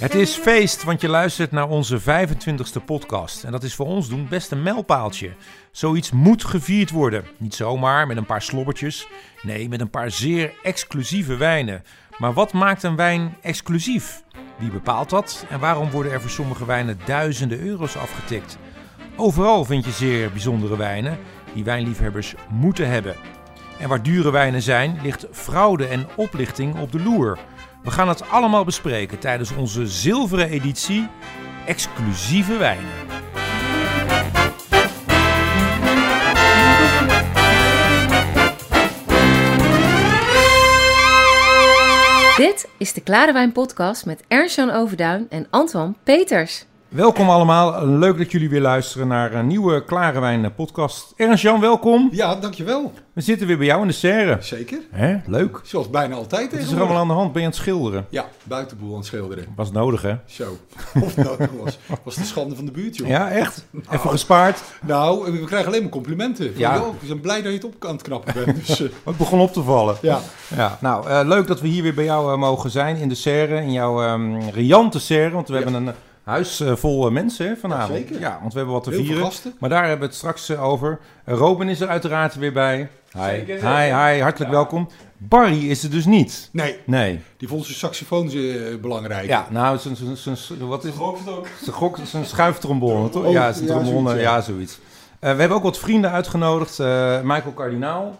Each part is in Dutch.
Het is feest, want je luistert naar onze 25ste podcast. En dat is voor ons doen best een mijlpaaltje. Zoiets moet gevierd worden. Niet zomaar met een paar slobbertjes. Nee, met een paar zeer exclusieve wijnen. Maar wat maakt een wijn exclusief? Wie bepaalt dat? En waarom worden er voor sommige wijnen duizenden euro's afgetikt? Overal vind je zeer bijzondere wijnen die wijnliefhebbers moeten hebben. En waar dure wijnen zijn, ligt fraude en oplichting op de loer. We gaan het allemaal bespreken tijdens onze zilveren editie Exclusieve Wijnen. Dit is de Klare Wijn Podcast met Ernst-Jan Overduin en Antoine Peters. Welkom allemaal, leuk dat jullie weer luisteren naar een nieuwe Klare Wijn podcast. Ernst-Jan, welkom. Ja, dankjewel. We zitten weer bij jou in de serre. Zeker. Hè? Leuk. Zoals bijna altijd Wat is er allemaal aan de hand? Ben je aan het schilderen? Ja, buitenboel aan het schilderen. Was nodig, hè? Zo. Of het nodig was. Was de schande van de buurt, joh. Ja, echt? Even gespaard. Nou, we krijgen alleen maar complimenten. Ja. we zijn blij dat je het op aan het knappen bent. Dus, eh, Het begon op te vallen. ja. Ja, nou, eh, leuk dat we hier weer bij jou eh, mogen zijn in de serre, in jouw ehm, riante serre. Want we Ja. hebben een huis eh, vol eh, mensen vanavond. Ja, zeker. Ja, want we hebben wat te Heel veel vieren. gasten. Maar daar hebben we het straks eh, over. Robin is er uiteraard weer bij. Hi. Zeker, Hi, zeker. hi, hartelijk welkom. Barry is er dus niet. Nee, Nee. die vond zijn saxofoon belangrijk. Ja, nou, zijn, zijn, zijn, zijn- wat is Gokt ook. zijn, gok, zijn schuiftrombone, toch? Oh, ja, zijn ja, trombone, zoiets, ja. ja. zoiets. Eh, we hebben ook wat vrienden uitgenodigd. Eh, Michael Kardinaal.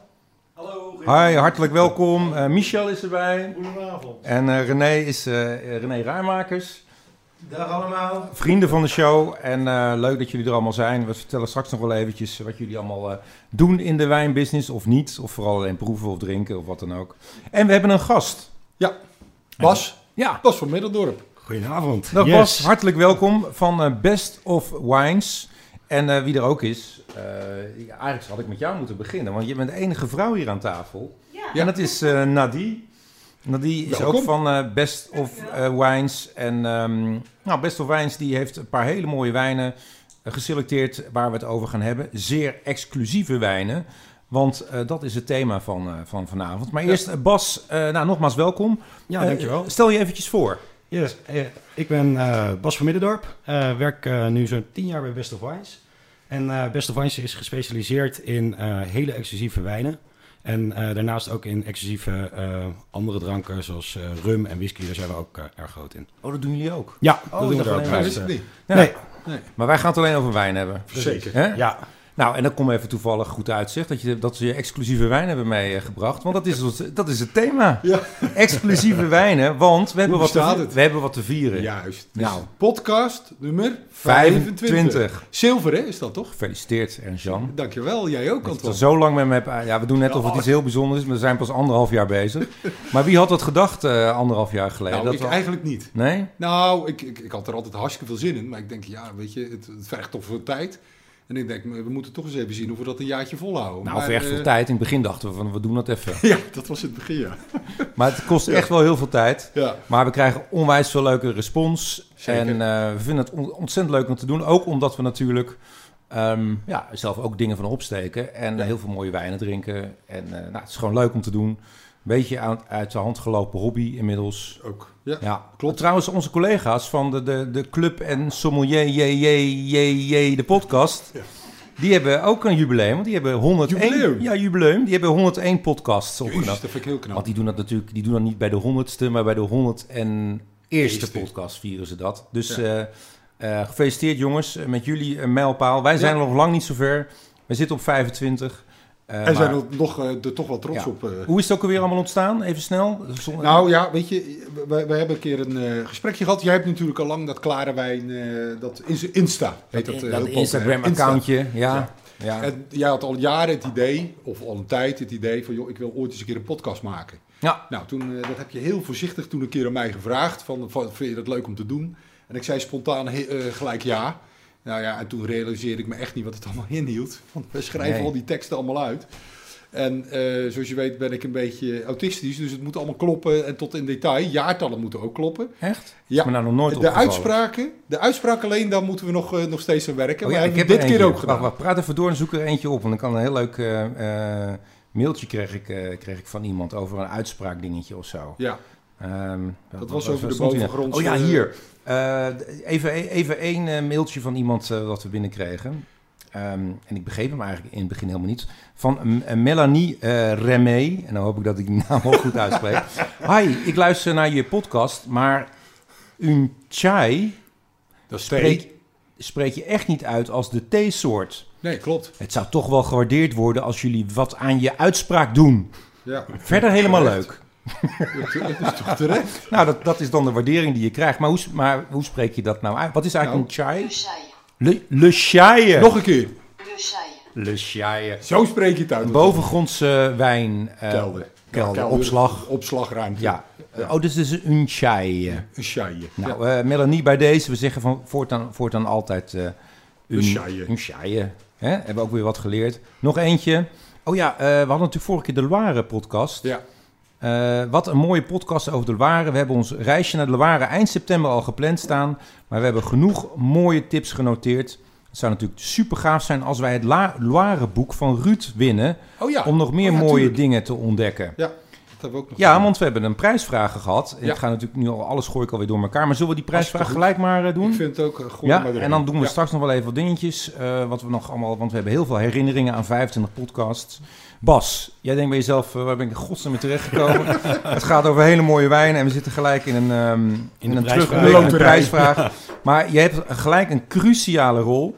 Hallo, Hi, hartelijk welkom. Eh, Michel is erbij. goedenavond. En eh, René is eh, René Ruimakers. Dag allemaal. Vrienden van de show. En eh, leuk dat jullie er allemaal zijn. We vertellen straks nog wel eventjes wat jullie allemaal eh, doen in de wijnbusiness. Of niet. Of vooral alleen proeven of drinken of wat dan ook. En we hebben een gast. Bas, Ja, Bas van Middeldorp. Goedenavond. dat was hartelijk welkom van eh, Best of Wines. En eh, wie er ook is. eh, ja, eigenlijk had ik met jou moeten beginnen. Want je bent de enige vrouw hier aan tafel. Ja. En dat is eh Nadie. Nadie is Welkom. ook van eh, Best of eh, Wines. En ehm, nou, Best of Wines die heeft een paar hele mooie wijnen eh, geselecteerd waar we het over gaan hebben. Zeer exclusieve wijnen. Want eh, dat is het thema van, eh, van vanavond. Maar eerst, Bas, eh, nou, nogmaals welkom. Ja, dankjewel. stel je eventjes voor. Yes, ik ben eh, Bas van Middendorp. Eh, werk eh, nu zo'n tien jaar bij Best of Wines. En eh, Best of Wines is gespecialiseerd in eh, hele exclusieve wijnen. En eh, daarnaast ook in exclusieve eh, andere dranken zoals eh, rum en whisky. Daar zijn we ook erg groot in. Oh, dat doen jullie ook. Ja, Oh, dat doen we er ook alleen Dat bij. wist ik niet. Ja. Nee, Maar wij gaan het alleen over wijn hebben. Zeker. Hè? ja. Nou, en dan kom even toevallig goed uitzicht dat, je, dat ze je exclusieve wijn hebben meegebracht. Want dat is, dat is het thema. Ja. Exclusieve wijnen, want we hebben, wat te, het? we hebben wat te vieren. Juist. Dus Nou. podcast nummer 25. 25. Zilver, hè, is dat toch? Gefeliciteerd, Ernst-Jan. Dankjewel, jij ook, Anton. zo lang met me. Ja, we doen net of het iets heel bijzonders is, maar we zijn pas anderhalf jaar bezig. Maar wie had dat gedacht eh, anderhalf jaar geleden? Nou, dat ik eigenlijk niet. Nee? Nou, ik, ik, ik had er altijd hartstikke veel zin in. Maar ik denk, ja, weet je, het, het vergt toch veel tijd. En ik denk, we moeten toch eens even zien of we dat een jaartje volhouden. Nou, maar, voor echt veel eh, tijd. In het begin dachten we van, we doen dat even. Ja, dat was het begin, ja. Maar het kost echt wel heel veel tijd. ja. Maar we krijgen onwijs veel leuke respons. Zeker. En eh, we vinden het on- ontzettend leuk om te doen. Ook omdat we natuurlijk ehm, ja, zelf ook dingen van opsteken. En Ja. heel veel mooie wijnen drinken. En eh, nou, het is gewoon leuk om te doen. Beetje aan- uit de hand gelopen hobby inmiddels. Ook. Ja. Ja, Klopt. Trouwens, onze collega's van de, de, de Club en Sommelier J, J, J, J, de podcast... Ja. Die hebben ook een jubileum, want die hebben 101... Jubileum? Ja, jubileum. Die hebben 101 podcasts opgenomen. dat vind ik heel knap. Want die doen dat natuurlijk, die doen dat niet bij de honderdste, maar bij de 101ste Eerste. podcast vieren ze dat. Dus Ja. eh, eh, gefeliciteerd jongens eh, met jullie een mijlpaal. Wij zijn Ja. nog lang niet zo ver. We zitten op 25. Eh, en maar zijn er nog, eh, er toch wel trots Ja. op. eh. Hoe is het ook alweer allemaal ontstaan? Even snel. Zonder- Nou ja, weet je, we, we hebben een keer een gesprekje gehad. Jij hebt natuurlijk al lang dat klare wijn, dat Ins- Insta heet dat. dat. Instagram-accountje, ja. Ja. ja. En jij had al jaren het idee, of al een tijd het idee van, joh, ik wil ooit eens een keer een podcast maken. Ja. Nou, toen, dat heb je heel voorzichtig toen een keer aan mij gevraagd, van, van, vind je dat leuk om te doen? En ik zei spontaan he- gelijk ja. Nou ja, en toen realiseerde ik me echt niet wat het allemaal inhield. Want we schrijven Nee. al die teksten allemaal uit. En eh, zoals je weet ben ik een beetje autistisch, dus het moet allemaal kloppen en tot in detail. Jaartallen moeten ook kloppen. Echt? Ja, me nou nog nooit de uitspraken, de uitspraak alleen, daar moeten we nog, eh, nog steeds aan werken. Oh maar ja, we ik heb dit keer ook gedaan. Wacht, praat even door en zoek er eentje op. Want dan kan een heel leuk eh, mailtje kreeg ik, kreeg ik van iemand over een uitspraakdingetje of zo. Ja, Ehm, Dat was over de nou? bovengrondse- Oh ja, hier. Eh, even, even één eh, mailtje van iemand eh, wat we binnenkregen. Ehm, en ik begreep hem eigenlijk in het begin helemaal niet. Van Melanie eh Remé. En dan hoop ik dat ik die naam wel goed uitspreek. Hi, ik luister naar je podcast, maar un chai Dat spreek, spreek je echt niet uit als de theesoort. Nee, klopt. Het zou toch wel gewaardeerd worden als jullie wat aan je uitspraak doen. Ja, Verder helemaal leuk. dat is toch terecht? Nou, dat, dat is dan de waardering die je krijgt. Maar hoe, maar hoe spreek je dat nou uit? Wat is eigenlijk een chai? Le, le chai. Nog een keer. Le chai. Zo spreek je het uit. Een bovengrondse wijn. eh, kelder. kelder, Ja, opslag. Opslagruimte. Ja. Oh, dus het is een chai. Een chaaie. Nou, eh, Melanie, bij deze, we zeggen van voortaan, voortaan altijd eh Een chai. Een chai. Hè? Hebben we ook weer wat geleerd. Nog eentje. Oh ja, eh, we hadden natuurlijk vorige keer de Loire podcast. Ja. Eh, wat een mooie podcast over de Loire. We hebben ons reisje naar de Loire eind september al gepland staan. Maar we hebben genoeg mooie tips genoteerd. Het zou natuurlijk super gaaf zijn als wij het La- Loire-boek van Ruud winnen. Oh ja. Om nog meer Oh ja, mooie tuurlijk. dingen te ontdekken. Ja, dat hebben we ook nog Ja, gedaan. want we hebben een prijsvragen gehad. Ja. Ik ga natuurlijk nu al alles gooi ik alweer door elkaar. Maar zullen we die prijsvraag gelijk maar eh, doen? Ik vind het ook eh, goed. Ja, en dan doen we Ja. straks nog wel even wat dingetjes. wat we nog allemaal, want we hebben heel veel herinneringen aan 25 podcasts. Bas, jij denkt bij jezelf, eh, waar ben ik in godsnaam mee terechtgekomen? het gaat over hele mooie wijnen en we zitten gelijk in een, ehm, in een prijsvraag. Maar je hebt gelijk een cruciale rol.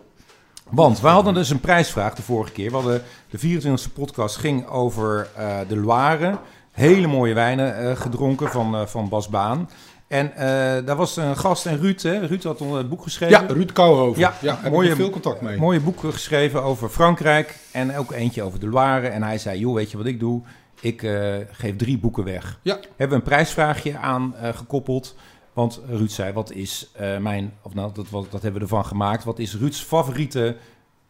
Want we hadden dus een prijsvraag de vorige keer. We hadden de 24e podcast ging over eh, de Loire. Hele mooie wijnen eh, gedronken van, eh, van Bas Baan. En eh, daar was een gast en Ruud, hè? Ruud had een boek geschreven. Ja, Ruud Kouwhoven. Ja, Ja, heb mooie- ik nog veel contact mee. Mooie boeken geschreven over Frankrijk en ook eentje over de Loire. En hij zei, joh, weet je wat ik doe? Ik eh, geef drie boeken weg. Ja. Hebben we een prijsvraagje aan eh, gekoppeld. Want Ruud zei, wat is mijn... Of nou, dat, wat, dat hebben we ervan gemaakt. Wat is Ruud's favoriete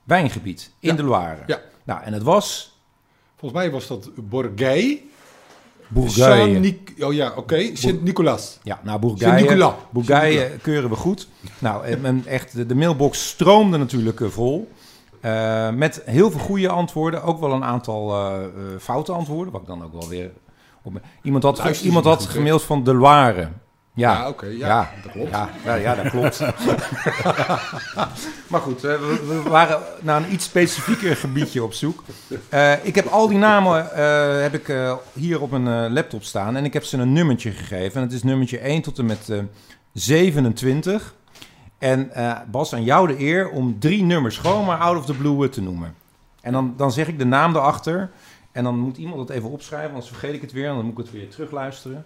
wijngebied in Ja. de Loire? Ja. Nou, en het was Volgens mij was dat Bourgueil. Saint-Nic- oh ja, oké. Sint-Nicolas. Ja, nou, Bourgogne. Sint-Nicolas. Bourgogne keuren we goed. Nou, en echt, de, de mailbox stroomde natuurlijk eh, vol. Eh, met heel veel goede antwoorden. Ook wel een aantal eh, foute antwoorden. Wat ik dan ook wel weer... Op, iemand had, iemand had gemaild van De Loire. Ja, Ja, oké. ja, ja, dat klopt. Ja, ja, dat klopt. maar goed, eh, we, we waren naar een iets specifieker gebiedje op zoek. Eh, ik heb al die namen eh, heb ik, hier op een laptop staan en ik heb ze een nummertje gegeven. En het is nummertje 1 tot en met eh, 27. En Bas, aan jou de eer om drie nummers gewoon maar out of the blue te noemen. En dan, dan zeg ik de naam erachter. En dan moet iemand het even opschrijven, anders vergeet ik het weer. En dan moet ik het weer terugluisteren.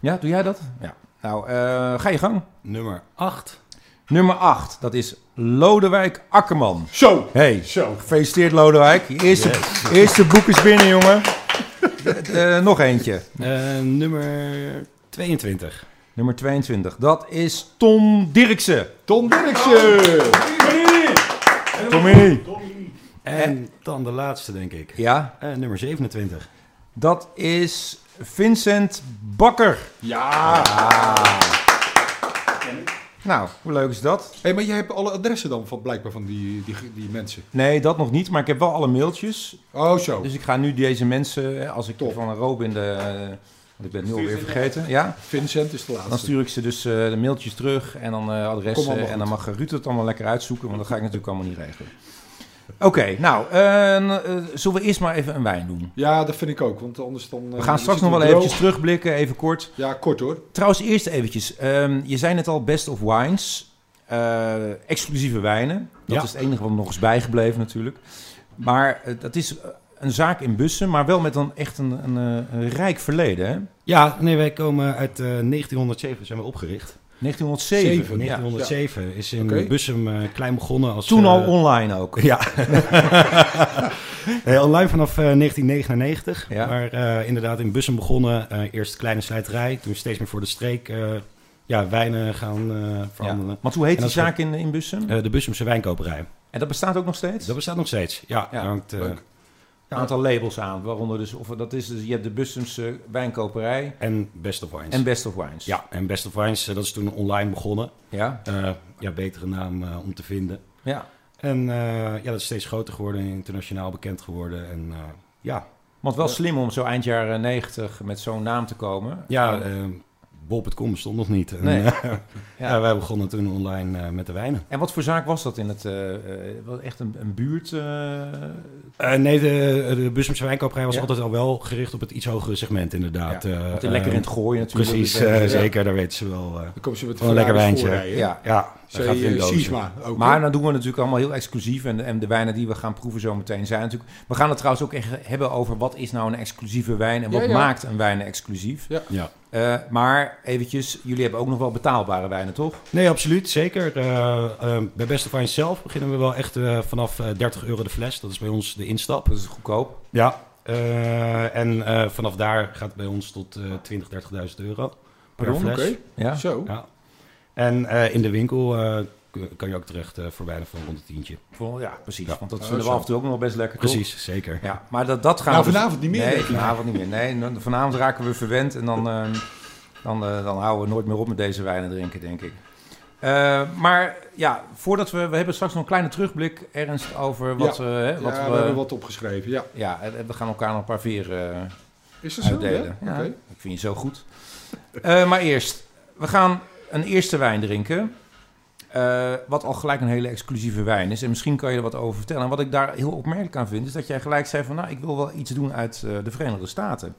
Ja, doe jij dat? Ja. Nou, eh, ga je gang. Nummer 8. Nummer 8, dat is Lodewijk Akkerman. Zo. Hey, Zo. gefeliciteerd Lodewijk. Je eerste, eerste boek is binnen, jongen. De- de- nog eentje. Eh, nummer 22. Nummer 22, dat is Tom Dirksen. Tom Dirksen. Tommy. En dan de laatste, denk ik. Ja, Eh, nummer 27. dat is Vincent Bakker. Ja. Nou, hoe leuk is dat? Hey, maar jij hebt alle adressen dan van blijkbaar van die, die, die mensen. Nee, dat nog niet, maar ik heb wel alle mailtjes. Oh, zo. Dus ik ga nu deze mensen, eh, als ik Top. van een Robin de... eh, want ik ben het nu alweer vergeten. Ja, Vincent is de laatste. Dan stuur ik ze dus eh, de mailtjes terug en dan Kom adressen. En dan mag Ruud het allemaal lekker uitzoeken, want dat ga ik natuurlijk allemaal niet regelen. Oké, nou, eh, eh, zullen we eerst maar even een wijn doen? Ja, dat vind ik ook. Want anders dan... We gaan straks nog wel eventjes terugblikken, even kort. Ja, kort hoor. Trouwens, eerst eventjes. ehm, je zei net al, best of wines. eh, exclusieve wijnen. Dat Ja. is het enige wat nog is bijgebleven natuurlijk. Maar eh, dat is eh, een zaak in Bussen, maar wel met een echt een, een, eh, een rijk verleden, hè? Ja, nee, wij komen uit eh, 1907 zijn we opgericht. 1907. Zeven, ja. 1907 is in Oké. Bussum eh, klein begonnen als... Toen eh, al online ook. Ja. Nee, online vanaf eh, 1999. Ja. Maar eh, inderdaad in Bussum begonnen. eh, eerst kleine slijterij. Toen steeds meer voor de streek eh, ja, wijnen gaan eh, verhandelen. Ja. Want hoe heet die zaak in, in Bussum? Eh, de Bussumse wijnkoperij. en dat bestaat ook nog steeds? Dat bestaat nog steeds. Ja, Ja, daar hangt, eh, leuk. Een aantal labels aan, waaronder dus, of dat is dus, je hebt de Bussumse wijnkoperij en Best of Wines. en Best of Wines. ja, en Best of Wines, eh, dat is toen online begonnen. Ja, Eh, ja, betere naam eh, om te vinden. ja. En ja, dat is steeds groter geworden, internationaal bekend geworden. En ja, Want wel slim om zo eind jaren 90 met zo'n naam te komen. ja bol.com bestond nog niet. En, Nee. eh, Ja. ja. wij begonnen toen online eh, met de wijnen. En wat voor zaak was dat in het... eh, eh, was echt een, een buurt... eh, Eh, nee, de, de Bussumse wijnkoperij was Ja. altijd al wel gericht op het iets hogere segment, inderdaad. ja, lekker in het gooien natuurlijk. Precies, ja. zeker, daar weten ze wel. eh, Dan komen ze met Van een lekker wijntje. Ja. Ja, dozen. Sisma ook. Maar dan doen we natuurlijk allemaal heel exclusief. En, en de wijnen die we gaan proeven zometeen zijn natuurlijk... We gaan het trouwens ook echt hebben over wat is nou een exclusieve wijn... en wat Ja, ja. maakt een wijn exclusief. Ja. Eh, maar eventjes, jullie hebben ook nog wel betaalbare wijnen, toch? Nee, absoluut, zeker. Eh, eh, bij Best of Wine zelf beginnen we wel echt vanaf eh, 30 euro de fles. Dat is bij ons de instap. Dat is goedkoop. Ja. Eh, en eh, vanaf daar gaat het bij ons tot eh 20, 30.000 euro per Pardon, fles. oké. Ja? Zo. Ja. En eh, in de winkel eh, kan je ook terecht eh, voor bijna van rond het tientje. Voor- ja, precies. Ja. Want dat vinden we zo. af en toe ook nog wel best lekker, toch? Precies, zeker. Ja, maar dat, dat gaan Nou, we... dus- vanavond niet meer, Nee, vanavond niet meer. Nee, dan- vanavond raken we verwend en dan, dan, eh, dan houden we nooit meer op met deze wijnen drinken, denk ik. Eh, maar ja, voordat we... We hebben straks nog een kleine terugblik, Ernst, over wat, Ja. we... Hè, Ja, wat we we, hebben wat opgeschreven, ja. Ja, en we gaan elkaar nog een paar veren eh, Is dat zo? uitdelen. Ja? Ja, Oké. ik vind je zo goed. Eh, maar eerst, we gaan een eerste wijn drinken. eh, wat al gelijk een hele exclusieve wijn is. En misschien kan je er wat over vertellen. En wat ik daar heel opmerkelijk aan vind, is dat jij gelijk zei van... nou, ik wil wel iets doen uit eh, de Verenigde Staten.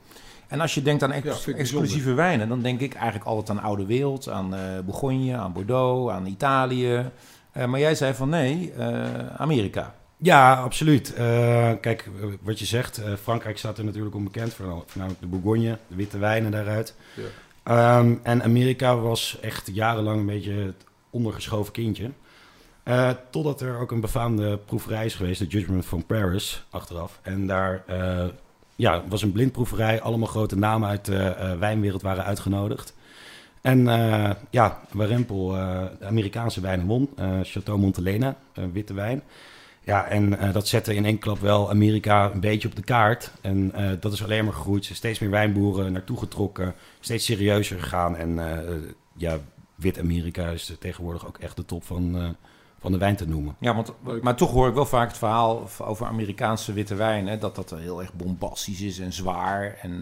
En als je denkt aan ex- Ja, exclusieve wijnen... dan denk ik eigenlijk altijd aan Oude Wereld, aan eh Bourgogne, aan Bordeaux, aan Italië. Eh, maar jij zei van nee, eh, Amerika. Ja, absoluut. Eh, kijk, wat je zegt, eh, Frankrijk staat er natuurlijk onbekend, vooral- voornamelijk de Bourgogne, de witte wijnen daaruit. Ja. Ehm, en Amerika was echt jarenlang een beetje het ondergeschoven kindje. Eh, totdat er ook een befaamde proeverij is geweest, de Judgment from Paris, achteraf. En daar eh, ja, was een blindproeverij, allemaal grote namen uit de eh, wijnwereld waren uitgenodigd. En ja, Warempel eh de Amerikaanse wijnen won, Chateau Montelena, witte wijn. Ja, en eh, dat zette in één klap wel Amerika een beetje op de kaart. En eh, dat is alleen maar gegroeid. Steeds meer wijnboeren naartoe getrokken, steeds serieuzer gegaan. En eh, ja, wit Amerika is tegenwoordig ook echt de top van, van de wijn te noemen. Ja, want, maar toch hoor ik wel vaak het verhaal over Amerikaanse witte wijn. Dat dat heel erg bombastisch is en zwaar. En,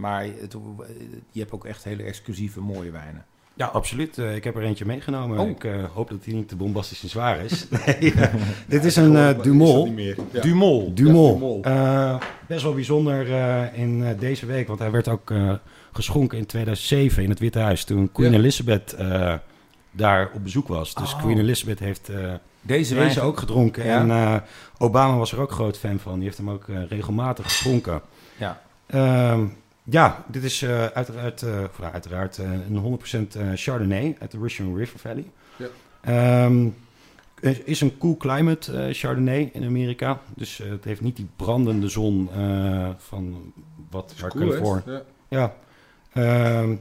maar je hebt ook echt hele exclusieve mooie wijnen. Ja, absoluut. Eh, ik heb er eentje meegenomen. Oh. Ik eh, hoop dat die niet te bombastisch en zwaar is. nee, eh, dit is een is Dumol. Ja. Dumol. Dumol. Ja, Dumol. Best wel bijzonder in deze week, want hij werd ook geschonken in 2007 in het Witte Huis. Toen Queen Ja. Elizabeth daar op bezoek was. Dus Oh. Queen Elizabeth heeft Deze deze ook gedronken. En Obama was er ook groot fan van. Die heeft hem ook regelmatig geschonken. Ja. Ehm, ja, dit is eh, uiteraard, eh, nou, uiteraard eh, een 100% eh, Chardonnay uit de Russian River Valley. Ja. Ehm, het is een cool climate Chardonnay in Amerika. Dus het heeft niet die brandende zon van wat Is waar cool? Californië. Ja. Ja. Ehm,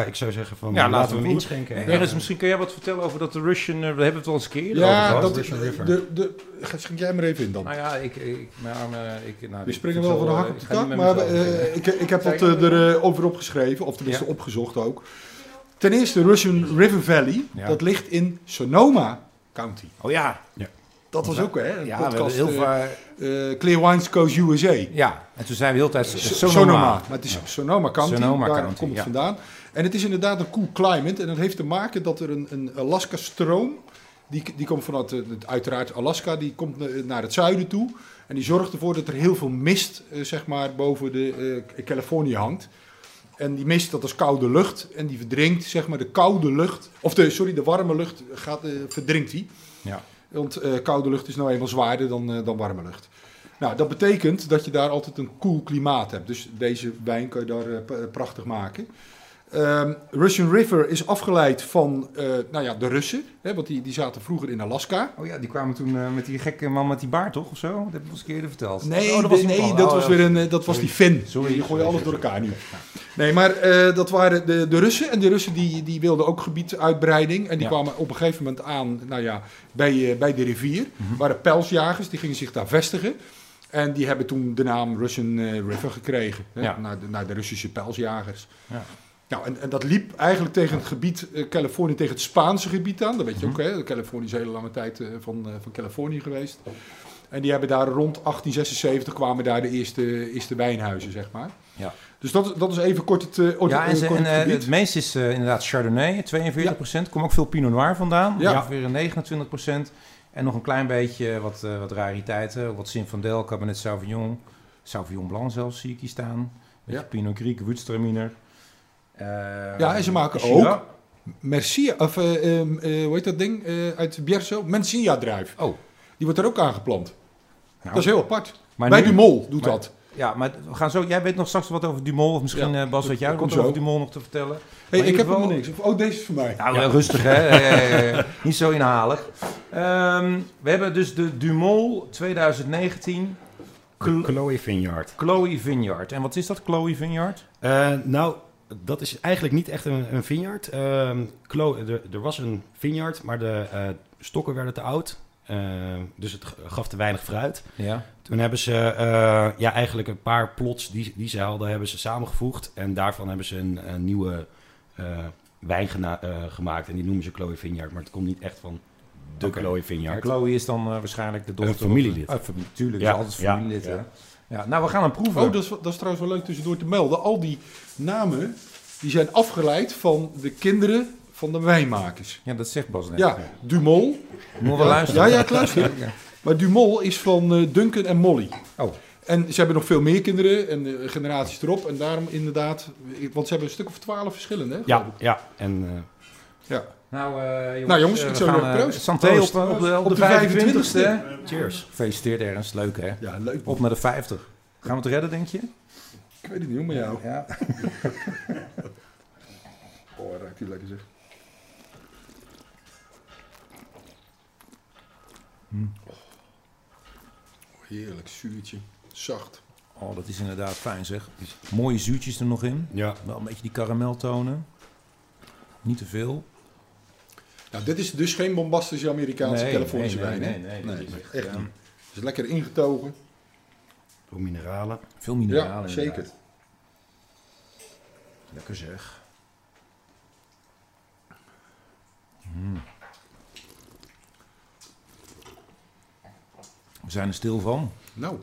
ja, ik zou zeggen van Ja, laten, laten we hem inschenken. Ernst, misschien kun jij wat vertellen over dat de Russian... eh, we hebben het wel eens een keer Ja, over gehad. dat, Russian River. de, de, ga- schenk jij maar even in dan. Nou ja, ik... ik, mijn armen, ik nou, We springen wel van de eh, hak op ik de tak, met maar eh, beginnen. ik, ik heb wat eh, er eh, over opgeschreven, of tenminste Ja. opgezocht ook. Ten eerste, Russian River Valley, Ja. dat ligt in Sonoma County. Oh ja, Dat was ook, hè? Een ja podcast, heel eh, vaak... eh, Clear Wines Coast USA. Ja, en toen zijn we heel de tijd Sonoma. Sonoma. Maar het is Sonoma County, Sonoma daar County, komt het ja. vandaan. En het is inderdaad een cool climate. En dat heeft te maken dat er een, een Alaska-stroom... Die, die komt vanuit, het- uiteraard Alaska, die komt naar het zuiden toe. En die zorgt ervoor dat er heel veel mist, eh, zeg maar, boven de eh, Californië hangt. En die mist, dat is koude lucht. En die verdrinkt, zeg maar, de koude lucht... Of de, sorry, de warme lucht gaat, eh, verdrinkt die. Ja. Want koude lucht is nou eenmaal zwaarder dan, dan warme lucht. Nou, dat betekent dat je daar altijd een koel klimaat hebt. Dus deze wijn kan je daar prachtig maken. Ehm, Russian River is afgeleid van eh, nou ja, de Russen. Hè, want die, die zaten vroeger in Alaska. Oh ja, die kwamen toen eh, met die gekke man met die baard, toch? Of zo? Dat heb ik eens een keer eerder verteld. Nee, oh, dat, was nee, dat was weer een, dat was die Fin. Sorry, je gooi sorry, alles door elkaar nu. Nee, maar eh, dat waren de, de Russen. En de Russen die, die wilden ook gebieduitbreiding. En die Ja. kwamen op een gegeven moment aan nou ja, bij, bij de rivier. Mhm. waren pelsjagers, die gingen zich daar vestigen. En die hebben toen de naam Russian River gekregen. Hè, Ja. naar, de, naar de Russische pelsjagers. Ja. Nou, en, en dat liep eigenlijk tegen het gebied eh, Californië, tegen het Spaanse gebied aan. Dat weet je Mhm. ook, hè? Californië is een hele lange tijd eh, van, eh, van Californië geweest. En die hebben daar rond 1876 kwamen daar de eerste, eerste wijnhuizen, zeg maar. Ja. Dus dat, dat is even kort het, uh, ja, en, kort en het het meeste is uh, inderdaad Chardonnay, 42 procent. Komt ook veel Pinot Noir vandaan, Ja. ongeveer 29 procent. En nog een klein beetje wat, uh, wat rariteiten, wat Zinfandel, Cabernet Sauvignon, Sauvignon Blanc zelfs zie ik hier staan. Beetje Ja. Pinot Gris, Gewürztraminer. Ja, en ze maken ook Mercia, of eh, ehm, eh, hoe heet dat ding eh, uit Bierzo? Mencia druif. Oh, Die wordt er ook aangeplant. nou, dat is heel apart. maar Bij nu- Dumol doet maar- dat. Ja, maar we gaan zo. Jij weet nog straks wat over Dumol, of misschien Ja, eh, Bas, dat- weet jij wat komt over. Dumol nog te vertellen? Hey, ik heb helemaal niks. Oh, deze is voor mij. Nou, eh, rustig hè. Eh, eh, eh, Niet zo inhalig. Ehm, we hebben dus de Dumol 2019 Cl- Chloe Vineyard. Chloe Vineyard. En wat is dat, Chloe Vineyard? Eh, nou, dat is eigenlijk niet echt een, een vineyard. Ehm, er, er was een vineyard, maar de eh, stokken werden te oud. Eh, dus het gaf te weinig fruit. Ja. Toen hebben ze eh, ja, eigenlijk een paar plots die, die ze hadden, hebben ze samengevoegd. En daarvan hebben ze een, een nieuwe eh, wijn gemaakt. En die noemen ze Chloe Vineyard. Maar het komt niet echt van de Oké. Chloe En Vineyard. Chloe is dan waarschijnlijk de dochter. Een familielid. Familie, tuurlijk, Ja, is altijd familielid. ja. hè. Ja, nou, we gaan hem proeven. Oh, dat is, dat is trouwens wel leuk tussendoor te melden. Al die namen die zijn afgeleid van de kinderen van de wijnmakers. Ja, dat zegt Bas net. Ja, Dumol. Moet wel luisteren. ja, ja, ik luister. Maar Dumol is van eh, Duncan en Molly. Oh, En ze hebben nog veel meer kinderen en eh, generaties erop. En daarom inderdaad, want ze hebben een stuk of twaalf verschillende. hè, Ja, ja. En eh, ja. Nou, eh, jongens, Nou, jongens, eh, ik we zou gaan, eh, proost. Santé Proost. op, op de, op Op de de 25e. cheers. Gefeliciteerd Ernst, leuk hè? Ja, leuk. Op naar de 50. Gaan we het redden, denk je? Ik weet het niet hoe met jou. Ja. Oh, ruikt die lekker zeg. Oh, heerlijk, zuurtje. Zacht. Oh, dat is inderdaad fijn zeg. Mooie zuurtjes er nog in. Ja. Wel een beetje die karameltonen. Niet te veel. Nou, dit is dus geen bombastische Amerikaanse Californische nee, wijn, nee, nee, nee, echt ja, niet. Het is lekker ingetogen. Veel mineralen. Veel mineralen. Ja, inderdaad. zeker. Lekker zeg. Mm. We zijn er stil van. Nou,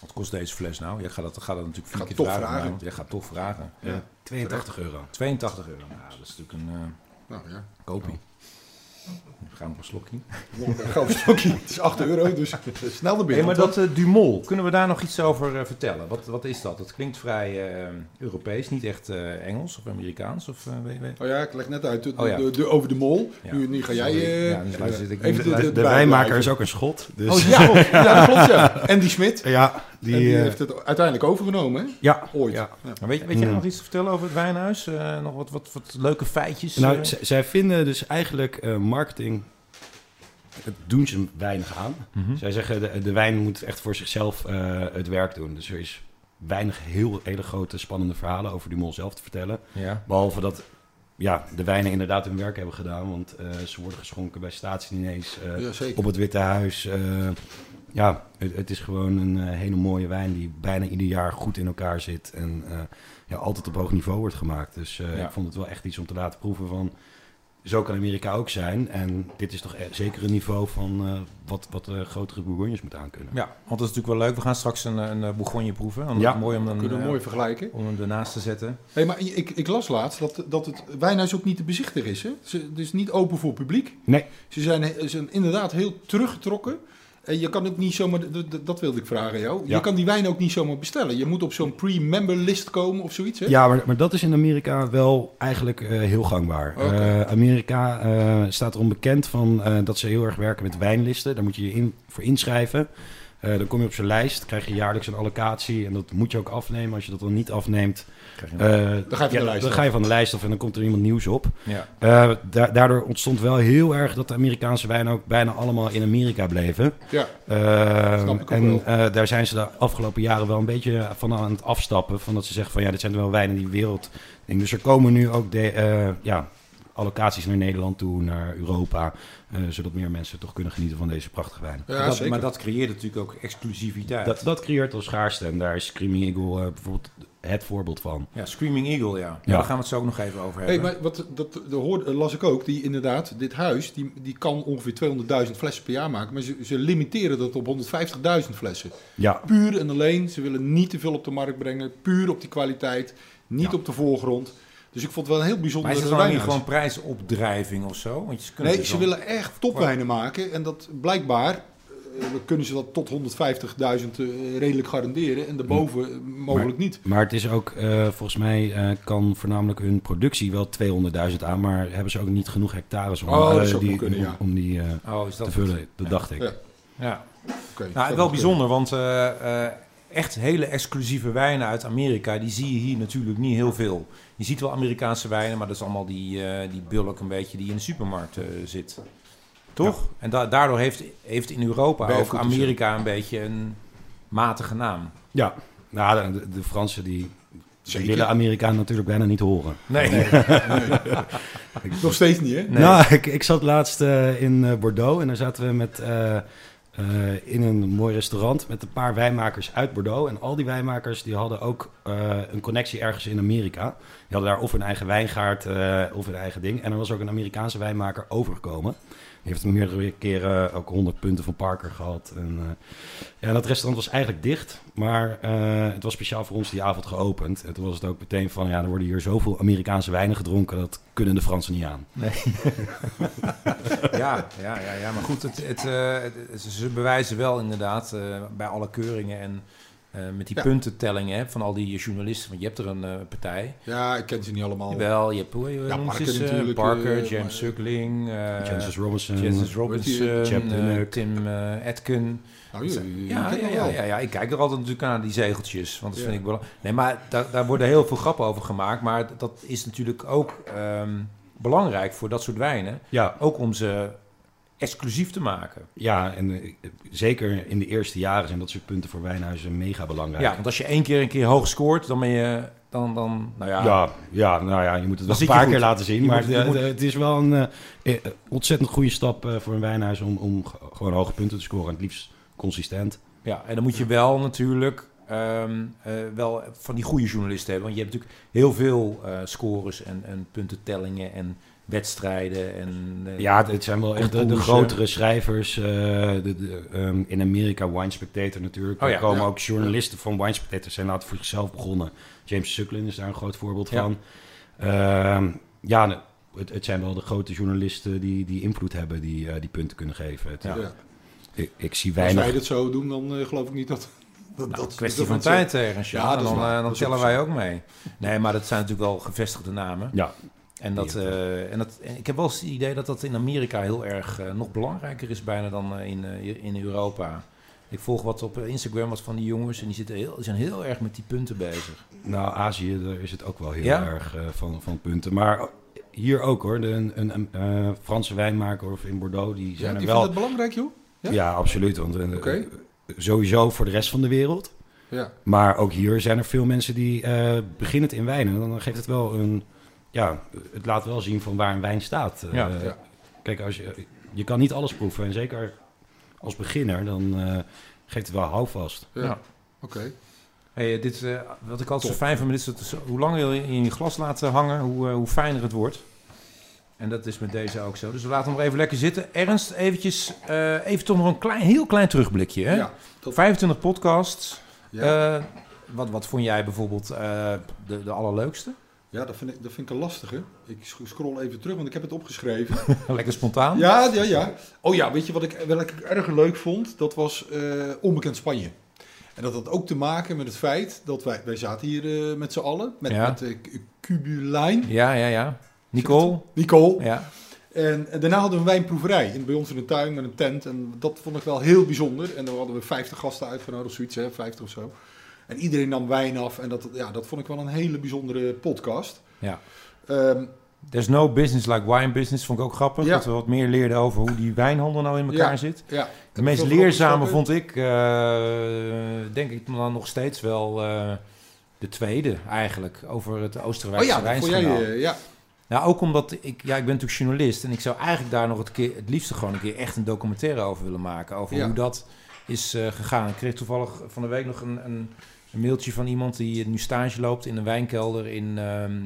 Wat kost deze fles nou? Jij gaat dat, gaat dat natuurlijk vier Ga keer toch vragen. vragen. Jij gaat toch vragen. ja. 82 euro. 82 euro. Nou, dat is natuurlijk een eh Nou ja. kopie. We gaan nog een slokje. Nog een. Het is 8 euro, dus snel Hey, binnen. maar dat eh, Dumol, kunnen we daar nog iets over eh, vertellen? Wat, wat is dat? Het klinkt vrij eh, Europees, niet echt eh, Engels of Amerikaans. Of, eh, weet, weet. Oh ja, ik leg net uit de, Oh ja. de, de- over de mol. Ja. Nu, nu ga jij... Eh, Ja, dus luister, ik- even de, de, De, de wijnmaker is ook een schot. Dus Oh ja, ja, dat klopt ja. Andy Smit. ja, die, Die, die eh, heeft het uiteindelijk overgenomen, hè? ja, Ooit. ja. Maar weet, weet jij Mm. nog iets te vertellen over het wijnhuis? Eh, nog wat, wat, wat leuke feitjes? Nou, eh? zij vinden dus eigenlijk eh, marketing. Het doen ze weinig aan. Mhm. Zij zeggen de, de wijn moet echt voor zichzelf eh, het werk doen. Dus er is weinig heel hele grote spannende verhalen over Dumont zelf te vertellen. Ja. Behalve dat ja, de wijnen inderdaad hun werk hebben gedaan. Want eh, ze worden geschonken bij staatsdiners, eh Ja, zeker. op het Witte Huis. eh, ja, het, het is gewoon een eh, hele mooie wijn die bijna ieder jaar goed in elkaar zit. En eh, ja, altijd op hoog niveau wordt gemaakt. Dus eh, Ja. ik vond het wel echt iets om te laten proeven van... Zo kan Amerika ook zijn. En dit is toch e- zeker een niveau van eh, wat, wat de grotere Bourgognes moeten aankunnen. ja, want dat is natuurlijk wel leuk. We gaan straks een, een Bourgogne proeven. En Ja. Mooi om, dan, Kunnen we mooi vergelijken. om hem ernaast te zetten. Hey, maar ik, ik las laatst dat, dat het wijnhuis ook niet te bezichtigen is. Hè? Ze, het is niet open voor publiek. Nee, Ze zijn, ze zijn inderdaad heel teruggetrokken. En je kan ook niet zomaar, dat wilde ik vragen jou. Ja. Je kan die wijn ook niet zomaar bestellen. Je moet op zo'n pre-member list komen of zoiets. Hè? Ja, maar, maar dat is in Amerika wel eigenlijk eh, heel gangbaar. Eh, Amerika eh, staat erom bekend van, eh, dat ze heel erg werken met wijnlisten. Daar moet je je in, voor inschrijven. Eh, dan kom je op zo'n lijst, krijg je jaarlijks een allocatie. En dat moet je ook afnemen. Als je dat dan niet afneemt, eh, Dan ga je van de lijst dan af. ga je van de lijst af en dan komt er iemand nieuws op. ja. Eh, da- daardoor ontstond wel heel erg dat de Amerikaanse wijnen ook bijna allemaal in Amerika bleven. Ja. Snap ik ook en wel. eh, daar zijn ze de afgelopen jaren wel een beetje van aan het afstappen. Van dat ze zeggen van ja, dit zijn wel wijnen die wereld. Dus er komen nu ook de, eh, ja, allocaties naar Nederland toe, naar Europa. Eh, zodat meer mensen toch kunnen genieten van deze prachtige wijnen. Ja, dat, zeker. maar dat creëert natuurlijk ook exclusiviteit. Dat, dat creëert al schaarste. En daar is Creamy Eagle eh, bijvoorbeeld het voorbeeld van. Ja, Screaming Eagle, ja. Daar gaan we het zo ook nog even over Hey, hebben. maar wat, dat, dat hoorde, las ik ook, die inderdaad, dit huis, die, die kan ongeveer 200.000 flessen per jaar maken. Maar ze, ze limiteren dat op 150.000 flessen. Ja, Puur en alleen, ze willen niet te veel op de markt brengen. Puur op die kwaliteit, niet Ja. op de voorgrond. Dus ik vond het wel een heel bijzonder Maar is het dan niet gewoon prijsopdrijving of zo? Want je kunt Nee, dus ze dan- willen echt topwijnen maken. En dat blijkbaar eh, kunnen ze dat tot 150.000 eh, redelijk garanderen. En daarboven eh, mogelijk niet. maar het is ook, eh, volgens mij eh, kan voornamelijk hun productie wel 200.000 aan, maar hebben ze ook niet genoeg hectares om, Oh, eh, die, kunnen, om, ja. om die eh, Oh, is dat te vullen. Dat dacht ik. Ja. Ja. Oké, Nou, wel bijzonder, want eh, eh, echt hele exclusieve wijnen uit Amerika, die zie je hier natuurlijk niet heel veel. Je ziet wel Amerikaanse wijnen, maar dat is allemaal die, eh, die bulk een beetje die in de supermarkt eh, zit. Toch? En da- daardoor heeft, heeft in Europa ook Amerika een beetje een matige naam. Ja, nou, de, de Fransen die, die Zeker. willen Amerikaan natuurlijk bijna niet horen. Nee. Nog steeds niet, hè? Nee. Nou, ik, ik zat laatst eh, in eh, Bordeaux en daar zaten we met, eh, eh, in een mooi restaurant met een paar wijnmakers uit Bordeaux. En al die wijnmakers die hadden ook eh, een connectie ergens in Amerika. Die hadden daar of hun eigen wijngaard eh, of hun eigen ding. En er was ook een Amerikaanse wijnmaker overgekomen. Heeft meerdere keren ook 100 punten van Parker gehad. En, eh, ja, dat restaurant was eigenlijk dicht, maar eh, het was speciaal voor ons die avond geopend. En toen was het ook meteen van, ja, er worden hier zoveel Amerikaanse wijnen gedronken, dat kunnen de Fransen niet aan. Ja, ja, ja, ja, maar goed, het, het, eh, ze- ze bewijzen wel inderdaad bij alle keuringen en eh, met die Ja. puntentellingen hè, van al die journalisten. Want je hebt er een eh, partij. Ja, ik ken ze niet allemaal. Wel, je hebt hoe heet- hoe Ja, Parker natuurlijk, Parker, eh, James Suckling, eh Robinson. Robinson. Tim eh Atkin. Nou, Ja, ja, ja, ja, ja, ik kijk er altijd natuurlijk naar die zegeltjes, want dat Ja. vind ik wel. Nee, maar daar, daar worden heel veel grappen over gemaakt, maar dat is natuurlijk ook ehm, belangrijk voor dat soort wijnen, Ja, ook om ze exclusief te maken. ja, en eh, zeker in de eerste jaren zijn dat soort punten voor wijnhuizen mega belangrijk. Ja, want als je één keer een keer hoog scoort, dan ben je dan, dan nou ja, Ja, ja, nou ja, je moet het wel een paar keer laten zien. Je maar moet- je de- moet- de- het is wel een eh, eh, ontzettend goede stap eh, voor een wijnhuis om, om gewoon hoge punten te scoren. En het liefst consistent. Ja, en dan moet je wel natuurlijk ehm, eh, wel van die goede journalisten hebben. Want je hebt natuurlijk heel veel eh, scores en, en puntentellingen en wedstrijden. En, eh, Ja, het zijn wel echt de, grotere schrijvers. eh, de, de, ehm, in Amerika Wine Spectator natuurlijk. Oh ja, er komen ja. ook journalisten van Wine Spectator. Zijn later voor zichzelf begonnen. James Suckling is daar een groot voorbeeld Ja. van. Ehm, ja, het, het zijn wel de grote journalisten die, die invloed hebben, die, eh, die punten kunnen geven. Het- Ja. Ja. ik, ik zie Als weinig... wij dat zo doen, dan geloof ik niet dat... dat, Nou, dat kwestie dat van tijd, ergens. Ja, dan, dan is tellen wij ook mee. Nee, maar dat zijn natuurlijk wel gevestigde namen. Ja, En, dat, eh, en, dat, en ik heb wel eens het idee dat dat in Amerika heel erg eh, nog belangrijker is bijna dan eh, in, eh, in Europa. Ik volg wat op Instagram wat van die jongens en die, zitten heel, die zijn heel erg met die punten bezig. Nou, Azië, daar is het ook wel heel Ja? erg van, van punten. Maar hier ook hoor, de, een, een, een, eh, Franse wijnmaker of in Bordeaux, die Ja, zijn die er wel... het belangrijk, joh? Ja, Ja? absoluut. Want Oké. sowieso voor de rest van de wereld. Ja. Maar ook hier zijn er veel mensen die eh beginnen het in wijnen. Dan geeft het wel een... Ja, het laat wel zien van waar een wijn staat. Eh. Ja. Kijk, als je, je kan niet alles proeven. En zeker als beginner, dan eh, geeft het wel houvast. Ja. Ja. Oké. Hey, eh, dit, eh, wat ik altijd zo fijn vind, is dat hoe langer je in je glas laat hangen, hoe, eh, hoe fijner het wordt. En dat is met deze ook zo. Dus we laten hem nog even lekker zitten. Ernst, eventjes, eh, even toch nog een klein, heel klein terugblikje. Hè? Ja. Dat, 25 podcasts. ja. Eh, wat, wat vond jij bijvoorbeeld eh, de, de allerleukste? Ja, dat vind, ik, dat vind ik een lastige. Ik sc- scroll even terug, want ik heb het opgeschreven. lekker spontaan. Ja, ja, ja. Oh ja, weet je wat ik, wat ik erg leuk vond? Dat was eh, Onbekend Spanje. En dat had ook te maken met het feit dat wij, wij zaten hier eh, met z'n allen. Met, Ja. met K- Kubulijn, Ja, ja, ja. Nicole? Nicole. Ja. En, en daarna hadden we een wijnproeverij in, bij ons in de tuin met een tent. En dat vond ik wel heel bijzonder. En dan hadden we 50 gasten uitgenodigd, of zoiets, hè, 50 of zo. En iedereen nam wijn af. En dat, ja, dat vond ik wel een hele bijzondere podcast. Ja. Ehm, There's no business like wine business. Vond ik ook grappig. Ja. Dat we wat meer leerden over hoe die wijnhandel nou in elkaar Ja. zit. ja, De meest leerzame vond ik, eh, denk ik dan nog steeds wel eh, de tweede eigenlijk. Over het Oh Oostenrijkse ja, jij, eh, ja. Nou, ook omdat ik, ja, ik ben natuurlijk journalist en ik zou eigenlijk daar nog het, keer, het liefste gewoon een keer echt een documentaire over willen maken. Over hoe dat is eh, gegaan. Ik kreeg toevallig van de week nog een, een Een mailtje van iemand die nu stage loopt in een wijnkelder in, ehm,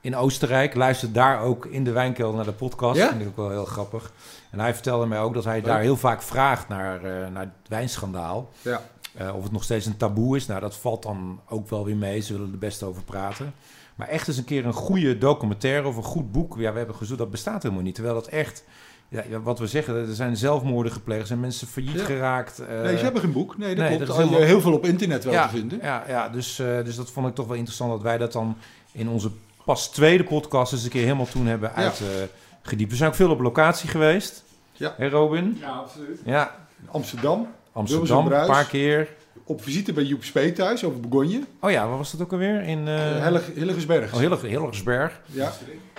in Oostenrijk. Luistert daar ook in de wijnkelder naar de podcast. Ja? Vind ik ook wel heel grappig. En hij vertelde mij ook dat hij Leuk. daar heel vaak vraagt naar, eh, naar het wijnschandaal. Ja. Eh, of het nog steeds een taboe is. Nou, dat valt dan ook wel weer mee. Ze willen er best over praten. Maar echt eens een keer een goede documentaire of een goed boek. Ja, we hebben gezocht, dat bestaat helemaal niet. Terwijl dat echt, ja, ja, wat we zeggen, er zijn zelfmoorden gepleegd. Er zijn mensen failliet Ja. geraakt. eh, nee, ze hebben geen boek. Nee, dat nee, klopt. dat helemaal- heel veel op internet wel ja, te vinden. Ja, ja dus, eh, dus dat vond ik toch wel interessant dat wij dat dan in onze pas tweede podcast eens een keer helemaal toen hebben Ja. uitgediept. we zijn ook veel op locatie geweest. Ja. Hé Robin? Ja, absoluut. Ja, Amsterdam, Amsterdam, een paar keer. Op visite bij Joep Spee thuis over Bourgogne. Oh ja, waar was dat ook alweer? In uh, Hillig, Hilligersberg. Oh, Hillig, Hilligersberg. Ja.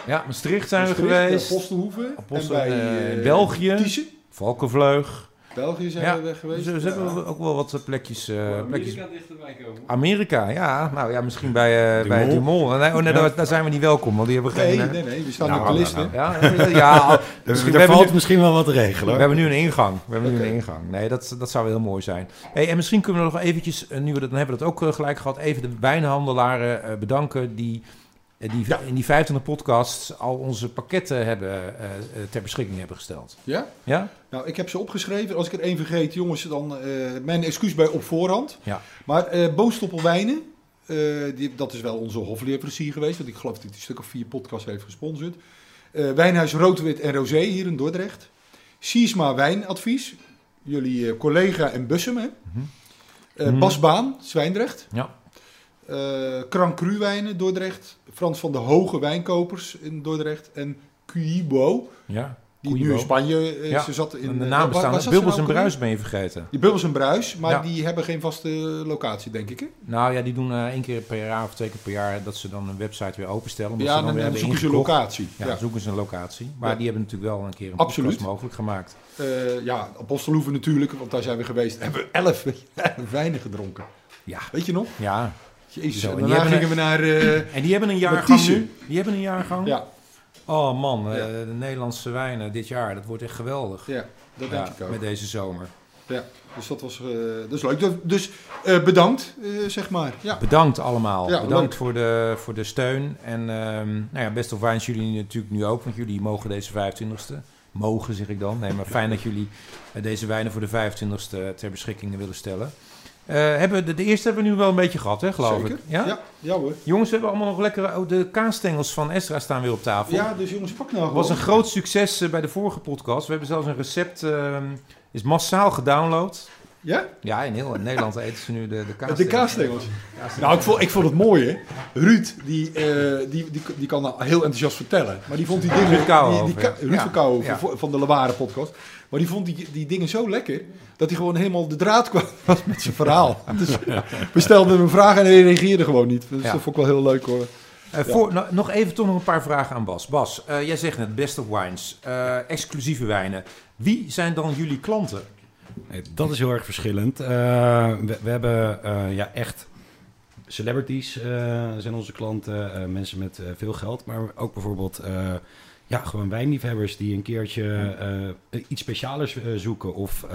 Ja, Maastricht zijn Maastricht, we geweest. Apostelhoeve. Apostel- en bij eh, België. Valkenvleug. België zijn Ja, we geweest. Dus we hebben ook wel wat plekjes. eh, plekjes. Amerika dichterbij komen. Amerika, ja. Nou ja, misschien bij, uh, bij Dumont. Nee, oh, nee, daar, daar zijn we niet welkom, want die hebben geen... Nee, eh, nee, nee, we staan Nou, op de nou, list. nou. Ja, ja, ja Er, misschien, er we, hebben valt nu, misschien wel wat te regelen. we hebben nu een ingang. We hebben nu een ingang. Nee, dat, dat zou wel heel mooi zijn. Hey, en misschien kunnen we nog eventjes, eh, nu we dat, dan hebben we dat ook eh, gelijk gehad, even de wijnhandelaren eh, bedanken die, eh, die Ja. in die 25 podcasts al onze pakketten hebben, eh, eh, ter beschikking hebben gesteld. Ja? Ja? Nou, ik heb ze opgeschreven. Als ik er één vergeet, jongens, dan eh, mijn excuus bij op voorhand. Ja. Maar eh Boonstoppelwijnen, eh, die, dat is wel onze hofleverancier geweest. Want ik geloof dat hij een stuk of vier podcasts heeft gesponsord. Eh, Wijnhuis Roodwit en Rosé hier in Dordrecht. Siesma Wijnadvies. Jullie collega en Bussum, hè? Mhm. Eh, Mhm. Bas Baan, Zwijndrecht. Ja. Eh Kran Dordrecht. Frans van de Hoge Wijnkopers in Dordrecht. En Cuibo, Ja. Die nu in Spanje eh, Ja, ze zat in... De eh, naam bestaan. ze Bubbels nou en? Bruis ben je vergeten. Die Bubbels en Bruis, maar Ja. die hebben geen vaste locatie, denk ik. Hè? Nou ja, die doen eh, één keer per jaar of twee keer per jaar dat ze dan een website weer openstellen. Omdat Ja, ze dan dan, dan zoeken ze een locatie. Ja, Ja, zoeken ze een locatie. Maar die hebben natuurlijk wel een keer een Absoluut. mogelijk gemaakt. Eh, ja Apostelhoeven natuurlijk, want daar zijn we geweest. Hebben we elf, elf wijnen gedronken. Ja. Weet je nog? Ja. Jezus, Zo, en daarna gingen we naar... En die hebben een jaargang nu. Die hebben een jaargang. ja, Oh man, eh, de Nederlandse wijnen dit jaar. Dat wordt echt geweldig. ja, dat denk ik ook. met deze zomer. Ja, dus dat was eh, is leuk. Dus- Dus eh, bedankt, eh, zeg maar. Ja. Bedankt allemaal. Ja, Bedankt leuk. voor de, voor de steun. En ehm, nou ja, Best of Wines jullie natuurlijk nu ook. Want jullie mogen deze 25e. Mogen zeg ik dan. Nee, maar fijn dat jullie eh, deze wijnen voor de 25e ter beschikking willen stellen. Eh, hebben de, de eerste hebben we nu wel een beetje gehad, hè, geloof Zeker. ik. Ja? Ja, ja hoor. Jongens, we hebben allemaal nog lekkere... Oh, de kaasstengels van Estra staan weer op tafel. Ja, dus jongens, pak nou Het was gewoon. een groot succes eh, bij de vorige podcast. We hebben zelfs een recept, ehm, is massaal gedownload. Ja? Ja, in heel Nederland eten ze nu de, de kaas. De kaasstengels. Nou, ik vond, ik vond het mooi, hè. Ruud, die, eh, die, die, die kan nou heel enthousiast vertellen. Maar die vond die dingen... Ruud Kouwenhoven, die, die. Ruud Ja. van Kouwenhoven, Ja. van- de Leware podcast. Maar die vond die, die dingen zo lekker, dat hij gewoon helemaal de draad kwam was met zijn verhaal. Dus we stelden hem een vraag en hij reageerde gewoon niet. Dus Ja. dat vond ik wel heel leuk, hoor. Eh, voor, nou, nog even toch nog een paar vragen aan Bas. Bas, eh, jij zegt net Best of Wines, exclusieve wijnen. Wie zijn dan jullie klanten? Nee, dat is heel erg verschillend. Eh, we, we hebben eh, ja, echt celebrities eh, zijn onze klanten, mensen met veel geld, maar ook bijvoorbeeld ja, gewoon wijnliefhebbers die een keertje iets specialers zoeken of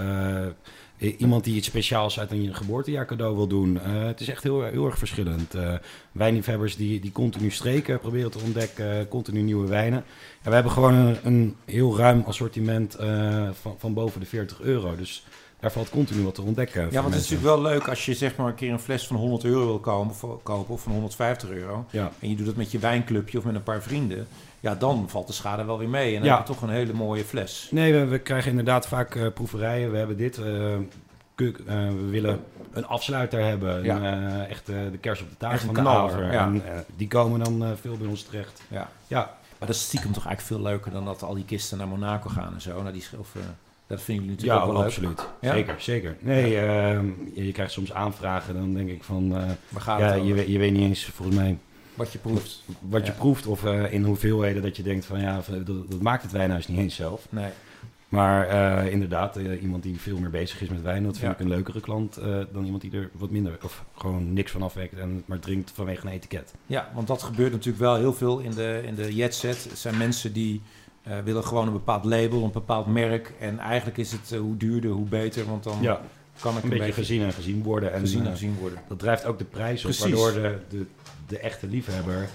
iemand die iets speciaals uit een geboortejaar cadeau wil doen. Eh, het is echt heel, heel erg verschillend. Eh, wijnliefhebbers die, die continu streken proberen te ontdekken, continu nieuwe wijnen. En we hebben gewoon een, een heel ruim assortiment eh, van, van boven de 40 euro. Dus daar valt continu wat te ontdekken. Ja, want het is natuurlijk wel leuk als je zeg maar een keer een fles van 100 euro wil kopen, of, kopen of van 150 euro. Ja. En je doet het met je wijnclubje of met een paar vrienden. Ja, dan valt de schade wel weer mee. En dan Ja. heb je toch een hele mooie fles. Nee, we, we krijgen inderdaad vaak eh, proeverijen. We hebben dit. eh, kuk- eh, we willen een afsluiter hebben. Ja. Een, echt de kers op de taart van de knaller, ja. En, die komen dan veel bij ons terecht. Ja. Ja, Maar dat is stiekem toch eigenlijk veel leuker dan dat al die kisten naar Monaco gaan en zo. Naar die, sch- of, eh, dat vinden jullie natuurlijk ook wel leuk. absoluut. Zeker, zeker. Nee, ehm, je, je krijgt soms aanvragen. Dan denk ik van... Waar gaat ja, het je, je weet niet eens volgens mij Wat je proeft. wat je proeft. Of eh, in hoeveelheden dat je denkt van... Ja, van, dat, dat maakt het wijnhuis niet eens zelf. Nee. Maar eh, inderdaad, eh, iemand die veel meer bezig is met wijn, dat vind Ja. ik een leukere klant eh, dan iemand die er wat minder of gewoon niks van afwekt en maar drinkt vanwege een etiket. Ja, want dat gebeurt natuurlijk wel heel veel in de, in de jetset. Het zijn mensen die eh, willen gewoon een bepaald label, een bepaald merk. En eigenlijk is het eh, hoe duurder, hoe beter. Want dan Ja, kan ik een een, beetje beetje gezien en gezien worden. En gezien en eh, gezien worden. dat drijft ook de prijs op, Precies. waardoor de, de, de echte liefhebber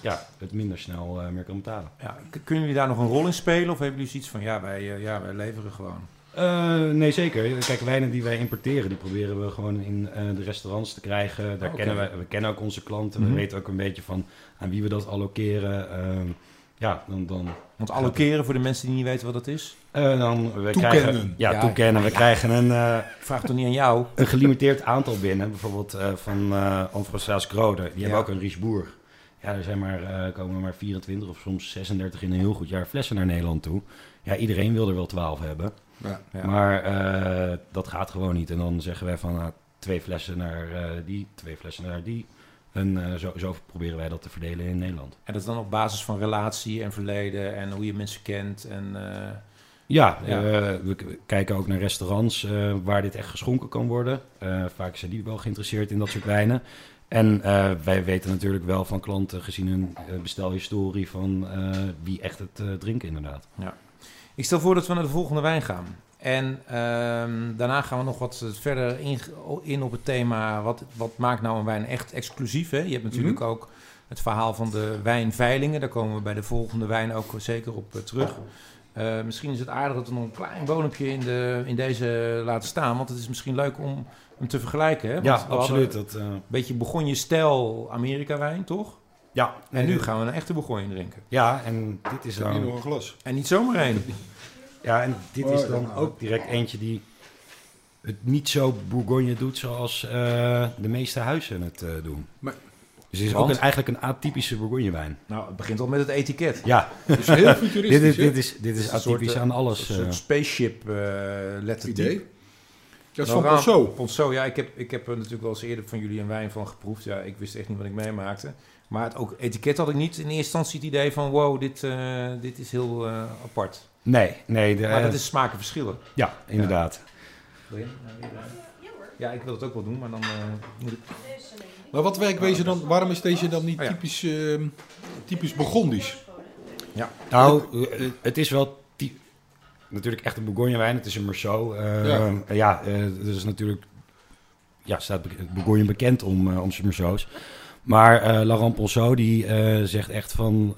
ja, het minder snel eh, meer kan betalen. Ja, kunnen jullie daar nog een rol in spelen? Of hebben jullie zoiets van, ja, wij, eh, ja, wij leveren gewoon? Eh, nee, zeker. Kijk, wijnen die wij importeren, die proberen we gewoon in de restaurants te krijgen. Daar Oké. kennen we, we kennen ook onze klanten. Mhm. We weten ook een beetje van aan wie we dat allokeren. Ja, dan, dan, Want allokeren voor de mensen die niet weten wat dat is. eh, dan we Toekennen. krijgen... Ja, Ja. toekennen. We krijgen een, eh, vraag toch niet aan jou? een gelimiteerd aantal binnen. Bijvoorbeeld eh, van eh Anfrostaas Grode. Die Ja. hebben ook een Richebourg. Ja, er zijn maar, eh, komen er maar 24 of soms 36 in een heel goed jaar flessen naar Nederland toe. Ja, iedereen wil er wel 12 hebben. Ja. Ja. Maar eh, dat gaat gewoon niet. En dan zeggen wij van nou, twee flessen naar eh, die, twee flessen naar die. En eh, zo, zo proberen wij dat te verdelen in Nederland. En dat is dan op basis van relatie en verleden en hoe je mensen kent. En, eh, Ja, Ja. eh, we kijken ook naar restaurants waar dit echt geschonken kan worden. Vaak zijn die wel geïnteresseerd in dat soort wijnen. En wij weten natuurlijk wel van klanten, gezien hun bestelhistorie, van wie echt het drinken inderdaad. Ik stel voor dat we naar de volgende wijn gaan. En ehm, daarna gaan we nog wat verder in, in op het thema... Wat, wat maakt nou een wijn echt exclusief? Hè? Je hebt natuurlijk Mhm. ook het verhaal van de wijnveilingen. Daar komen we bij de volgende wijn ook zeker op eh, terug. Eh, misschien is het aardig dat we nog een klein bodempje in, de, in deze laten staan. Want het is misschien leuk om hem te vergelijken. Hè? Want Ja, absoluut. Dat, eh, Een beetje Bourgogne-stijl Amerika-wijn, toch? ja, En nu gaan we een echte Bourgogne drinken. Ja, en dit is een glas. En niet zomaar één. Ja, en dit Oh, is dan ook direct eentje die het niet zo Bourgogne doet zoals eh, de meeste huizen het eh, doen. Maar- dus het is Want? ook een, eigenlijk een atypische Bourgogne wijn. Nou, het begint al met het etiket. Ja, Het is heel dit futuristisch, is, dit is, dit is een soort, atypisch eh, aan Een alles. soort eh. spaceship eh lettertype. idee. Dat is van Ponceau. Ponceau, ja, ik heb, ik heb er natuurlijk wel eens eerder van jullie een wijn van geproefd. Ja, ik wist echt niet wat ik meemaakte. Maar het ook etiket had ik niet in eerste instantie het idee van... wow, dit, eh, dit is heel eh, apart. Nee, nee. De, Maar dat is smaken verschillen. Ja, inderdaad. Wil je? Ja, ik wil het ook wel doen, maar dan eh, moet ik... Maar wat werkwezen dan, waarom is deze dan niet Oh ja. typisch, eh, typisch Burgondisch? Nou, eh, het is wel natuurlijk echt een Bourgogne wijn. Het is een Merceau. Eh, Ja. ja, eh dat is natuurlijk... Ja, staat Bourgogne bekend om, eh, om zijn Merceaus. Maar eh Laurent Ponceau die eh, zegt echt van...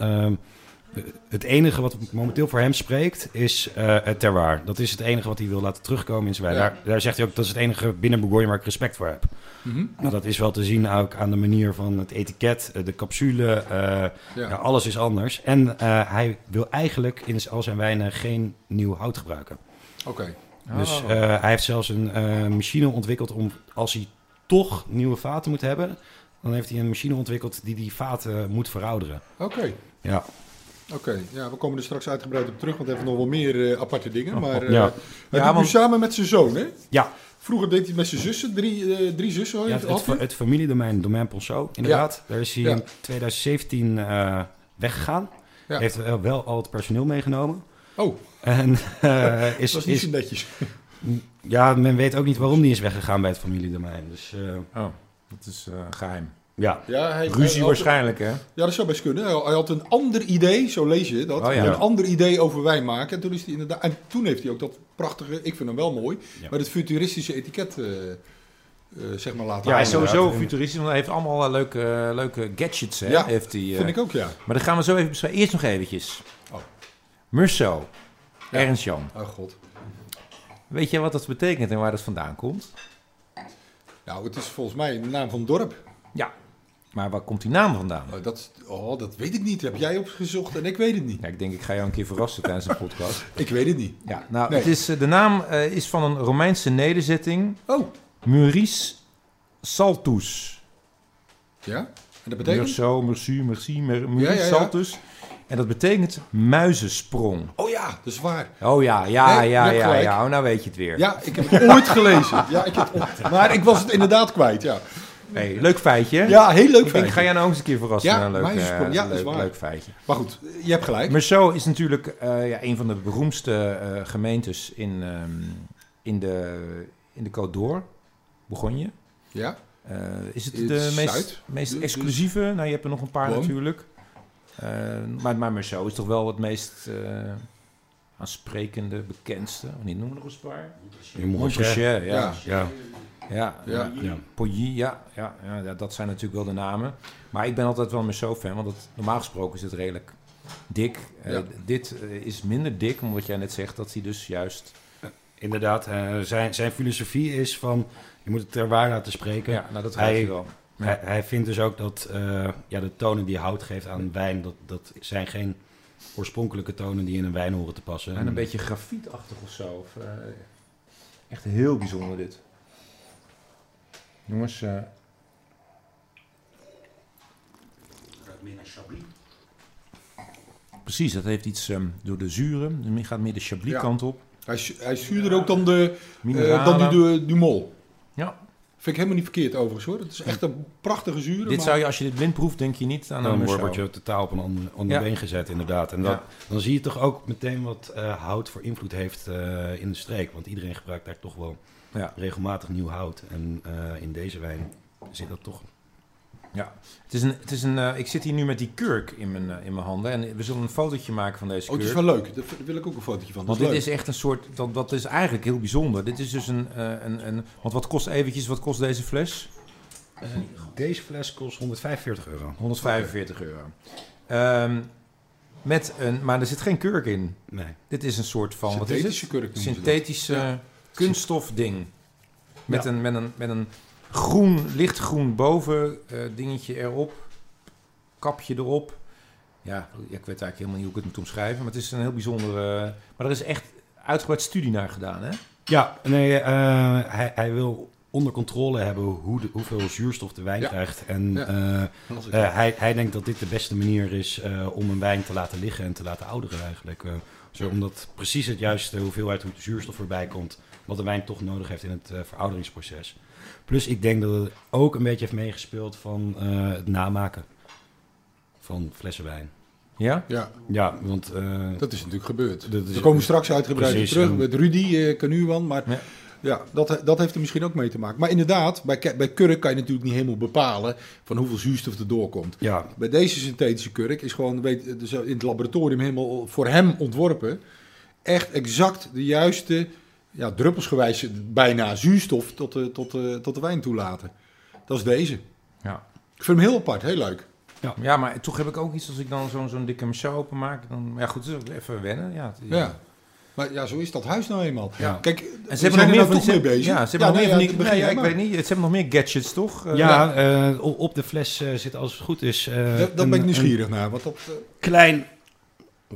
het enige wat momenteel voor hem spreekt is eh, het terroir. Dat is het enige wat hij wil laten terugkomen in zijn wijn. Ja. Daar, daar zegt hij ook, dat is het enige binnen Bourgogne waar ik respect voor heb. Mhm. Nou, dat is wel te zien ook aan de manier van het etiket, eh, de capsule. eh, Ja. ja, alles is anders. En eh, hij wil eigenlijk in al zijn wijnen geen nieuw hout gebruiken. Oké. Dus Oh. eh, hij heeft zelfs een eh, machine ontwikkeld om, als hij toch nieuwe vaten moet hebben, dan heeft hij een machine ontwikkeld die die vaten moet verouderen. Oké. Ja, Oké, ja, we komen er straks uitgebreid op terug, want we hebben nog wel meer eh, aparte dingen. Maar eh Ja. hij Ja, doet nu samen met zijn zoon, hè? ja. Vroeger deed hij met zijn zussen, drie, eh, drie zussen. hoor je ja het het, familiedomein, Domain Ponceau, inderdaad. Daar is hij Ja. in 2017 eh, weggegaan. Ja. Heeft wel, wel al het personeel meegenomen. Oh, En eh, is, dat was niet is, zo netjes. ja, men weet ook niet waarom die is weggegaan bij het familiedomein. Dus eh, Oh, dat is eh, geheim. Ja, Ja, hij, hij Ruzie had- waarschijnlijk, hè? Ja, dat zou best kunnen. Hij hij had een ander idee, zo lees je dat. Oh, ja. Een ander idee over wijn maken. En toen, is hij inderdaad, en toen heeft hij ook dat prachtige, ik vind hem wel mooi, Ja. maar het futuristische etiket eh, eh, zeg maar laten Ja, hij is sowieso futuristisch, want hij heeft allemaal eh, leuke, leuke gadgets, hè? Ja, heeft hij. Vind ik ook, ja. Maar dat gaan we zo even beschrijven. Eerst nog eventjes. Oh. Merceau. Ja. Ernst Jan. Oh god. Weet je wat dat betekent en waar dat vandaan komt? Nou, het is volgens mij de naam van het dorp. Ja. Maar waar komt die naam vandaan? Oh, dat, oh, dat weet ik niet. Heb jij opgezocht en ik weet het niet. Ja, ik denk, ik ga jou een keer verrassen tijdens een podcast. Ik weet het niet. Ja, nou, Nee. het is, eh, de naam eh, is van een Romeinse nederzetting. Oh, Maurice Saltus. ja? En dat betekent? Merceau, merci, merci, Mer- Maurice Ja, ja. Saltus. En dat betekent muizensprong. Oh ja, dat is waar. Oh ja, ja, Nee, ja, ja, ja. Oh, nou weet je het weer. Ja, ik heb het ooit gelezen. Ja, ik heb het, maar ik was het inderdaad kwijt, ja. Hey, leuk feitje. Ja, heel leuk Ik feitje. ik ga jij nou ook eens een keer verrassen Ja, met een leuk, eh, Ja, dat is leuk, waar. leuk feitje. Maar goed, je hebt gelijk. Merceau is natuurlijk eh, ja, een van de beroemdste eh, gemeentes in, ehm, in, de, in de Côte d'Or, Bourgogne. Ja, Eh, is het de meest, meest exclusieve? Nou, je hebt er nog een paar natuurlijk. Eh, maar, maar Merceau is toch wel het meest... eh, aansprekende, bekendste. Wanneer noemen we nog eens een paar? Montrachet. Montrachet, ja. Ja. Ja, Ja, Ja. ja. Ja, ja, dat zijn natuurlijk wel de namen. Maar ik ben altijd wel meer zo fan, want het, normaal gesproken is het redelijk dik. Eh, dit eh, is minder dik, omdat jij net zegt dat hij dus juist... Inderdaad, eh, zijn, zijn filosofie is van, je moet het ter waar laten spreken. Ja, nou dat Hij- wel. Hij, hij vindt dus ook dat ja, de tonen die hout geeft aan wijn, dat, dat zijn geen oorspronkelijke tonen die in een wijn horen te passen. En een beetje grafietachtig of zo. Of, echt heel bijzonder dit. Jongens, eh, precies, dat heeft iets ehm, door de zuren. Het gaat meer de Chablis Ja. kant op. Hij, is- hij is zuurder ook dan, de, Mineralen. dan die du, Dumol. Ja. Vind ik helemaal niet verkeerd overigens hoor. Het is echt een prachtige zuur. Dit zou je, als je dit blind proeft, denk je niet aan dan een Merlot. word je totaal op een ander, ander Ja. been gezet, inderdaad. En dat, Ja. dan zie je toch ook meteen wat eh, hout voor invloed heeft eh, in de streek. Want iedereen gebruikt daar toch wel Ja. regelmatig nieuw hout. En eh, in deze wijn zit dat toch. Ja, het is een, het is een, eh, ik zit hier nu met die kurk in mijn, eh, in mijn handen. En we zullen een fotootje maken van deze Oh, het is kurk. wel leuk. Daar wil ik ook een fotootje van. Dat Want is dit leuk. is echt een soort, dat, dat is eigenlijk heel bijzonder. Dit is dus een, eh, een, een, want wat kost eventjes, wat kost deze fles? Deze fles kost 145 euro. 145 euro. Ehm, met een, maar er zit geen kurk in. Nee. Dit is een soort van, wat is Synthetische het? kurk. Synthetische Ja. Kunststof ding. Met, Ja. een, met, een, met een groen, lichtgroen boven eh, dingetje erop. Kapje erop. Ja, ik weet eigenlijk helemaal niet hoe ik het moet omschrijven. Maar het is een heel bijzonder... eh, maar er is echt uitgebreid studie naar gedaan, hè? Ja, nee, eh, hij, hij wil onder controle hebben hoe de, hoeveel zuurstof de wijn Ja. krijgt. En Ja. hij, hij denkt dat dit de beste manier is om een wijn te laten liggen en te laten ouderen eigenlijk. zo, omdat precies het juiste hoeveelheid zuurstof erbij komt, wat de wijn toch nodig heeft in het eh, verouderingsproces. Plus ik denk dat het ook een beetje heeft meegespeeld van eh, het namaken van flessen wijn. Ja? Ja, Ja, want eh, dat is natuurlijk gebeurd. Dat is- Daar komen we straks uitgebreid Precies, terug. Met Rudy, eh Kanuwan. Maar Ja. ja, dat, dat heeft er misschien ook mee te maken. Maar inderdaad, bij, bij kurk kan je natuurlijk niet helemaal bepalen van hoeveel zuurstof er doorkomt. ja, Bij deze synthetische kurk is gewoon weet, dus in het laboratorium helemaal voor hem ontworpen. Echt exact de juiste, ja, druppelsgewijs bijna zuurstof tot de, tot, de, tot de wijn toelaten. Dat is deze. Ja. Ik vind hem heel apart, heel leuk. Ja, maar toch heb ik ook iets als ik dan zo'n zo'n dikke show openmaak. Dan, ja, goed, het is ook even wennen. Ja, het- Ja. Maar ja, zo is dat huis nou eenmaal. Ja. Kijk, En we ze hebben zijn nog er meer nou van toch die, mee bezig. Ja, ze hebben nog meer van ja, die. begin nee, ja, ik weet niet. Ze hebben nog meer gadgets, toch? Eh, ja eh, op de fles eh, zit als het goed is. eh, daar een- ben ik een nieuwsgierig naar. Want dat, eh, klein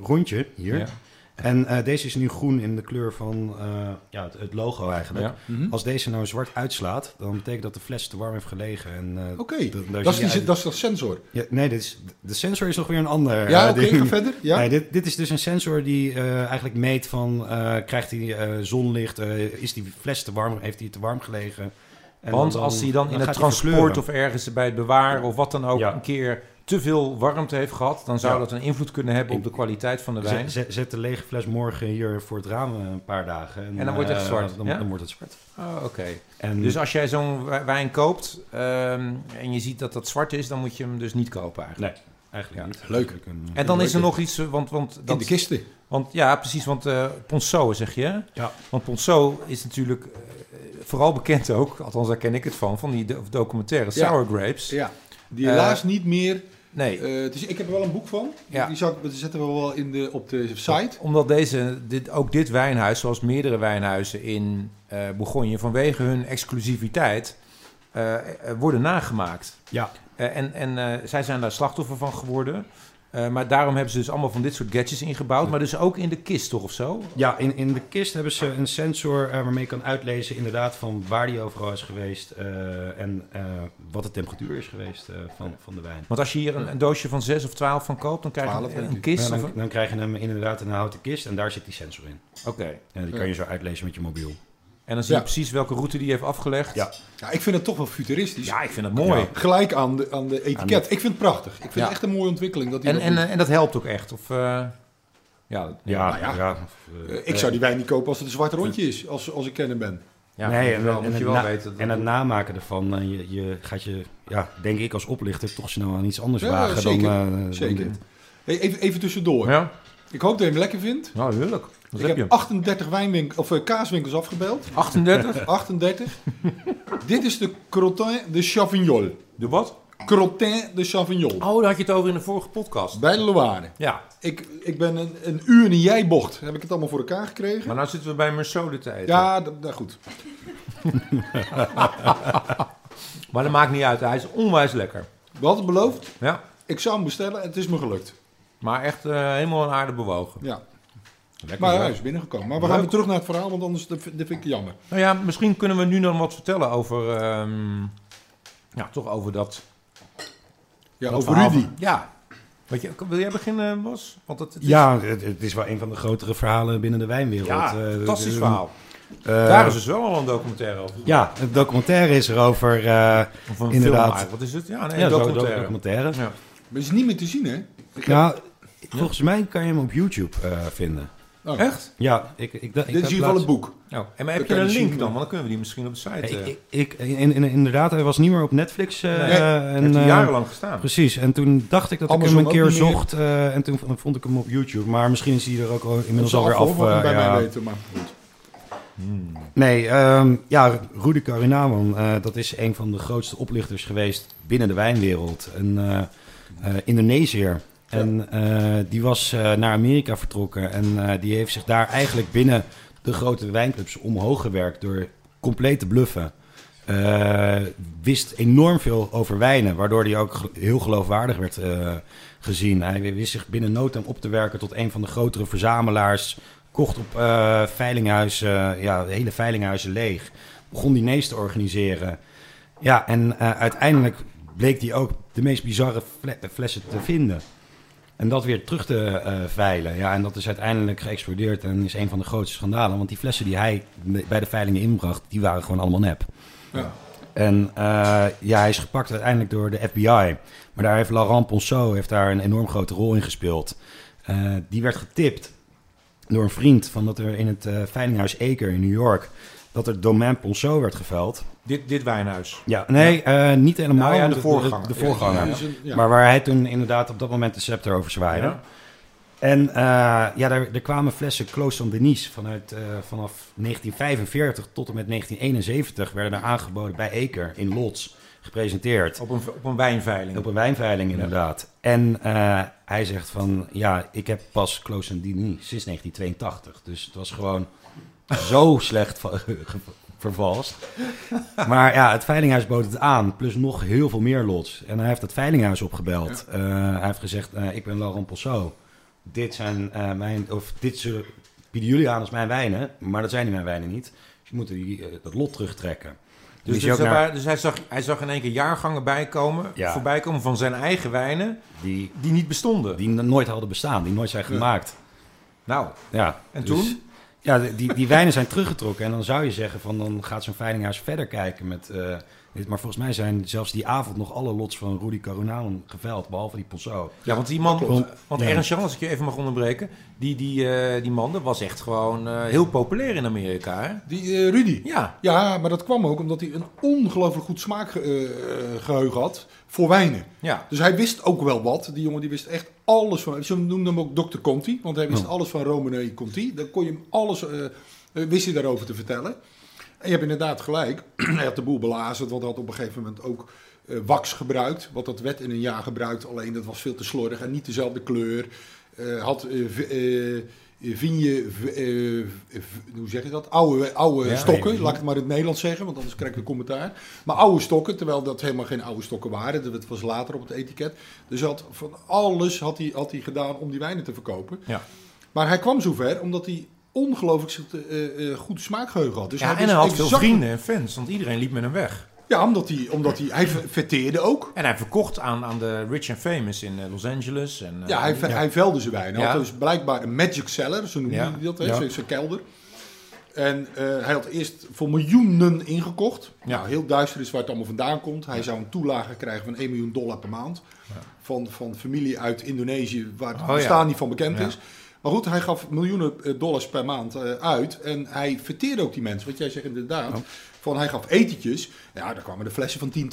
rondje hier. En eh, deze is nu groen in de kleur van eh, ja, het, het logo eigenlijk. Ja. mhm. Als deze nou zwart uitslaat, dan betekent dat de fles te warm heeft gelegen. En, eh, Oké, dat, is die- uit- dat is dat sensor. ja, nee, dit is, de sensor is nog weer een ander Ja, oké, ding. ga verder. Ja? Nee, dit, dit is dus een sensor die eh, eigenlijk meet van, eh, krijgt hij eh, zonlicht, eh, is die fles te warm, heeft hij te warm gelegen? En Want dan- als hij dan in het transport of ergens bij het bewaren of wat dan ook Ja. een keer te veel warmte heeft gehad, dan zou Ja. dat een invloed kunnen hebben op de kwaliteit van de wijn. Zet, zet, de lege fles morgen hier voor het raam een paar dagen. En dan wordt het eh, zwart, Dan, ja? dan wordt het zwart. Oh, oké. En Dus als jij zo'n wi- wijn koopt ehm, en je ziet dat dat zwart is, dan moet je hem dus niet kopen eigenlijk. Nee, eigenlijk Ja. niet. Leuk. En dan is er nog iets, eh, want, want, In dat, de kisten. want ja, precies, want eh Ponceau zeg je. Ja. Want Ponceau is natuurlijk vooral bekend ook, althans daar ken ik het van, van die do- documentaire Ja. Sour Grapes. Ja. Die helaas niet meer... Nee, eh, is, ik heb er wel een boek van. Ja. Die, zou, ik- die zetten we wel in de, op de site. Omdat deze, dit, ook dit wijnhuis, zoals meerdere wijnhuizen in eh Bourgogne, vanwege hun exclusiviteit, eh, worden nagemaakt. Ja, Eh, en en eh, zij zijn daar slachtoffer van geworden. Eh, maar daarom hebben ze dus allemaal van dit soort gadgets ingebouwd. Maar dus ook in de kist, toch of zo? ja in, in de kist hebben ze een sensor eh, waarmee je kan uitlezen inderdaad van waar die overal is geweest eh, en eh, wat de temperatuur is geweest eh, van, van de wijn. Want als je hier een, een doosje van 6 of 12 van koopt, dan krijg je 12 een, kist. Ja, dan krijg je hem inderdaad in een houten kist en daar zit die sensor in. Oké. En die kan je zo uitlezen met je mobiel. En dan zie je Ja. precies welke route die heeft afgelegd. Ja. Ja, ik vind het toch wel futuristisch. Ja, ik vind het mooi. Ja. Gelijk aan de, aan de etiket. Ik vind het prachtig. Ik vind Ja. het echt een mooie ontwikkeling. Dat hij En, dat en, doet. en dat helpt ook echt. Of, eh, ja, Ja, Nou ja. ja. Eh, ik zou die wijn niet kopen als het een zwart rondje is. Als, als ik kenner ben. ja, nee, en, wel, en, moet je het wel na- weten. en het namaken ervan, eh, je, je gaat je, ja, denk ik als oplichter, toch snel aan iets anders Ja, wagen zeker. dan, eh, dan Zeker. dit. Hey, even, even tussendoor. Ja, Ik hoop dat je hem lekker vindt. nou heerlijk. Wat ik heb heb je? 38 wijnwink of, eh, kaaswinkels afgebeld. 38? 38. Dit is de Crottin de Chavignol. De wat? Crottin de Chavignol. Oh, daar had je het over in de vorige podcast. Bij de Loire. Ja, Ik, ik ben een, een uur in een jij-bocht. Heb ik het allemaal voor elkaar gekregen? maar nou zitten we bij Merceau de tijd. Ja, dat, dat goed. Maar dat maakt niet uit, hij is onwijs lekker. We hadden beloofd. Ja, Ik zou hem bestellen en het is me gelukt. maar echt eh, helemaal een aarde bewogen. Ja. Lekker Maar hij is binnengekomen. Maar we gaan weer terug naar het verhaal, want anders dat, vind ik jammer. Nou ja, misschien kunnen we nu dan wat vertellen over... ehm, ja, toch over dat... Ja, dat over verhaal Rudy. ja. Weet je, wil jij beginnen, Bas? Want het, het is, Ja, het, het is wel een van de grotere verhalen binnen de wijnwereld. ja Eh, fantastisch eh, verhaal. eh, Daar is dus wel al een documentaire over. Ja, het documentaire is erover. eh, Of een inderdaad. film. Wat is het? Ja, nee, ja, een zo- documentaire. documentaire. Ja. Maar is niet meer te zien, hè? Nou, volgens mij kan je hem op YouTube eh, vinden. Oh. Echt? Ja, ik, ik, ik, Dit is in ieder geval het boek. Oh. En maar heb je een link dan? ja. Want dan kunnen we die misschien op de site... Ik, eh ik, ik- in, in- inderdaad, hij was niet meer op Netflix. eh, Nee, en, heeft hij eh, jarenlang gestaan. Precies, en toen dacht ik dat Amazon ik hem een keer zocht eh, en toen vond ik hem op YouTube. Maar misschien is hij er ook al inmiddels alweer af, af. eh, bij ja. mij weten, maar goed. Nee, ehm, ja, Rudy Karinaman, eh dat is een van de grootste oplichters geweest binnen de wijnwereld. Een eh, eh, Indonesiër. En eh, die was eh, naar Amerika vertrokken en eh, die heeft zich daar eigenlijk binnen de grote wijnclubs omhoog gewerkt door compleet te bluffen. Wist enorm veel over wijnen, waardoor hij ook heel geloofwaardig werd gezien. Hij wist zich binnen no op te werken tot een van de grotere verzamelaars. Kocht op veilinghuizen, ja, hele veilinghuizen leeg. Begon diners te organiseren. Ja, en uiteindelijk bleek hij ook de meest bizarre fle- flessen te vinden. En dat weer terug te eh, veilen. Ja, en dat is uiteindelijk geëxplodeerd en is een van de grootste schandalen. Want die flessen die hij bij de veilingen inbracht, die waren gewoon allemaal nep. Ja. En eh, ja, hij is gepakt uiteindelijk door de FBI. Maar daar heeft Laurent Ponceau heeft daar een enorm grote rol in gespeeld. Eh, die werd getipt door een vriend van dat er in het veilinghuis Eker in New York... dat er Domaine Ponceau werd geveild. Dit, dit wijnhuis. Ja, nee, eh, niet helemaal. Nou ja, de De- voorganger. De, voorganger. Ja, een- ja. Maar waar hij toen inderdaad op dat moment de scepter over zwaaide. Ja. En eh, ja, er, er kwamen flessen Clos van Denis vanuit, eh, vanaf 1945 tot en met 1971 werden er aangeboden bij Eker in Lots gepresenteerd. Op een, op een wijnveiling. Op een wijnveiling inderdaad. En eh, hij zegt van, ja, ik heb pas Clos en Denis sinds 1982. Dus het was gewoon zo slecht va- vervalst. Maar ja, het veilinghuis bood het aan, plus nog heel veel meer lots. En hij heeft het veilinghuis opgebeld. Eh, hij heeft gezegd, eh, ik ben Laurent Possot. Dit zijn eh, mijn, of dit zullen, bieden jullie aan als mijn wijnen, maar dat zijn die mijn wijnen niet. Dus je moet die, dat lot terugtrekken. Dus, dus, naar- dus hij, zag, hij zag in één keer jaargangen bijkomen, Ja. voorbij komen van zijn eigen wijnen, die, die niet bestonden. die nooit hadden bestaan, die nooit zijn gemaakt. Nou, Ja, en dus- toen? Ja, die- die, wijnen zijn teruggetrokken. En dan zou je zeggen van dan gaat zo'n veilinghuis verder kijken met eh, dit. Maar volgens mij zijn zelfs die avond nog alle lots van Rudy Coronado geveild, behalve die Ponceau. Ja, want die man, want Ja. Ernst Jan, als ik je even mag onderbreken, die, die, eh, die man, dat was echt gewoon eh, heel populair in Amerika, hè? Die Rudy. Ja, Ja, maar dat kwam ook omdat hij een ongelooflijk goed smaakgeheugen had voor wijnen. ja. Dus hij wist ook wel wat. Die jongen die wist echt alles van. Ze noemden hem ook Dr. Conti, want hij wist alles van Romane Conti. Dan kon je hem alles, eh, eh, wist hij daarover te vertellen. En je hebt inderdaad gelijk. hij had de boel belazerd, want hij had op een gegeven moment ook eh, wax gebruikt. Wat dat werd in een jaar gebruikt, alleen dat was veel te slordig en niet dezelfde kleur. Had eh, v- eh, eh, hoe zeg je dat? Oude, oude Ja, stokken, nee, laat ik het maar in het Nederlands zeggen, want anders krijg ik een commentaar. Maar oude stokken, terwijl dat helemaal geen oude stokken waren. Dat was later op het etiket. Dus had van alles had hij, had hij gedaan om die wijnen te verkopen. Ja. Maar hij kwam zover omdat hij ongelooflijk uh, uh, goed smaakgeheugen had. Dus ja hij en hij had veel vrienden en fans, want iedereen liep met hem weg. Ja, omdat hij, omdat hij, hij verteerde ook. En hij verkocht aan, aan de Rich and Famous in eh, Los Angeles. En, eh, Ja, hij, hij velde zijn wijn. Hij Ja. had dus blijkbaar een magic cellar, zo noemde Ja. hij dat, hè, Ja. zijn- zijn kelder. En eh, hij had eerst voor miljoenen ingekocht. Ja. Nou, heel duister is waar het allemaal vandaan komt. Hij zou een toelage krijgen van 1 miljoen dollar per maand. Van, van familie uit Indonesië, waar het Oh, ja. bestaan niet van bekend Ja. is. Maar goed, hij gaf miljoenen eh, dollars per maand eh, uit. En hij verteerde ook die mensen. Wat jij zegt inderdaad. Van hij gaf etentjes. Ja, daar kwamen de flessen van 10,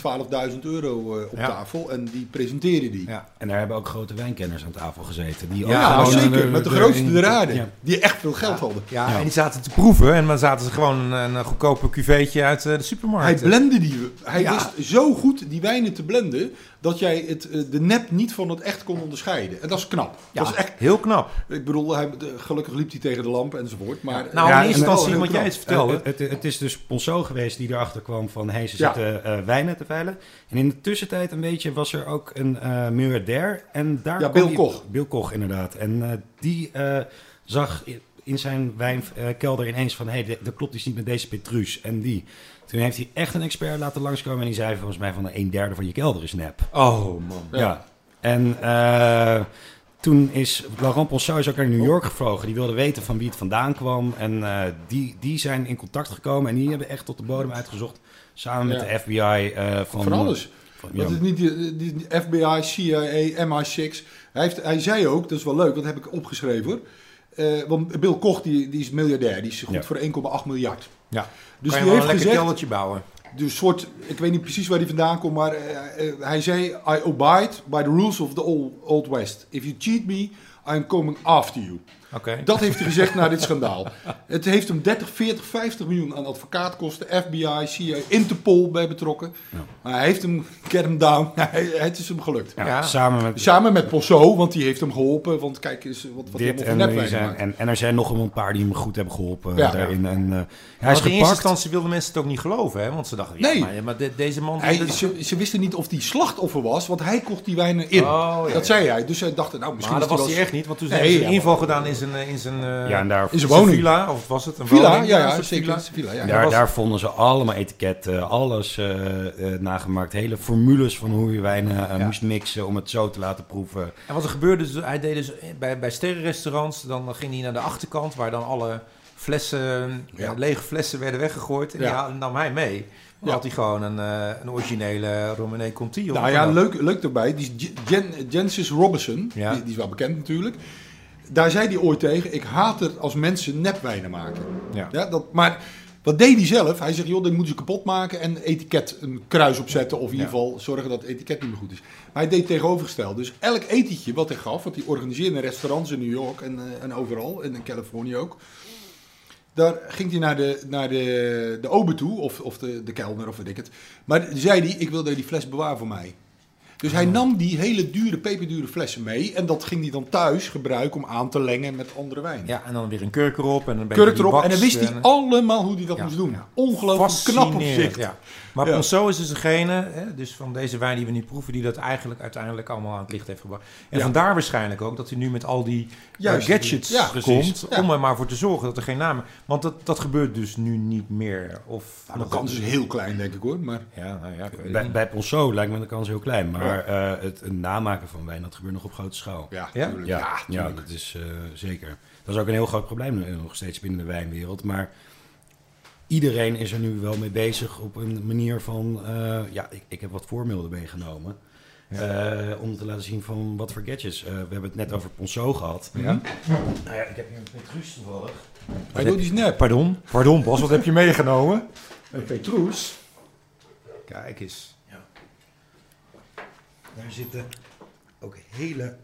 12.000 euro eh, op Ja. tafel en die presenteerde die. Ja. En daar hebben ook grote wijnkenners aan tafel gezeten. Die Ja, ook Ja, nou, zeker. er- met de grootste aarde. Ja. Die echt veel geld hadden. Ja, Ja. en die zaten te proeven en dan zaten ze gewoon een, een goedkope cuveetje uit eh, de supermarkt. Hij blendde die. Hij Ja. wist zo goed die wijnen te blenden dat jij het, eh, de nep niet van het echt kon onderscheiden. En dat is knap. ja, Dat is echt. heel knap. Ik bedoel, hij, gelukkig liep hij tegen de lamp enzovoort. Maar Nou, Ja, in eerste instantie, heel jij het vertelde. Het, het, is dus Ponceau geweest die erachter kwam van hey, ze Ja. zitten eh, wijnen te veilen. En in de tussentijd een beetje was er ook een eh miljardair. En daar Ja, kwam Bill die- Koch. Bill Koch, inderdaad. En eh, die eh, zag in zijn wijnkelder ineens van... hé, hey, dat klopt iets niet met deze Petrus en die. Toen heeft hij echt een expert laten langskomen en die zei volgens mij van een derde van je kelder is nep. oh man. Ja. Ja. En eh, toen is Laurent is ook naar New York gevlogen. Die wilde weten van wie het vandaan kwam. En eh, die, die zijn in contact gekomen. En die hebben echt tot de bodem uitgezocht. Samen met Ja. de FBI. eh, van, van alles. van- ja. Dat is niet die, die FBI, CIA, MI6. Hij, heeft, hij zei ook, dat is wel leuk, dat heb ik opgeschreven hoor. Want Bill Koch die, die is miljardair, die is goed Ja. voor 1,8 miljard. Ja. Dus kan je die een heeft lekker gezegd, keldertje bouwen. dus soort, ik weet niet precies waar hij vandaan komt, maar eh, eh, hij zei: I abide by the rules of the old, old West. If you cheat me, I'm coming after you. Oké. Dat heeft hij gezegd na dit schandaal. Het heeft hem 30, 40, 50 miljoen aan advocaatkosten, FBI, CIA, Interpol bij betrokken. Ja. Maar hij heeft hem, get him down, Hij- het is hem gelukt. Ja, Ja. Samen met Samen met Posso, want die heeft hem geholpen. Want kijk eens wat, wat dit. hij En, zijn, maakt. en, en er zijn nog een paar die hem goed hebben geholpen Ja. daarin. En, eh, hij Maar is in eerste instantie wilden mensen het ook niet geloven, hè? Want ze dachten, Nee. ja, maar, maar de- deze man... Hij, ze, ze wisten niet of hij slachtoffer was, want hij kocht die wijnen in. Oh, ja. dat zei hij. Dus zij dachten, nou misschien maar dat is was hij echt niet, want toen Nee, ze een ja, inval gedaan in zijn, eh, in zijn, eh, ja, en daar, In zijn woning. villa, of was het een Villa, woning? ja, ja, zeker. villa. Villa, ja. daar, was- daar vonden ze allemaal etiketten, alles eh, nagemaakt. Hele formules van hoe je wijnen eh, Ja. moest mixen om het zo te laten proeven. En wat er gebeurde, dus, hij deed dus bij, bij sterrenrestaurants, dan ging hij naar de achterkant waar dan alle flessen, Ja. lege flessen werden weggegooid. En Ja. die nam hij mee. Dan Ja. had hij gewoon een, eh, een originele Romanée Conti. Nou ja, leuk, leuk erbij. Die Jen, Jensis Robinson, Ja. die, die is wel bekend natuurlijk. Daar zei hij ooit tegen, ik haat het als mensen nepwijnen maken. Ja. Ja, dat, maar wat deed hij zelf? Hij zegt, joh, dit moeten ze kapot maken en etiket een kruis opzetten. Of in ieder geval zorgen dat het etiket niet meer goed is. Maar hij deed tegenovergesteld. Dus elk etentje wat hij gaf, wat hij organiseerde in restaurants in New York en, eh, en overal, en in Californië ook. Daar ging hij naar de, naar de, de ober toe, of, of de, de kelner, of weet ik het. Maar zei hij, ik wil dat die fles bewaren voor mij. Dus hij nam die hele dure, peperdure flessen mee. En dat ging hij dan thuis gebruiken om aan te lengen met andere wijn. Ja, en dan weer een kurk erop. En een beetje Kurk erop. En dan wist hij allemaal hoe hij dat moest doen. Ongelooflijk knap op zich. Ja. Maar Ja. Ponceau is dus degene, hè, dus van deze wijn die we nu proeven, die dat eigenlijk uiteindelijk allemaal aan het licht heeft gebracht. En Ja. vandaar waarschijnlijk ook dat hij nu met al die Juist. eh, gadgets Ja, komt, om er maar voor te zorgen dat er geen namen... Want dat, dat gebeurt dus nu niet meer. Of Nou, de kans is heel klein, denk ik hoor. Maar Ja, nou ja, Bij, bij Ponceau lijkt me de kans heel klein. Maar eh, het, het namaken van wijn, dat gebeurt nog op grote schaal. ja, Ja? tuurlijk. Ja, Ja, ja, tuurlijk. dat is eh, zeker. Dat is ook een heel groot probleem nog steeds binnen de wijnwereld. Maar iedereen is er nu wel mee bezig op een manier van... eh, ja, ik, ik heb wat voorbeelden meegenomen. eh, om te laten zien van wat voor gadgets. Eh, we hebben het net over Ponceau gehad. Ja? Nou ja, ik heb hier een Petrus toevallig. Hij doet die snap. Pardon? Pardon Bas, wat heb je meegenomen? Een Petrus. Kijk eens. Daar zitten ook hele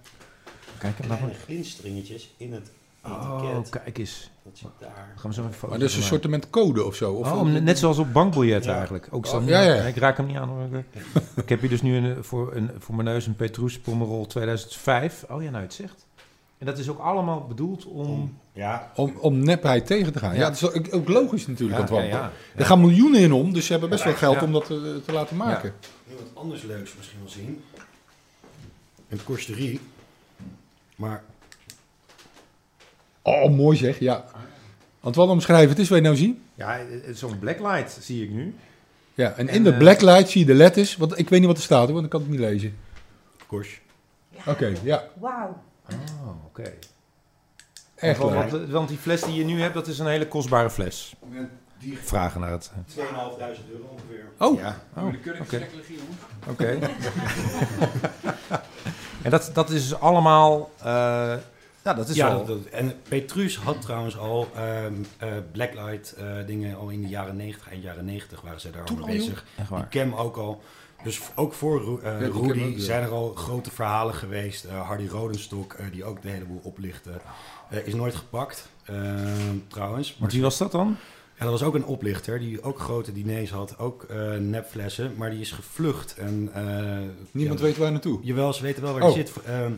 Kijk nou. kleine glinsteringetjes in het Oh, kijk eens. Dat zit daar. Gaan we zo even foto's Maar dat is een van soort met code of zo. Of Oh, net zoals op bankbiljetten Ja. eigenlijk. Ook Oh, zo. ja, ja. Ik raak hem niet aan. hoor. Ik heb hier dus nu een, voor, een, voor mijn neus een Petrus Pomerol 2005. Oh ja, nou het zegt. En dat is ook allemaal bedoeld om... Ja, Om, om nepheid tegen te gaan. Ja, Ja. dat is ook, ook logisch natuurlijk. Ja, want ja, ja. Er gaan miljoenen in om, dus ze hebben best wel geld Ja. om dat te, te laten maken. heel wat anders leuks misschien wel zien. Een korsterie. Maar Oh, mooi zeg, ja. Want wat omschrijven, het is wat je nou ziet. Ja, zo'n blacklight zie ik nu. Ja, en, En, in de eh, blacklight zie je de letters. Want ik weet niet wat er staat hoor, want ik kan het niet lezen. Kors. Oké, ja. Wauw. Oh, oké. Echt Want, leuk. want, want die fles die je nu hebt, dat is een hele kostbare fles. Die Vragen naar het... 2.500 euro ongeveer. Oh, Ja, oh, oké. Oké. en dat, dat is allemaal... eh, Nou, dat is ja, wel... dat- dat- en Petrus had trouwens al ehm, eh, blacklight eh, dingen al in de jaren 90, eind jaren 90 waren ze daar al Toen mee al, joh? bezig. Die. Cam ook al. Dus ook voor eh, Cam Rudy ja. zijn er al grote verhalen geweest. Eh, Hardy Rodenstok, die ook de hele boel oplichtte, eh, is nooit gepakt eh, trouwens. Want wie was dat dan? Ja, dat was ook een oplichter die ook grote diners had, ook eh, nepflessen, maar die is gevlucht. En, eh, Niemand ja, weet waar naartoe. Jawel, ze weten wel waar Oh. hij zit. Ehm,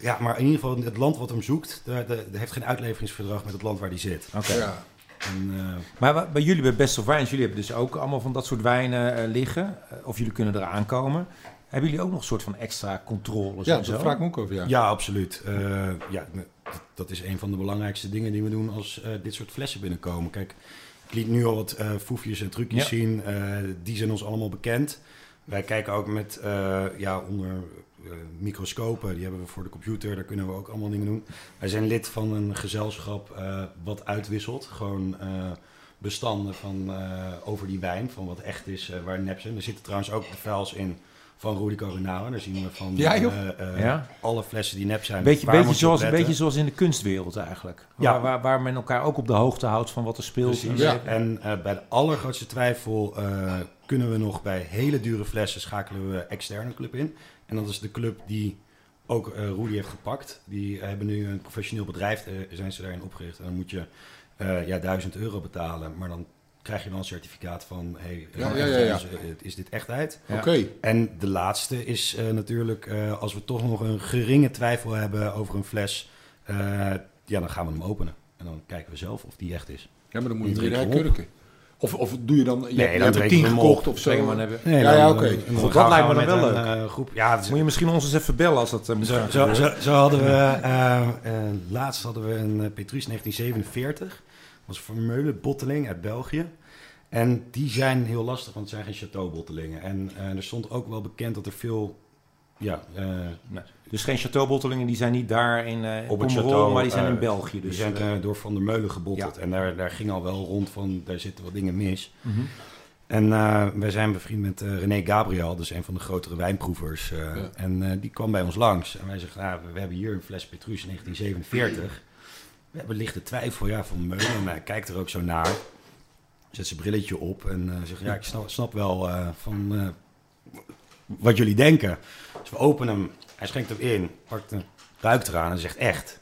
ja, maar in ieder geval het land wat hem zoekt, daar, heeft geen uitleveringsverdrag met het land waar hij zit. Oké. Ja. En, eh, Maar bij jullie bij Best of Wines, jullie hebben dus ook allemaal van dat soort wijnen eh, liggen. Eh, of jullie kunnen eraan komen. Hebben jullie ook nog een soort van extra controles Ja, dat vraag ik me ook over, ja. ja. absoluut. Eh, ja, dat, is een van de belangrijkste dingen die we doen als eh, dit soort flessen binnenkomen. Kijk, ik liet nu al wat eh foefjes en trucjes Ja. zien. Eh, die zijn ons allemaal bekend. Wij kijken ook met eh, ja, onder microscopen, die hebben we voor de computer, daar kunnen we ook allemaal dingen doen. Wij zijn lid van een gezelschap eh, wat uitwisselt. Gewoon eh, bestanden van, eh, over die wijn, van wat echt is, eh, waar nep zijn. Er zitten trouwens ook de files in van Rudy Coronado. Daar zien we van Ja, eh, eh, alle flessen die nep zijn. Beetje, beetje, zoals, een beetje zoals in de kunstwereld eigenlijk. Ja. Waar, waar, waar men elkaar ook op de hoogte houdt van wat er speelt. Precies. Ja. En eh, bij de allergrootste twijfel eh, kunnen we nog bij hele dure flessen schakelen we externe club in. En dat is de club die ook eh Rudy heeft gepakt. Die hebben nu een professioneel bedrijf, eh, zijn ze daarin opgericht. En dan moet je eh, ja, 1000 euro betalen. Maar dan krijg je wel een certificaat van, hey, eh, Ja, ja, ja, ja. Is, eh, is dit echtheid? Ja. Oké. En de laatste is eh, natuurlijk, eh, als we toch nog een geringe twijfel hebben over een fles, eh, ja, dan gaan we hem openen. En dan kijken we zelf of die echt is. Ja, maar dan moet je drie kurken. Of, of doe je dan... Je, Nee, hebt er tien gekocht of zo. maar hebben. Nee, Ja, ja, oké. gaan dat lijkt me dan wel een, eh, groep. Ja, is- Moet je misschien ons eens even bellen als dat eh, moet zo, zo, zo, zo hadden we, eh, laatst hadden we een Petrus 1947. Dat was een Vermeulen-botteling uit België. En die zijn heel lastig, want het zijn geen chateaubottelingen. En eh, er stond ook wel bekend dat er veel... Ja, eh, Nee. Dus geen chateaubottelingen, die zijn niet daar in eh Op het Pomerol, château, maar die zijn in eh, België. die Dus, zijn eh, eh, door Van der Meulen gebotteld. En daar, daar ging al wel rond van, daar zitten wat dingen mis. mhm. En eh, wij zijn bevriend met eh, René Gabriel, dus een van de grotere wijnproevers. eh, Ja. En eh, die kwam bij ons langs. En wij zeggen, ah, we, we hebben hier een fles Petrus 1947. We hebben lichte twijfel ja, van Meulen. En hij kijkt er ook zo naar. Zet zijn brilletje op en eh, zegt, ja, ik snap, snap wel eh, van eh, wat jullie denken. Dus we openen hem, hij schenkt hem in, pakt hem, ruikt eraan en zegt echt.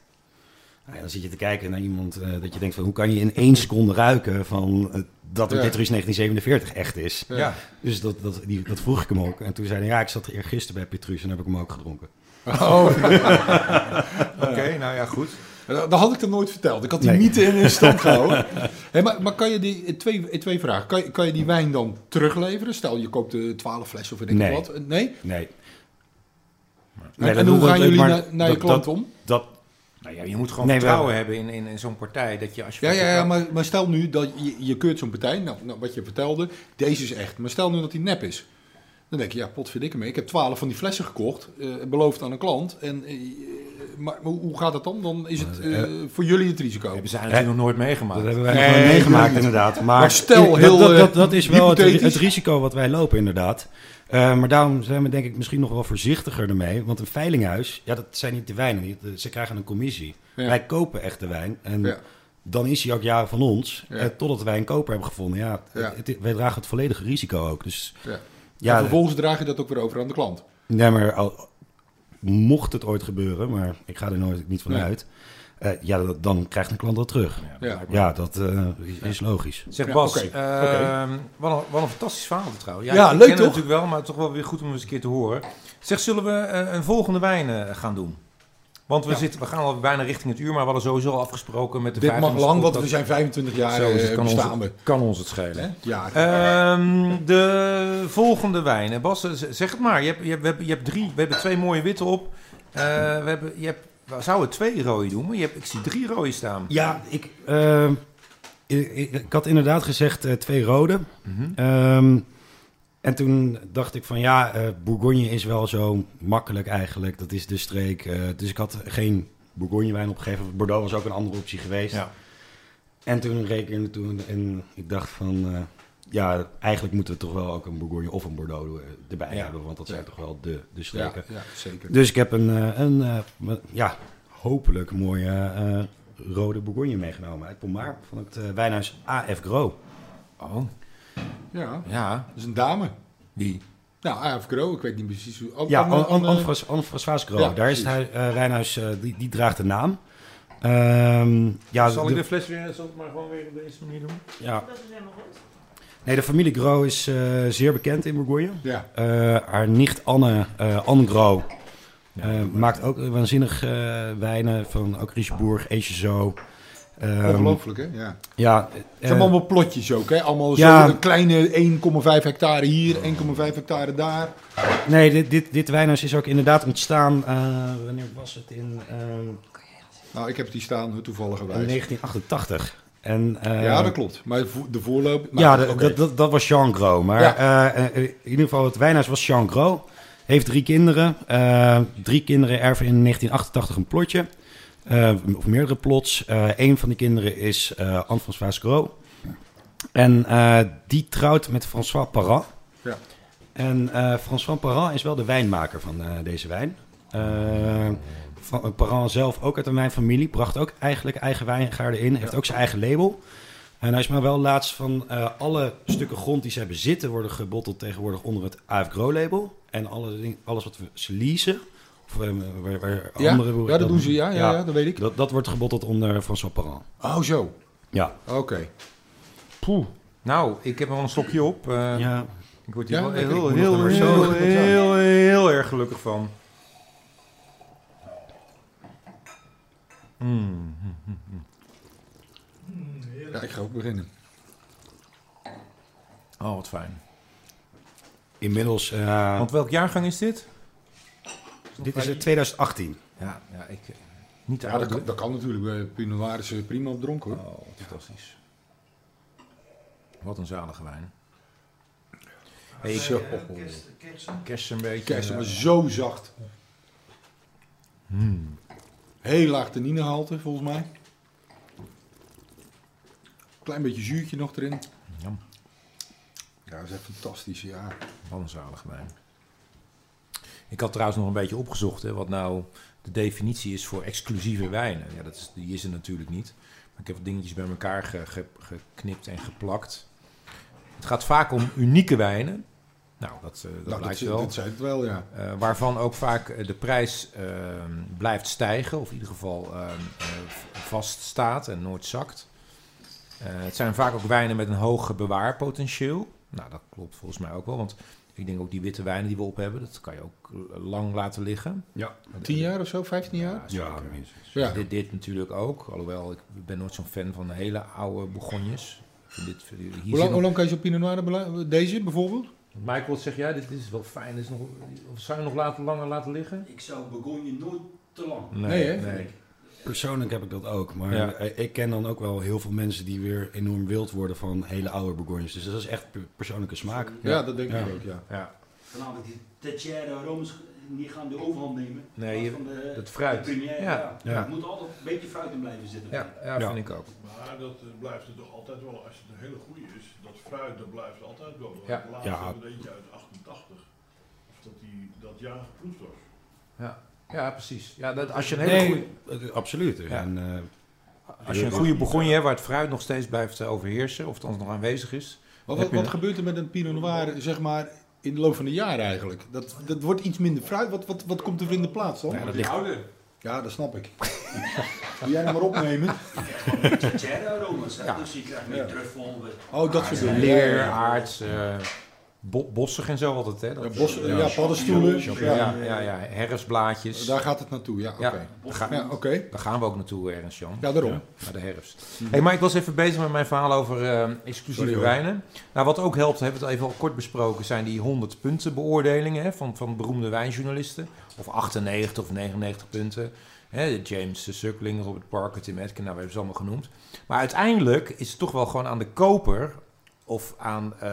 Nou ja, dan zit je te kijken naar iemand eh, dat je denkt van hoe kan je in één seconde ruiken van eh, dat een Ja. Petrus 1947 echt is. Ja. Dus dat, dat, die, dat vroeg ik hem ook. En toen zei hij, ja, ik zat er eergisteren bij Petrus en heb ik hem ook gedronken. Oh, Oké, nou ja, goed. Dat had ik er nooit verteld. Ik had die Nee. niet in stand gehouden. Hé, maar, maar kan je die, eh, twee, eh, twee vragen. Kan je, kan je die wijn dan terugleveren? Stel, je koopt de 12 flessen of weet ik Nee. wat. Eh, Nee? Nee. En, hoe gaan jullie maar naar, naar je klant dat- om? Dat, Nou ja, je moet gewoon Nee, we vertrouwen hebben- hebben in, in, in zo'n partij. Dat je als je Ja, ja, ja maar, maar stel nu dat je, je keurt zo'n partij, nou, nou, wat je vertelde, deze is echt. Maar stel nu dat die nep is. Dan denk je, ja, potverdikke mee. Ik heb twaalf van die flessen gekocht, eh, beloofd aan een klant. En, eh, maar, hoe gaat dat dan? Dan is het eh, voor jullie het risico. hebben zij natuurlijk nog nooit meegemaakt. dat hebben wij Nee, nog nooit meegemaakt inderdaad. Maar, Maar stel, dat- heel, dat, dat, dat is wel het, risico wat wij lopen inderdaad. Eh, maar daarom zijn we denk ik misschien nog wel voorzichtiger ermee. Want een veilinghuis, ja, dat zijn niet de wijnen. die- Ze krijgen een commissie. Ja. Wij kopen echt de wijn. En Ja. dan is hij ook jaren van ons. Ja. totdat wij een koper hebben gevonden. Ja, Ja. Het, het- wij dragen het volledige risico ook. Dus Ja. Ja, en vervolgens draag je dat ook weer over aan de klant. Nee, maar al, mocht het ooit gebeuren, maar ik ga er nooit niet van Nee. uit. eh, ja, dat- dan krijgt een klant dat terug. Ja. Ja, dat eh, is, is logisch. Zeg Ja, Bas, oké, ehm, Wat, een, wat een fantastisch verhaal trouwens. Ja, Ja, ik leuk, ken het toch? natuurlijk wel, maar toch wel weer goed om eens een keer te horen. Zeg, zullen we eh, een volgende wijn eh, gaan doen? Want we, Ja. zitten, we gaan al bijna richting het uur, maar we hadden sowieso al afgesproken met de Dit mag 25 lang, want we zijn 25 jaar Zo eh, kan, bestaan ons, we. kan ons het schelen. Hè? Ja, Ehm, de volgende wijn. Bas, zeg het maar. Je hebt, je hebt, we hebben, je hebt drie, we hebben twee mooie witte op. Eh, we hebben, je hebt, we zouden twee rode doen, maar je hebt, ik zie drie rode staan. Ja, ik, eh, ik, ik- ik had inderdaad gezegd eh, twee rode. Ehm, en toen dacht ik van ja, eh, Bourgogne is wel zo makkelijk eigenlijk. Dat is de streek. eh, dus ik had geen Bourgogne wijn opgegeven. Bordeaux was ook een andere optie geweest. Ja. En toen rekende toen en ik dacht van eh, ja, eigenlijk moeten we toch wel ook een Bourgogne of een Bordeaux erbij Ja. hebben, want dat zijn Ja. toch wel de, de streken. ja, zeker. Dus ik heb een, een ja, hopelijk mooie rode Bourgogne meegenomen uit Pommaar van het wijnhuis AF Gro. Oh, Ja, ja. dat is een dame. Wie? Nou, AF Gro, ik weet niet precies hoe... Ja, Anne- Anne- Anne François Gro. Ja, Daar is het hui- eh, wijnhuis, eh, die, die draagt de naam. Ehm, ja, Zal de- ik de fles weer, zal ik maar gewoon weer op deze manier doen? ja. Nee, de familie Gro is eh, zeer bekend in Bourgogne. Ja, Eh, haar nicht Anne, eh Anne Gro, eh, maakt ook waanzinnig eh, wijnen van ook Richebourg, Echezo. Ehm, ongelooflijk hè? Ja. Ja, Het eh, zijn allemaal plotjes ook hè? Allemaal Ja. een kleine 1,5 hectare hier, 1,5 hectare daar. nee, dit, dit, dit wijnhuis is ook inderdaad ontstaan, eh, wanneer was het? In, ehm, Nou, ik heb die staan toevallig in gewijs. 1988. En, eh, Ja, dat klopt. Maar de voorloop... maar ja, dat- dat, oké. dat, dat, dat was Jean Gros. Maar Ja. eh, eh, in ieder geval, het wijnhuis was Jean Gros. Heeft drie kinderen. Eh, drie kinderen erven in 1988 een plotje. Eh, of meerdere plots. Eh een van die kinderen is eh Anne-François Gros. En die trouwt met François Parra. Ja. En François Parra is wel de wijnmaker van deze wijn. Parra zelf ook uit een wijnfamilie. Bracht ook eigenlijk eigen wijngaarden in. Heeft ook zijn eigen label. En hij is maar wel laatst van alle stukken grond die ze hebben zitten... worden gebotteld tegenwoordig onder het AF Gro label. En alle, ding- alles wat we ze leasen... Of eh, waar, waar Ja, andere boeren- ja, dat doen ze. Ja, ja, ja, dat weet ik. Dat, dat wordt gebotteld onder François Parra. Oh, zo. Ja. Oké. Poeh. Nou, ik heb er wel een stokje op. Eh, ja. Ik word hier Ja, wel heel, heel, heel, heel, heel, erg gelukkig van. Mm. Ja, ik ga ook beginnen. Oh, wat fijn. Inmiddels... eh, Want welk jaargang is dit? Dit is het 2018. Ja, ja ik... eh, Niet te Ja, oud, dat, kan, dat kan natuurlijk. Bij Pinot Noir is eh, prima op dronken hoor. Oh, fantastisch. Wat een zalige wijn. Hey, ik, Zo. kerst een beetje. Maar eh, zo zacht. hmm. Heel laag tanninegehalte volgens mij. Klein beetje zuurtje nog erin. Ja, Ja, dat is echt fantastisch. Ja. wat een zalige wijn. Ik had trouwens nog een beetje opgezocht hè, wat nou de definitie is voor exclusieve wijnen. Ja, dat is, die is er natuurlijk niet. Maar ik heb wat dingetjes bij elkaar ge- ge- geknipt en geplakt. Het gaat vaak om unieke wijnen. Nou, dat, eh, dat Nou, blijkt dat, wel. dat zei het wel, ja. Eh, waarvan ook vaak eh, de prijs eh, blijft stijgen, of in ieder geval eh, eh, vaststaat en nooit zakt. Het zijn vaak ook wijnen met een hoog bewaarpotentieel. Nou, dat klopt volgens mij ook wel, want ik denk ook die witte wijnen die we op hebben, dat kan je ook lang laten liggen. Ja. 10 jaar of zo, 15 jaar? Ja, minstens. Ja. Dit, dit natuurlijk ook, alhoewel ik ben nooit zo'n fan van hele oude Bourgognes. Vind dit, hier Hoe lang, hoe lang kan je zo'n Pinot Noir Deze bijvoorbeeld? Michael, wat zeg jij? Dit, is wel fijn. Is nog, of zou je nog laten, langer laten liggen? Ik zou Begonje nooit te lang. Nee, hè? nee. Persoonlijk heb ik dat ook. Maar Ja. eh, ik ken dan ook wel heel veel mensen die weer enorm wild worden van hele oude Bourgognes. Dus dat is echt per- persoonlijke smaak. Ja, dat denk Ja. ik ook, ja. Ja. Vanavond die Tetière aromas die gaan de overhand nemen. Nee, je- van de, het fruit. de première, Ja. ja. Ja. Er moet altijd een beetje fruit in blijven zitten. Ja, ja, Ja. vind ik ook. Maar dat eh, blijft er toch altijd wel, als het een hele goede is, dat fruit, dat blijft altijd wel. Ja. Ja. Laatst Ja. ja. er eentje uit 88, of dat die dat jaar geproefd was. Ja, precies. Ja, dat, als je een hele goede, Nee, eh, absoluut. Ja. En, eh, als je een goede begonje hebt waar het fruit nog steeds blijft eh, overheersen, of het anders nog aanwezig is. Wat, wat, je wat een- gebeurt er met een Pinot Noir, zeg maar, in de loop van de jaren eigenlijk? Dat, dat wordt iets minder fruit. Wat, wat, wat komt er in de plaats dan? Ja, dat ligt, Ja, dat snap ik. Wil jij hem maar opnemen? Ja. dus je krijgt meer Ja. truffel. Oh, dat soort dingen. leer, Ja, ja. Aards, eh, bo- bossig en zo altijd. Hè? Dat, Ja, bos, ja, paddenstoelen. ja, Ja. ja, ja, herfstblaadjes. Daar gaat het naartoe, ja. Oké. Ja, daar, ga- Ja, oké. daar gaan we ook naartoe, Ernst Jan. Ja, daarom. Naar de herfst. Hey, maar ik was even bezig met mijn verhaal over eh, exclusieve Sorry, wijnen. Nou, wat ook helpt, hebben we het even al kort besproken, zijn die 100 punten beoordelingen hè, van, van beroemde wijnjournalisten. Of 98 of 99 punten. Hè, James Suckling, Robert Parker, Tim Atkin, nou, we hebben ze allemaal genoemd. Maar uiteindelijk is het toch wel gewoon aan de koper of aan eh,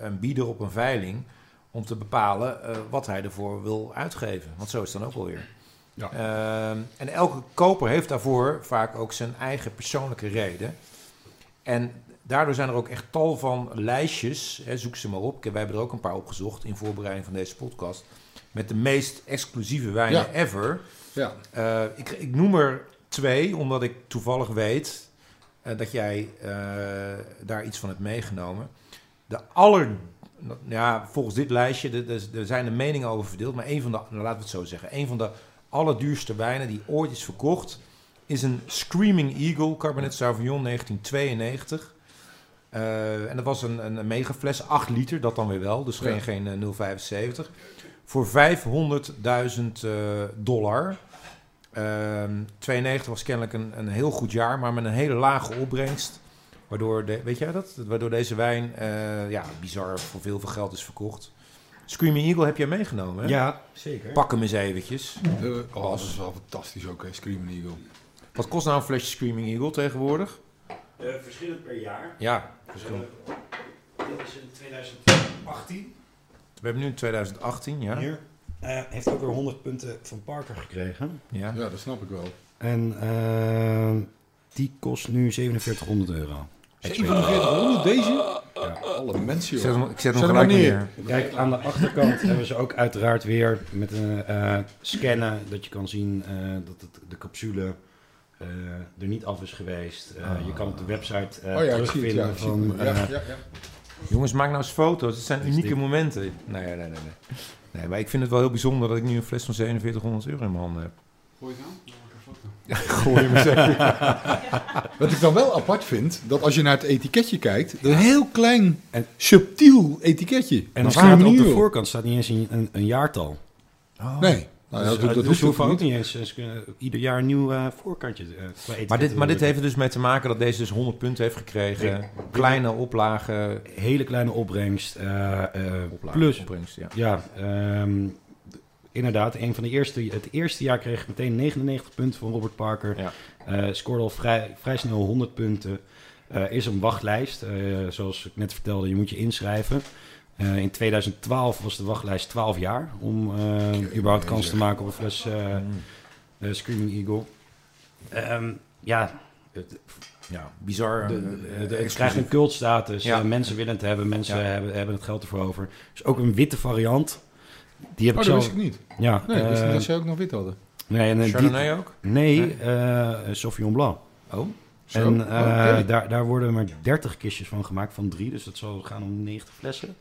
een bieder op een veiling om te bepalen eh, wat hij ervoor wil uitgeven. Want zo is het dan ook wel weer. Ja. Ehm, en elke koper heeft daarvoor vaak ook zijn eigen persoonlijke reden. En daardoor zijn er ook echt tal van lijstjes, hè, zoek ze maar op. Wij hebben er ook een paar opgezocht in voorbereiding van deze podcast. met de meest exclusieve wijnen Ja. ever. Ja. Eh, ik, ik noem er twee, omdat ik toevallig weet dat jij eh, daar iets van hebt meegenomen. De aller... Ja, volgens dit lijstje, er zijn de meningen over verdeeld, maar een van de, nou, laten we het zo zeggen, een van de allerduurste wijnen die ooit is verkocht, is een Screaming Eagle Cabernet Sauvignon 1992. Eh, en dat was een, een megafles, 8 liter, dat dan weer wel, dus geen, Ja. geen eh, 0,75. Voor 500.000 eh, dollar. Ehm 92 was kennelijk een, een heel goed jaar, maar met een hele lage opbrengst. Waardoor, de, weet jij dat? Waardoor deze wijn, eh, ja, bizar voor veel, veel geld is verkocht. Screaming Eagle heb jij meegenomen, hè? Ja, zeker. Pak hem eens eventjes. Eh, oh, dat is wel fantastisch ook, hè, Screaming Eagle. Wat kost nou een flesje Screaming Eagle tegenwoordig? Eh, verschillend per jaar. Ja, verschillend. Dit is in 2018. We hebben nu 2018, ja. Hier. Eh, heeft ook weer 100 punten van Parker gekregen. ja. Ja, dat snap ik wel. En eh, die kost nu 4700 euro. 4700 deze? Ja, alle mensen, Ik zet joh. hem, ik zet hem Zet hem gelijk neer. Kijk, aan de achterkant hebben ze ook uiteraard weer met een eh, scannen dat je kan zien eh, dat het, de capsule eh, er niet af is geweest. Eh, Je kan op de website eh, Oh ja, het. terugvinden Ja, van het. Ja, eh, ja, ja. Jongens, maak nou eens foto's. Het zijn unieke momenten. Nee, nee, nee, nee. Nee, maar ik vind het wel heel bijzonder dat ik nu een fles van 4700 euro in mijn handen heb. Gooi het aan? Dan foto. Gooi hem eens Wat ik dan wel apart vind, dat als je naar het etiketje kijkt, een heel klein, En- subtiel etiketje. En er staat op de voorkant staat niet eens een, een, een jaartal. Nee, nou, ja, dus, dat, eh, dat dus hoeven ook niet. eens. kunnen ieder jaar een nieuw eh, voorkantje. eh, Maar dit, maar dit heeft er dus mee te maken dat deze dus 100 punten heeft gekregen. Kleine oplagen. hele kleine opbrengst. eh, eh, oplagen plus, opbrengst, ja. ja, ehm, inderdaad, een van de eerste, het eerste jaar kreeg ik meteen 99 punten van Robert Parker. Ja. Eh, scoorde al vrij, vrij snel 100 punten. Eh, is een wachtlijst. eh, zoals ik net vertelde, je moet je inschrijven. Eh, in 2012 was de wachtlijst 12 jaar om eh, überhaupt kans te maken op een fles eh, Mm. eh, Screaming Eagle. Ehm, ja, het, Ja, bizar. de, de- de- het krijgt een cultstatus. Ja. Mensen willen het hebben, mensen Ja. hebben, hebben het geld ervoor over. Dus ook een witte variant. Die heb Oh, ik dat wist ik niet. Ja, Nee, ik wist niet dat ze ook nog wit hadden. nee, en, eh, die- Chardonnay ook? nee, Nee? eh, Sauvignon Blanc. Oh. Zo, En eh, oké. daar, daar worden maar 30 kistjes van gemaakt van drie. Dus dat zal gaan om 90 flessen.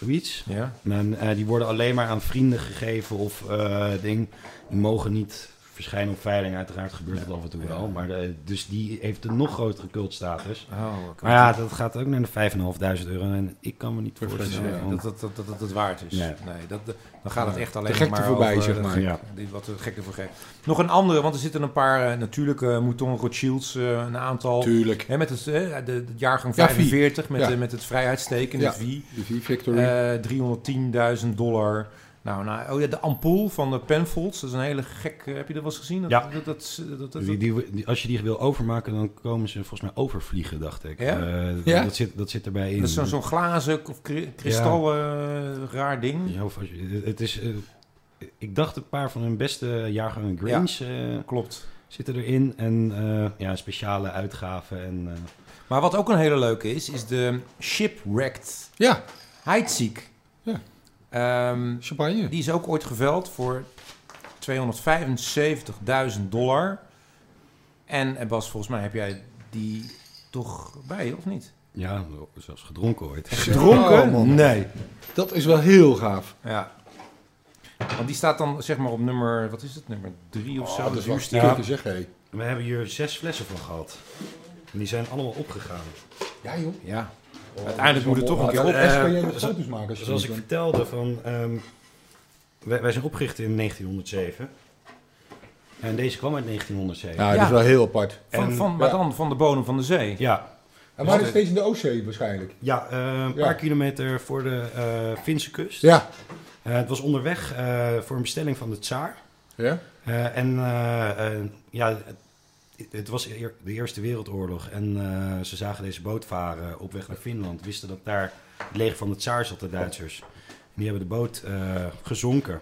Zoiets. Ja. En eh, die worden alleen maar aan vrienden gegeven of eh, ding. Die mogen niet verschijnen op veiling. Uiteraard gebeurt het af en toe wel. Maar de- dus die heeft een nog grotere cultstatus. Oh, oké. Maar ja, dat gaat ook naar de 5.500 euro. En ik kan me niet voorstellen. Nee, dat, dat, dat, dat, dat het waard is. Nee. Nee, dat, dat- dan gaat het echt alleen gekte maar voorbij, over, zeg de maar. Ja. die, wat de gekke voor gek. Nog een andere, want er zitten een paar eh, natuurlijke Mouton Rothschilds, eh, een aantal. Tuurlijk. Hè, met het, eh, de, de jaargang Ja, 45, met, Ja. de, met het vrijheidsteken, Ja. de V. De V-Victory. Eh 310.000 dollar. Nou, nou, oh ja, de ampoel van de Penfolds, dat is een hele gek. eh, heb je dat wel eens gezien? Dat, Ja. Dat, dat, dat, Die, die, die- als je die wil overmaken, dan komen ze volgens mij overvliegen, dacht ik. Ja? Eh, Ja? Dat, zit, dat zit erbij in. dat is zo'n zo'n glazen of kri- kristallen eh, raar ding. Ja, of als je- het is, ik dacht een paar van hun beste jaargangen Grange eh, Klopt. zitten erin. En eh, ja, speciale uitgaven. En, eh, Maar wat ook een hele leuke is, is de Shipwrecked ja, Heidziek. Ja. Ehm, champagne. die is ook ooit geveld voor 275.000 dollar. En Bas, volgens mij heb jij die toch bij, of niet? ja, zelfs gedronken ooit. Gedronken? Oh, man. nee. Dat is wel heel gaaf. Ja. Want die staat dan zeg maar op nummer, wat is het, nummer drie of zo? Oh, dat is wel duurste. sterk zeg, hé. We hebben hier zes flessen van gehad. En die zijn allemaal opgegaan. Ja, joh. Ja. Uiteindelijk moet het toch een keer op. kan jij Eh, foto's maken als je Zoals ik vertelde, van, ehm, wij, wij zijn opgericht in 1907. En deze kwam uit 1907. Ja, Ja. dat is wel heel apart. Van, En- van, maar ja. dan van de bodem van de zee. Ja, En waar is steeds in de Oostzee waarschijnlijk? ja eh, een Ja. paar kilometer voor de eh Finse kust. Ja. Eh, het was onderweg eh, voor een bestelling van de tsaar. Ja? Eh, en eh, eh, ja, het, was de Eerste Wereldoorlog. En eh, ze zagen deze boot varen op weg naar Finland. Wisten dat daar het leger van de tsaar zat, de Duitsers. En die hebben de boot eh, gezonken.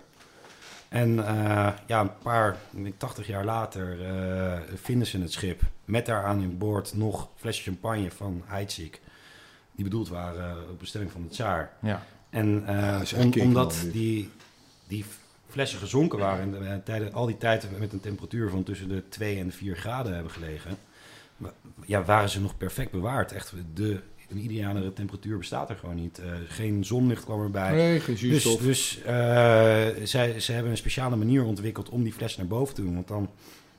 En eh, ja, een paar, ik denk 80 jaar later, eh, vinden ze het schip. Met daaraan in boord nog flesjes champagne van Heidsieck. Die bedoeld waren op bestelling van de tsaar. Ja. En eh, Ja, om- omdat die die flessen gezonken waren en eh, tijden, al die tijd met een temperatuur van tussen de 2 en de 4 graden hebben gelegen, ja, waren ze nog perfect bewaard. Echt, de, een idealere temperatuur bestaat er gewoon niet. Eh, geen zonlicht kwam erbij. Nee, geen Dus, zuurstof. dus eh, zij, ze hebben een speciale manier ontwikkeld om die fles naar boven te doen. Want dan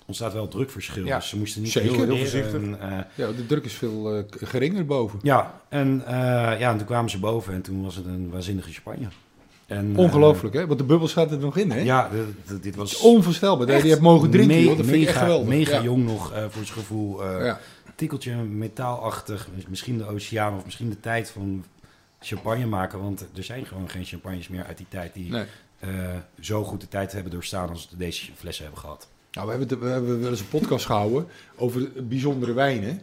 ontstaat wel drukverschil. Ja, dus ze moesten niet zeker. heel, Heel voorzichtig. En, ja, de druk is veel geringer boven. ja, en, ja, en toen kwamen ze boven en toen was het een waanzinnige champagne. En, eh, Ongelooflijk, hè? Want de bubbel staat er nog in, hè? ja, dit, dit- was Onvoorstelbaar dat je die hebt mogen drinken, me- joh. Dat vind ik echt mega, geweldig. mega ja. jong nog eh, voor zijn gevoel. Ja. tikkeltje metaalachtig. Misschien de oceaan of misschien de tijd van champagne maken. Want er zijn gewoon geen champagnes meer uit die tijd die Nee. zo goed de tijd hebben doorstaan als deze flessen hebben gehad. Nou, we hebben, het- we hebben wel eens een podcast gehouden over bijzondere wijnen.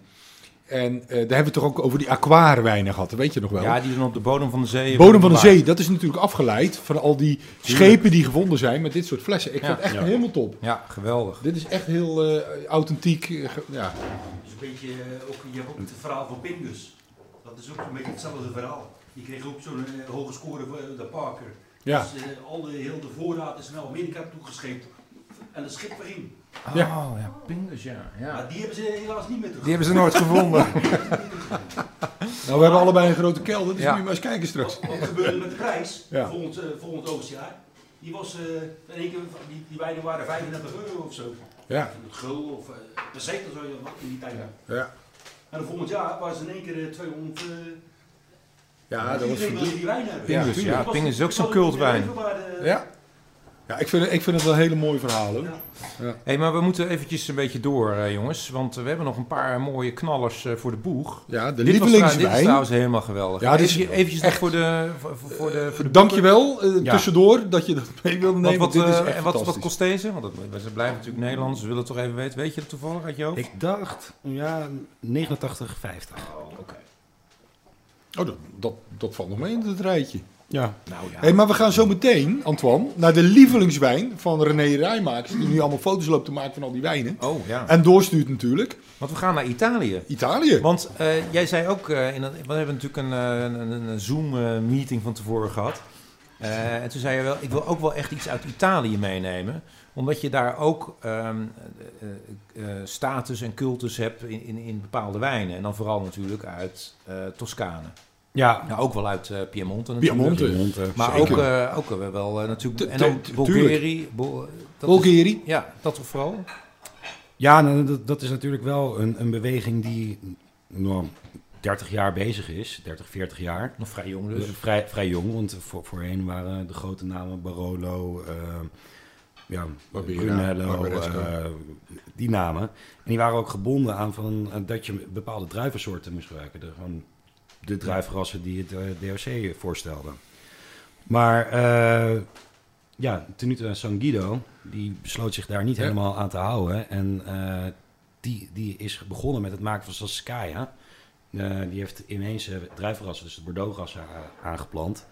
En eh, daar hebben we het toch ook over die aquaarwijnen gehad, dat weet je nog wel. Ja, die dan op de bodem van de zee. Bodem van de zee, dat is natuurlijk afgeleid van al die schepen die gevonden zijn met dit soort flessen. Ik Ja. vind het echt Ja. helemaal top. Ja, geweldig. Dit is echt heel eh, authentiek. eh, ja. Dat is een beetje, ook, je hebt ook het verhaal van Pingus. Dat is ook een beetje hetzelfde verhaal. Die kreeg ook zo'n hoge score voor de Parker. Ja. Dus eh, al de, heel de voorraad is naar Amerika toegescheept. En het schip verging. Ja. Oh, ja, pingus, ja. ja. Maar die hebben ze helaas niet meer terug. Die hebben ze nooit gevonden. Nou, we hebben allebei een grote kelder, dus Ja. moet je maar eens kijken straks. Wat, wat gebeurde met de prijs Ja. volgend, eh, volgend oogstjaar? Die was, eh, in één keer, die, die wijnen waren 35 euro of zo. Ja. Een gul of uh, per zetel zou je wat in die tijd. Ja, En dan volgend jaar was in één keer eh, 200. eh ja dat was die wijn hebben. Pingus, tuurlijk. ja, Pingus is ook zo'n cultwijn. Ja. Ja, ik vind, het- ik vind het wel een hele mooie verhalen. Ja. hey, maar we moeten eventjes een beetje door, eh, jongens. Want we hebben nog een paar mooie knallers eh, voor de boeg. Ja, de Dit, was, trou- dit is lievelingswijn. trouwnog helemaal geweldig. Ja, dit is Even- eventjes nog echt- voor de, voor, voor- voor de, voor de Dankjewel eh, Ja. tussendoor dat je dat mee wilde Wat, nemen. wat, dit is eh, echt en wat, wat fantastisch. kost deze? Want blijven natuurlijk Nederlands. Ze willen het toch even weten. Weet je het toevallig uit je hoofd? Ik dacht, ja, 89,50. Oh, dat, dat, dat valt nog mee in het rijtje. Ja. Nou ja. Hey, maar we gaan zo meteen, Antoine, naar de lievelingswijn van René Rijmakers. Die nu allemaal foto's loopt te maken van al die wijnen. Oh ja. En doorstuurt natuurlijk. Want we gaan naar Italië. Italië. Want eh, jij zei ook, eh, in een, we hebben natuurlijk een, eh, een, een, een Zoom-meeting van tevoren gehad. Eh, en toen zei je wel, ik wil ook wel echt iets uit Italië meenemen. Omdat je daar ook ehm, eh, eh, eh, status en cultus hebt in, in, in bepaalde wijnen. En dan vooral natuurlijk uit Toscane. Ja, Nou, ook wel uit eh, Piemonte natuurlijk. Piemonte. Piemonte, Maar Zeker. ook, eh, ook wel eh, natuurlijk... Te- En dan Bulgari. Bul- Bulgari. Ja, dat toch vooral? Ja, nou, dat, dat is natuurlijk wel een, een beweging die nou, 30 jaar bezig is. 30, 40 jaar. Nog vrij jong Dus vrij, vrij jong, want voor, voorheen waren de grote namen Barolo, ja, Barbera, Brunello, eh, die namen. En die waren ook gebonden aan van, dat je bepaalde druivensoorten moest gebruiken. De, gewoon de druivenrassen die het eh, DOC voorstelden. Maar uh, ja, Tenuta San Guido, die besloot zich daar niet Ja. helemaal aan te houden. En uh, die, die is begonnen met het maken van Saskaya. Uh, die heeft ineens uh, druivenrassen, dus het Bordeaux-ras aangeplant.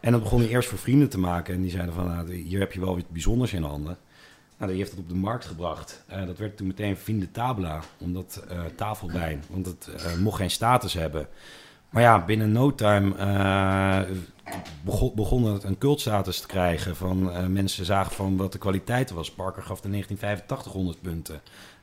En dat begon hij eerst voor vrienden te maken. En die zeiden van, nou, hier heb je wel iets bijzonders in handen. Nou, die heeft het op de markt gebracht. Uh, dat werd toen meteen Vinde Tabla, omdat uh, tafelwijn. Want het uh, mocht geen status hebben. Maar ja, binnen no time begon, begon het een cultstatus te krijgen. Van uh, mensen zagen van wat de kwaliteit was. Parker gaf in 1985 100 punten.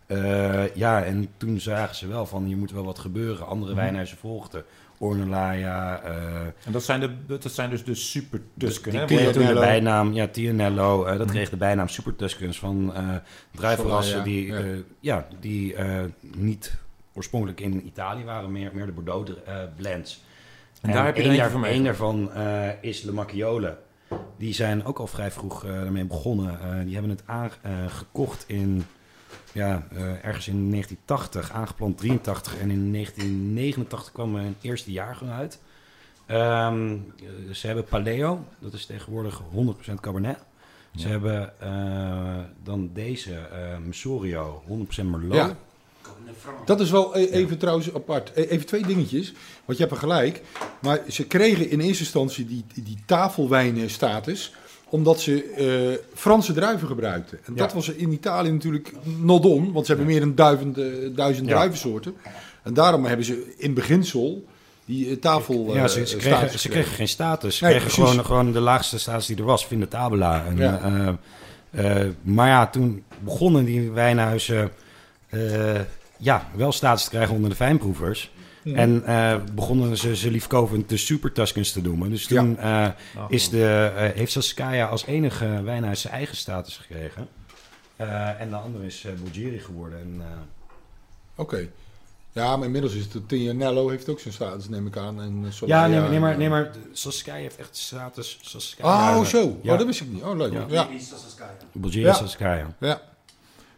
Uh, ja, en toen zagen ze wel van hier moet wel wat gebeuren. Andere Mhm. wijnhuizen volgden. Ornelaya. Uh, en dat zijn, de, dat zijn dus de Super Tusken, die kreeg toen de bijnaam, ja, Tianello. Dat kreeg de bijnaam Super Tuscans van druivenrassen ja, die, ja. Ja, die niet oorspronkelijk in Italië waren, meer, meer de Bordeaux uh, blends. En, en daar heb je een, daar, van een daarvan uh, is Le Macchiole. Die zijn ook al vrij vroeg uh, daarmee begonnen. Die hebben het aangekocht in ja, uh, ergens in 1980, aangeplant 83 en in 1989 kwam een eerste jaargang uit. Um, ze hebben Paleo, dat is tegenwoordig 100% Cabernet. Ja. Ze hebben uh, dan deze uh, Messorio, 100% Merlot. Ja. Dat is wel e- even ja. trouwens apart. E- Even twee dingetjes. Want je hebt er gelijk. Maar ze kregen in eerste instantie die, die tafelwijnenstatus omdat ze uh, Franse druiven gebruikten. En ja. dat was in Italië natuurlijk not on, want ze hebben meer dan duizend, uh, duizend ja. druivensoorten. En daarom hebben ze in beginsel die eh, tafel ja, eh, ze, ze, status kregen, ze kregen geen status. Ze Nee, kregen precies. gewoon, gewoon de laagste status die er was, Vinda Tabula. En, Ja. eh, eh, maar ja, toen begonnen die wijnhuizen eh, ja, wel status te krijgen onder de fijnproevers. Mhm. En eh, begonnen ze ze liefkovend de Super Tuscans te noemen. Dus toen eh, is de, eh, heeft Saskaya als enige wijnhuis zijn eigen status gekregen. Eh, en de andere is uh, Bulgari geworden. En, eh, Oké. Ja, maar inmiddels is het... Tignanello heeft ook zijn status, neem ik aan. En, ja, nee, maar- nee, maar, en, nee, maar Saskaya heeft echt status. Saskaya, Oh, zo. Ja. Oh, dat wist ik niet. Oh, leuk. Ja. Ja. Bulgari Ja. Saskaya. ja.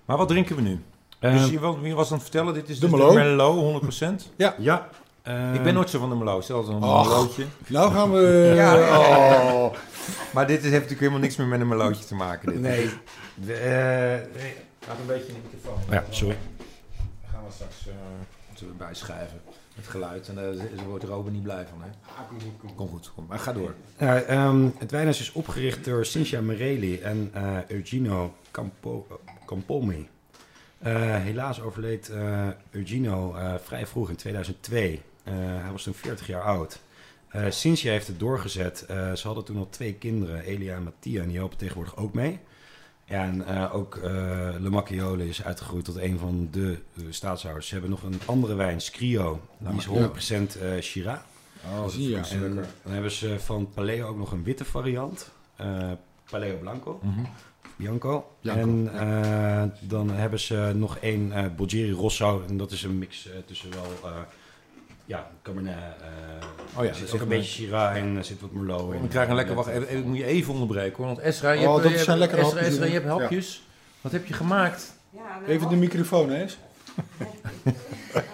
Maar wat drinken we nu? Eh, dus je, wil- wie was aan het vertellen? Dit is de dus Merlot. de Merlot, 100%. ja. eh, ik ben nooit zo van de Merlot. Stel altijd een Och. Merlotje. Nou gaan we... Ja. Oh. Maar dit is, heeft natuurlijk helemaal niks meer met een Merlotje te maken. Dit. Nee. We, eh, nee. Gaat een beetje in de microfoon. Ja, sorry. Dan gaan we straks uh, moeten we bijschrijven. Het geluid. En daar wordt Robin niet blij van. Hè? Kom goed, kom. Maar ga door. Ja, ehm, het wijnhuis is opgericht door Cinzia Merelli en eh Eugenio Campo, Campomi. Eh, helaas overleed eh, Eugenio eh, vrij vroeg in 2002. Eh, hij was toen 40 jaar oud. Eh Cinzia heeft het doorgezet. Ze hadden toen al twee kinderen, Elia en Mattia, en die helpen tegenwoordig ook mee. En ook Le Macchiole is uitgegroeid tot een van de uh, staatshouders. Ze hebben nog een andere wijn, Scrio. Die is 100% eh Shiraz. Oh, zie je. En dan hebben ze van Paleo ook nog een witte variant. Paleo Blanco. Mhm. Bianco. Bianco, en eh, dan hebben ze nog één eh Bulgari Rosso. En dat is een mix eh, tussen wel... eh ja, Cabernet. eh Oh ja, er zit ook een beetje Shiraz in, er zit wat Merlot in. We krijgen een lekker wacht. Even, moet je even onderbreken hoor. Want Esra, je Oh, hebt, dat je zijn lekkere Esra, hapjes, Esra, je hebt hapjes. Wat heb je gemaakt? Ja, Even de microfoon, eens.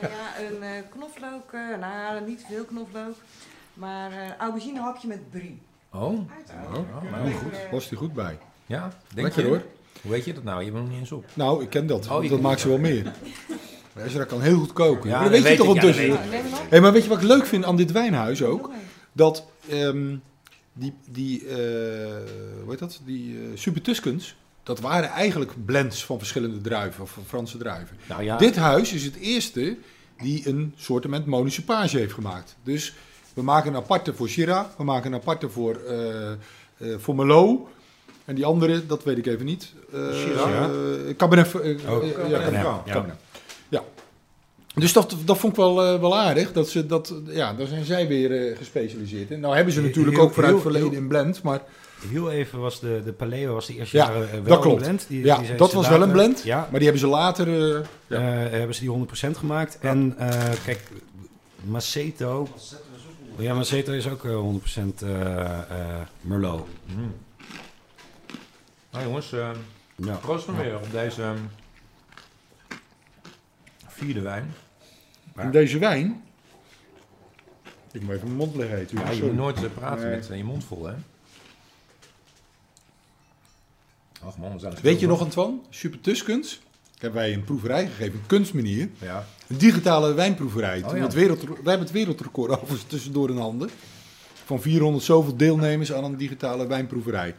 ja, een knoflook, eh, nou niet veel knoflook, maar een auberginehapje met brie. Oh. Oh, nou, goed. Was die goed bij. Ja. Denk Lekker je? hoor. Hoe weet je dat nou? Je bent nog niet eens op. Nou, ik ken dat. Oh, dat maakt ze wel meer. Ezra kan heel goed koken. Ja, maar dat dat weet je toch ja, dat ondertussen? op. Hey, maar weet je wat ik leuk vind aan dit wijnhuis ook? Dat ehm, die, die, eh, hoe heet dat? Die eh Super Tuscans, dat waren eigenlijk blends van verschillende druiven, of van Franse druiven. Nou ja, Dit huis is het eerste die een soortement monocepage heeft gemaakt. Dus we maken een aparte voor Shiraz, we maken een aparte voor, eh eh voor Merlot. En die andere, dat weet ik even niet. Eh, eh, Cabernet. ja, Cabernet. Ja. Dus dat, dat vond ik wel, eh, wel aardig. Dat ze dat, ja, daar zijn zij weer eh, gespecialiseerd in. Nou hebben ze natuurlijk heel- ook vanuit heel- verleden in blend. Maar Heel even was de, de Paleo was die eerste Ja, jaren eh, wel dat klopt. een blend. Die, Ja, die dat was wel een blend. Ja, Maar die hebben ze later... eh, ja. eh, hebben ze die 100% gemaakt. En eh, kijk, Maceto. Ja, Maceto is ook eh, 100% eh, eh, Merlot. Mm. Nou jongens, eh Ja. proost weer op deze ehm, vierde wijn. Deze wijn... Ik moet even mijn mond leggen. Ja, je moet nooit eh, praten Nee. met eh, je mond vol, hè? Ach man, we zijn Weet je nog, van. Antoine? Super Tuscans. Hebben wij een proeverij gegeven, een kunstmanier. Ja. Een digitale wijnproeverij. Oh, Toen ja. het wereld, wij hebben het wereldrecord overigens tussendoor in handen. Van 400 zoveel deelnemers aan een digitale wijnproeverij.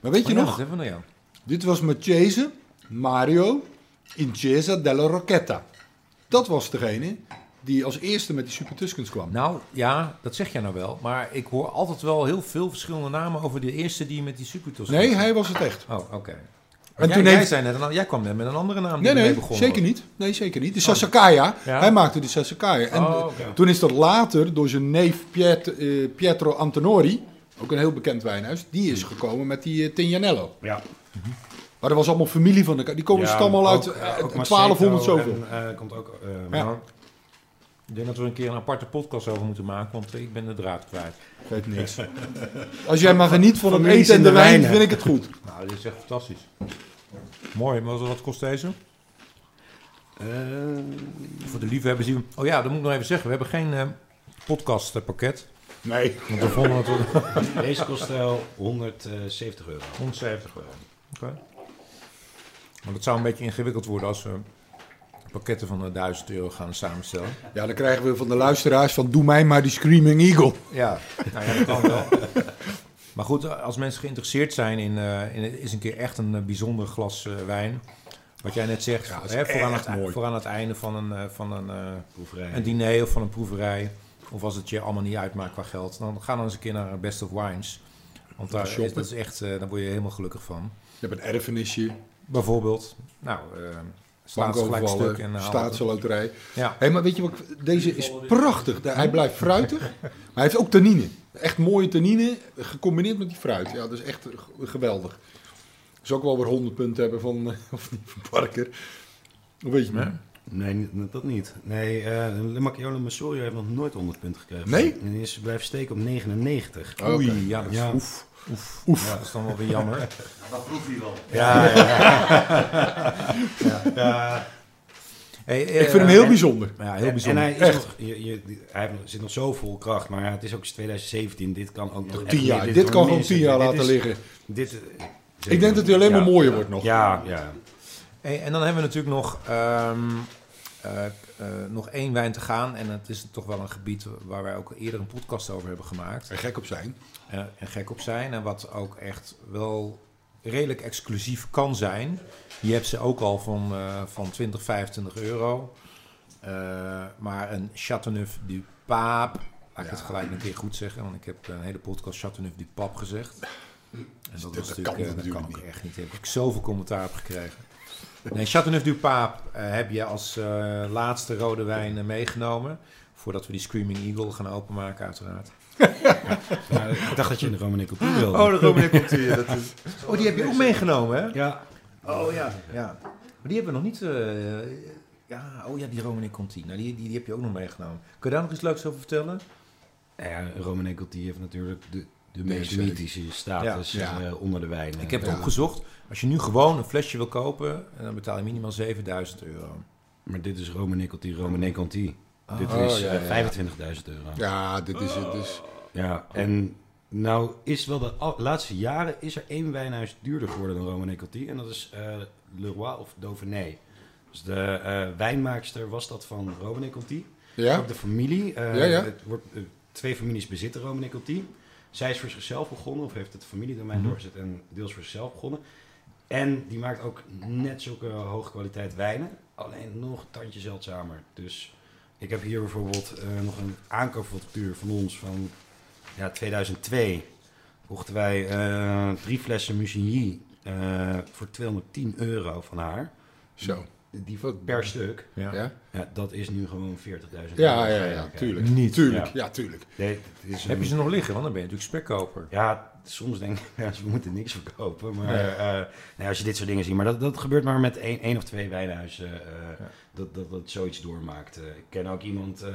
Maar weet je Oh ja, nog? ja? Dit was Marchese Mario in Chiesa della Rocchetta. Dat was degene die als eerste met die Super Tuscans kwam. Nou ja, dat zeg jij nou wel. Maar ik hoor altijd wel heel veel verschillende namen over de eerste die met die supertos. Nee, hij was het echt. Oh, oké. En jij, toen jij, heeft- zei net, een- jij kwam net met een andere naam die Nee, ermee nee, zeker niet. Nee, zeker niet. De Sassacaya. Ja? Hij maakte de Sassacaya. En Oh, toen is dat later door zijn neef Piet- eh, Pietro Antonori, ook een heel bekend wijnhuis, die is gekomen met die eh, Tignanello. Ja. Maar dat was allemaal familie van elkaar. Die komen Ja, stammen al uit ook, eh, eh, 1200 zoveel. En, eh, komt ook... eh, Ja. Nou, ik denk dat we een keer een aparte podcast over moeten maken, want ik ben de draad kwijt. Geeft niks. Als jij maar geniet van het eten en de de wijn, vind ik het goed. Nou, dit is echt fantastisch. Mooi, maar wat, kost deze? eh, Voor de liefhebbers die... Oh ja, dat moet ik nog even zeggen. We hebben geen eh, podcastpakket. Nee. Want we vonden het wel deze kost wel 170 euro. 170 euro. Oké. Maar dat zou een beetje ingewikkeld worden als we pakketten van eh, 1000 euro gaan samenstellen. Ja, dan krijgen we van de luisteraars van doe mij maar die Screaming Eagle. Ja, nou ja, dat kan wel. Maar goed, als mensen geïnteresseerd zijn in, eh, in het is een keer echt een eh, bijzonder glas eh, wijn. Wat jij net zegt, Ja, hè, voor, aan echt het, mooi. voor aan het einde van een, eh, van een, eh, Proeverij. een diner of van een proeverij. Of als het je allemaal niet uitmaakt qua geld, dan ga dan eens een keer naar Best of Wines. Want daar is, dat is echt, eh, daar word je helemaal gelukkig van. Je hebt een erfenisje, Bijvoorbeeld, nou, eh slaat ze gelijk stuk en het. staatsloterij. Ja, Hé, maar weet je wat? Deze is prachtig. Hij blijft fruitig, maar hij heeft ook tannine. Echt mooie tannine, gecombineerd met die fruit. Ja, dat is echt geweldig. Zou ook wel weer 100 punten hebben van, eh, of niet, van Parker. Hoe weet je het? Nee? Dat niet. Nee, eh Le Macchiolo Massorio heeft nog nooit 100 punten gekregen. Nee? En is blijft steken op 99. Oké. Oei, ja, dat is, Ja. oef, oef, oef. Ja, dat is dan wel weer jammer. Dat proef je wel. Ja, ja. ja. Hey, Ik vind hem heel en- bijzonder. Ja, heel En bijzonder. hij, is Echt. nog, je, je, hij zit nog zo vol kracht, maar ja, het is ook 2017. Dit kan ook nog echt 10 niet. jaar. Dit kan gewoon 10 jaar dit laten is- liggen. Dit, eh, Ik denk dat hij alleen maar Ja. mooier wordt nog. Ja, ja. Hey, en dan hebben we natuurlijk nog, ehm, eh, eh, nog één wijn te gaan. En het is toch wel een gebied waar wij ook eerder een podcast over hebben gemaakt. Er gek op zijn. eh, en gek op zijn. En wat ook echt wel redelijk exclusief kan zijn. Je hebt ze ook al van, eh, van 20, 25 euro. Maar een Chateauneuf du Pape. Laat ik het gelijk een keer goed zeggen. Want ik heb een hele podcast Chateauneuf du Pape gezegd. En dat, was kan natuurlijk, dat natuurlijk kan ook niet. echt niet. Daar heb ik zoveel commentaar op gekregen. Nee, Chateauneuf du Pape eh, heb je als eh, laatste rode wijn eh, meegenomen. Voordat we die Screaming Eagle gaan openmaken uiteraard. Ja, ik dacht dat je in de Roman Ecopie wilde. Oh, de Romane Conti. Dat is... Oh, die heb je ook meegenomen, hè? Ja, Oh ja, ja. Maar die hebben we nog niet. ja, oh ja, die Romane Conti. Nou, die, die, die heb je ook nog meegenomen. Kun je daar nog iets leuks over vertellen? Nou ja, Roman Ecopie heeft natuurlijk de, de meest mythische status Ja, eh, onder de wijn. Ik heb het opgezocht. Als je nu gewoon een flesje wil kopen, dan betaal je minimaal 7000 euro. Maar dit is Ecopie, Roman Ecopie. Dit Oh, is ja, eh, ja. 25.000 euro. Ja, dit is het dus. Ja, en nou is wel de laatste jaren is er één wijnhuis duurder geworden dan Ecottie. En dat is eh Leroy of Dauphiné. Dus de eh, wijnmaakster was dat van Roman Ecottie. Ja? Ook de familie. eh, Ja, ja. Het wordt, eh, twee families bezitten Ecottie. Zij is voor zichzelf begonnen, of heeft het familiedomein doorgezet en deels voor zichzelf begonnen. En die maakt ook net zulke hoge kwaliteit wijnen, alleen nog een tandje zeldzamer. Dus ik heb hier bijvoorbeeld eh, nog een aankoopfactuur van ons van ja, 2002. Kochten wij eh, drie flessen Musigny eh voor 210 euro van haar. Zo. Die per stuk. Ja. Ja? Ja, dat is nu gewoon 40.000 Ja, euro. ja, ja, tuurlijk. Niet. Tuurlijk, Ja. ja, tuurlijk. Nee, het is Heb je ze nog liggen? Want dan ben je natuurlijk spekkoper. Ja, soms denk ik, ja, we moeten niks verkopen. Maar eh, nee, als je dit soort dingen ziet. Maar dat, dat gebeurt maar met één, één of twee wijnhuizen. eh, Ja. dat, dat, dat zoiets doormaakt. Eh, ik ken ook iemand eh,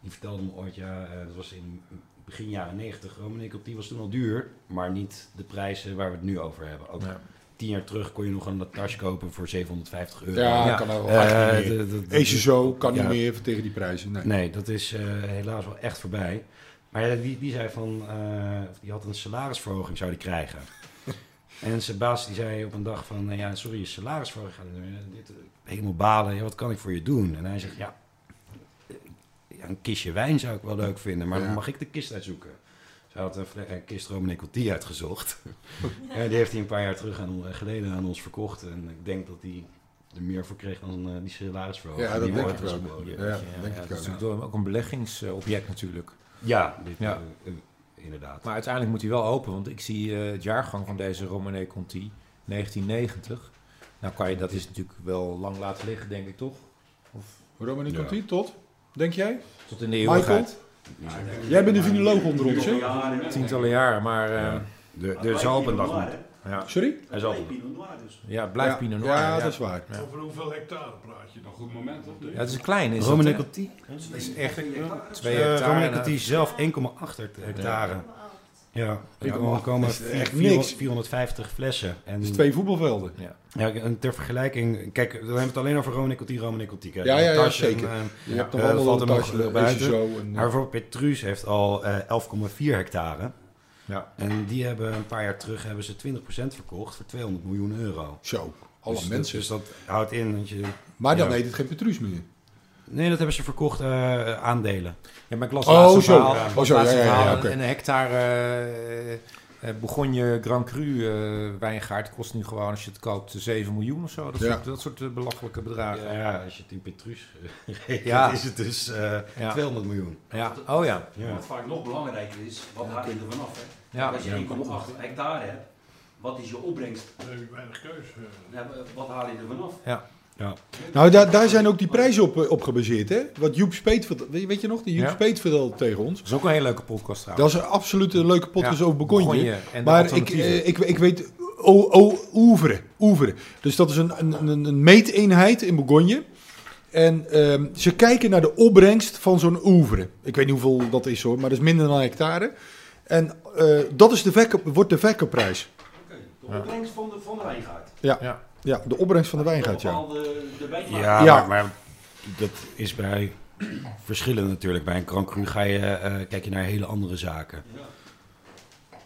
die vertelde me ooit, ja, dat was in begin jaren 90. Roman die was toen al duur, maar niet de prijzen waar we het nu over hebben. Ook Ja. Tien jaar terug kon je nog een tasje kopen voor 750 euro. Ja, Ja. kan ook Eh, Easy zo, kan niet meer tegen die prijzen. Nee. Nee, dat is eh, helaas wel echt voorbij. Maar ja, die, die zei van, eh, die had een salarisverhoging zou die krijgen. en zijn baas die zei op een dag van, ja, sorry, je salarisverhoging gaat niet meer. dit, helemaal balen. Ja, wat kan ik voor je doen? En hij zegt, ja, ja, een kistje wijn zou ik wel leuk vinden, maar Ja. dan mag ik de kist uitzoeken. Ze had een, kist Roman Ecotie uitgezocht. en die heeft hij een paar jaar terug aan, eh, geleden aan ons verkocht. En ik denk dat hij er meer voor kreeg dan eh, die salarisverhoging. Ja, dat die denk ik geboden. Ja, Ja, denk ja, ik dat is ook. natuurlijk ook een beleggingsobject natuurlijk. Ja, dit, Ja. eh, inderdaad. Maar uiteindelijk moet hij wel open, want ik zie eh, het jaargang van deze Romane Conti, 1990. Nou kan je, dat is natuurlijk wel lang laten liggen, denk ik toch? Of Roman Ja. Conti, tot? Denk jij? tot in de Michael? Jij bent de vinoloog onder ons, hè? Tientallen jaren, maar eh, Ja. De, er zal op een dag moeten. ja. Sorry? Hij zal Pinot Noir dus. ja, blijft ja, Pinot Noir. Ja, ja. dat is waar. Ja. Over hoeveel hectare praat je? Nog goed moment of niet? Ja, het is een klein. Is? Het is echt twee Uh, hectare. Zelf 1,8 hectare. Ja, Ja. er komen echt 400 niks. 450 flessen. En, is twee voetbalvelden. ja, en ter vergelijking, kijk, we hebben het alleen over Roman Ecotie, Roman Ecotie. Kijk, Ja, ja, ja, zeker. en, eh, Je hebt nog Eh, valt een tasje, buiten. Zo en, maar bijvoorbeeld Petrus heeft al eh, 11,4 hectare. Ja. En die hebben een paar jaar terug hebben ze 20% verkocht voor 200 miljoen euro. zo, alle dus, mensen. Dus dat houdt in dat je... maar dan ja. heet het geen Petrus meer. Nee, dat hebben ze verkocht eh, aandelen. Ja, maar ik las Oh, zo. verhaal, Ja. ik Oh, zo, ja, een ja, ja, een hectare eh, Eh Bourgogne Grand Cru eh, wijngaard kost nu gewoon, als je het koopt, 7 miljoen of zo. Dat Ja. soort, dat soort belachelijke bedragen. Ja, als je het in Petrus rekent, Ja. is het dus eh, Ja. 200 miljoen. Ja. Oh ja. Ja. Wat vaak nog belangrijker is, wat haal je er vanaf? Hè? Ja. Als je 1,8 hectare hebt, wat is je opbrengst? Dan heb je weinig keus. Ja, wat haal je er vanaf? Nou, daar, daar zijn ook die prijzen op, eh, op gebaseerd, hè? Wat Joep Speet, weet je nog? Die Joep Ja. Speet vertelde tegen ons. Dat is ook een hele leuke podcast trouwens. Dat is een absoluut een leuke podcast Ja, over de Maar ik, eh, ik, ik weet, o, o, oeveren, oeveren. Dus dat is een, een, een, een meeteenheid in Bourgogne. En ehm, ze kijken naar de opbrengst van zo'n oeveren. Ik weet niet hoeveel dat is hoor, maar dat is minder dan een hectare. En eh, dat is de verkoop, wordt de verkoopprijs. Oké, de opbrengst van de, van de wijngaard. Ja, de opbrengst van de ja. De wijngaard. Ja, Ja. Maar, maar dat is bij verschillen natuurlijk. Bij een Grand Cru ga je, eh, kijk je naar hele andere zaken.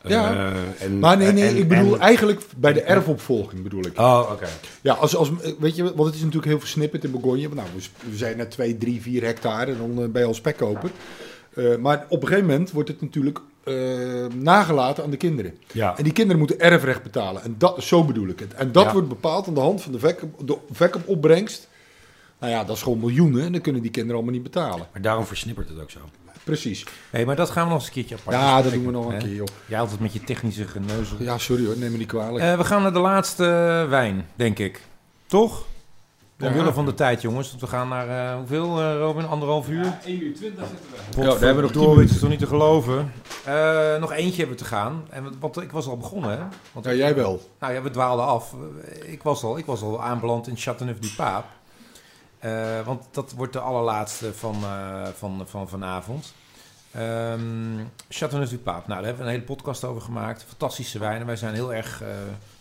Ja. Eh, en, Maar nee, nee, en- ik bedoel en- eigenlijk bij de erfopvolging bedoel ik. Oh, oké. Ja, als, als, weet je, want het is natuurlijk heel versnipperd in Bourgogne. Nou, we, we zijn net 2, 3, 4 hectare en dan eh, ben je al spekkoper. Eh, maar op een gegeven moment wordt het natuurlijk eh, nagelaten aan de kinderen. Ja. En die kinderen moeten erfrecht betalen. En dat, zo bedoel ik het. En dat Ja. wordt bepaald aan de hand van de verkoopopbrengst. Nou ja, dat is gewoon miljoenen en dan kunnen die kinderen allemaal niet betalen. Maar daarom versnippert het ook zo. Precies. hey, maar dat gaan we nog eens een keertje apart Ja, dat doen we nog een hè? keer, joh. Jij altijd met je technische geneuzel. Ja, sorry hoor, neem me niet kwalijk. Eh, we gaan naar de laatste wijn, denk ik. Toch? Omwille van de tijd, jongens. Want we gaan naar, eh, hoeveel, eh, Robin? Anderhalf uur? Ja, 1 uur 20 zitten we. Ja, daar hebben we nog minuten. Het is toch niet te geloven. Eh, nog eentje hebben we te gaan. En, wat- want ik was al begonnen, hè? Want, Ja, jij wel. Nou ja, we dwaalden af. Ik was al, ik was al aanbeland in Châteauneuf-du-Pape. Eh, want dat wordt de allerlaatste van, eh, van, van vanavond. Ehm Châteauneuf-du-Pape. Nou, daar hebben we een hele podcast over gemaakt. Fantastische wijnen. Wij zijn heel erg eh,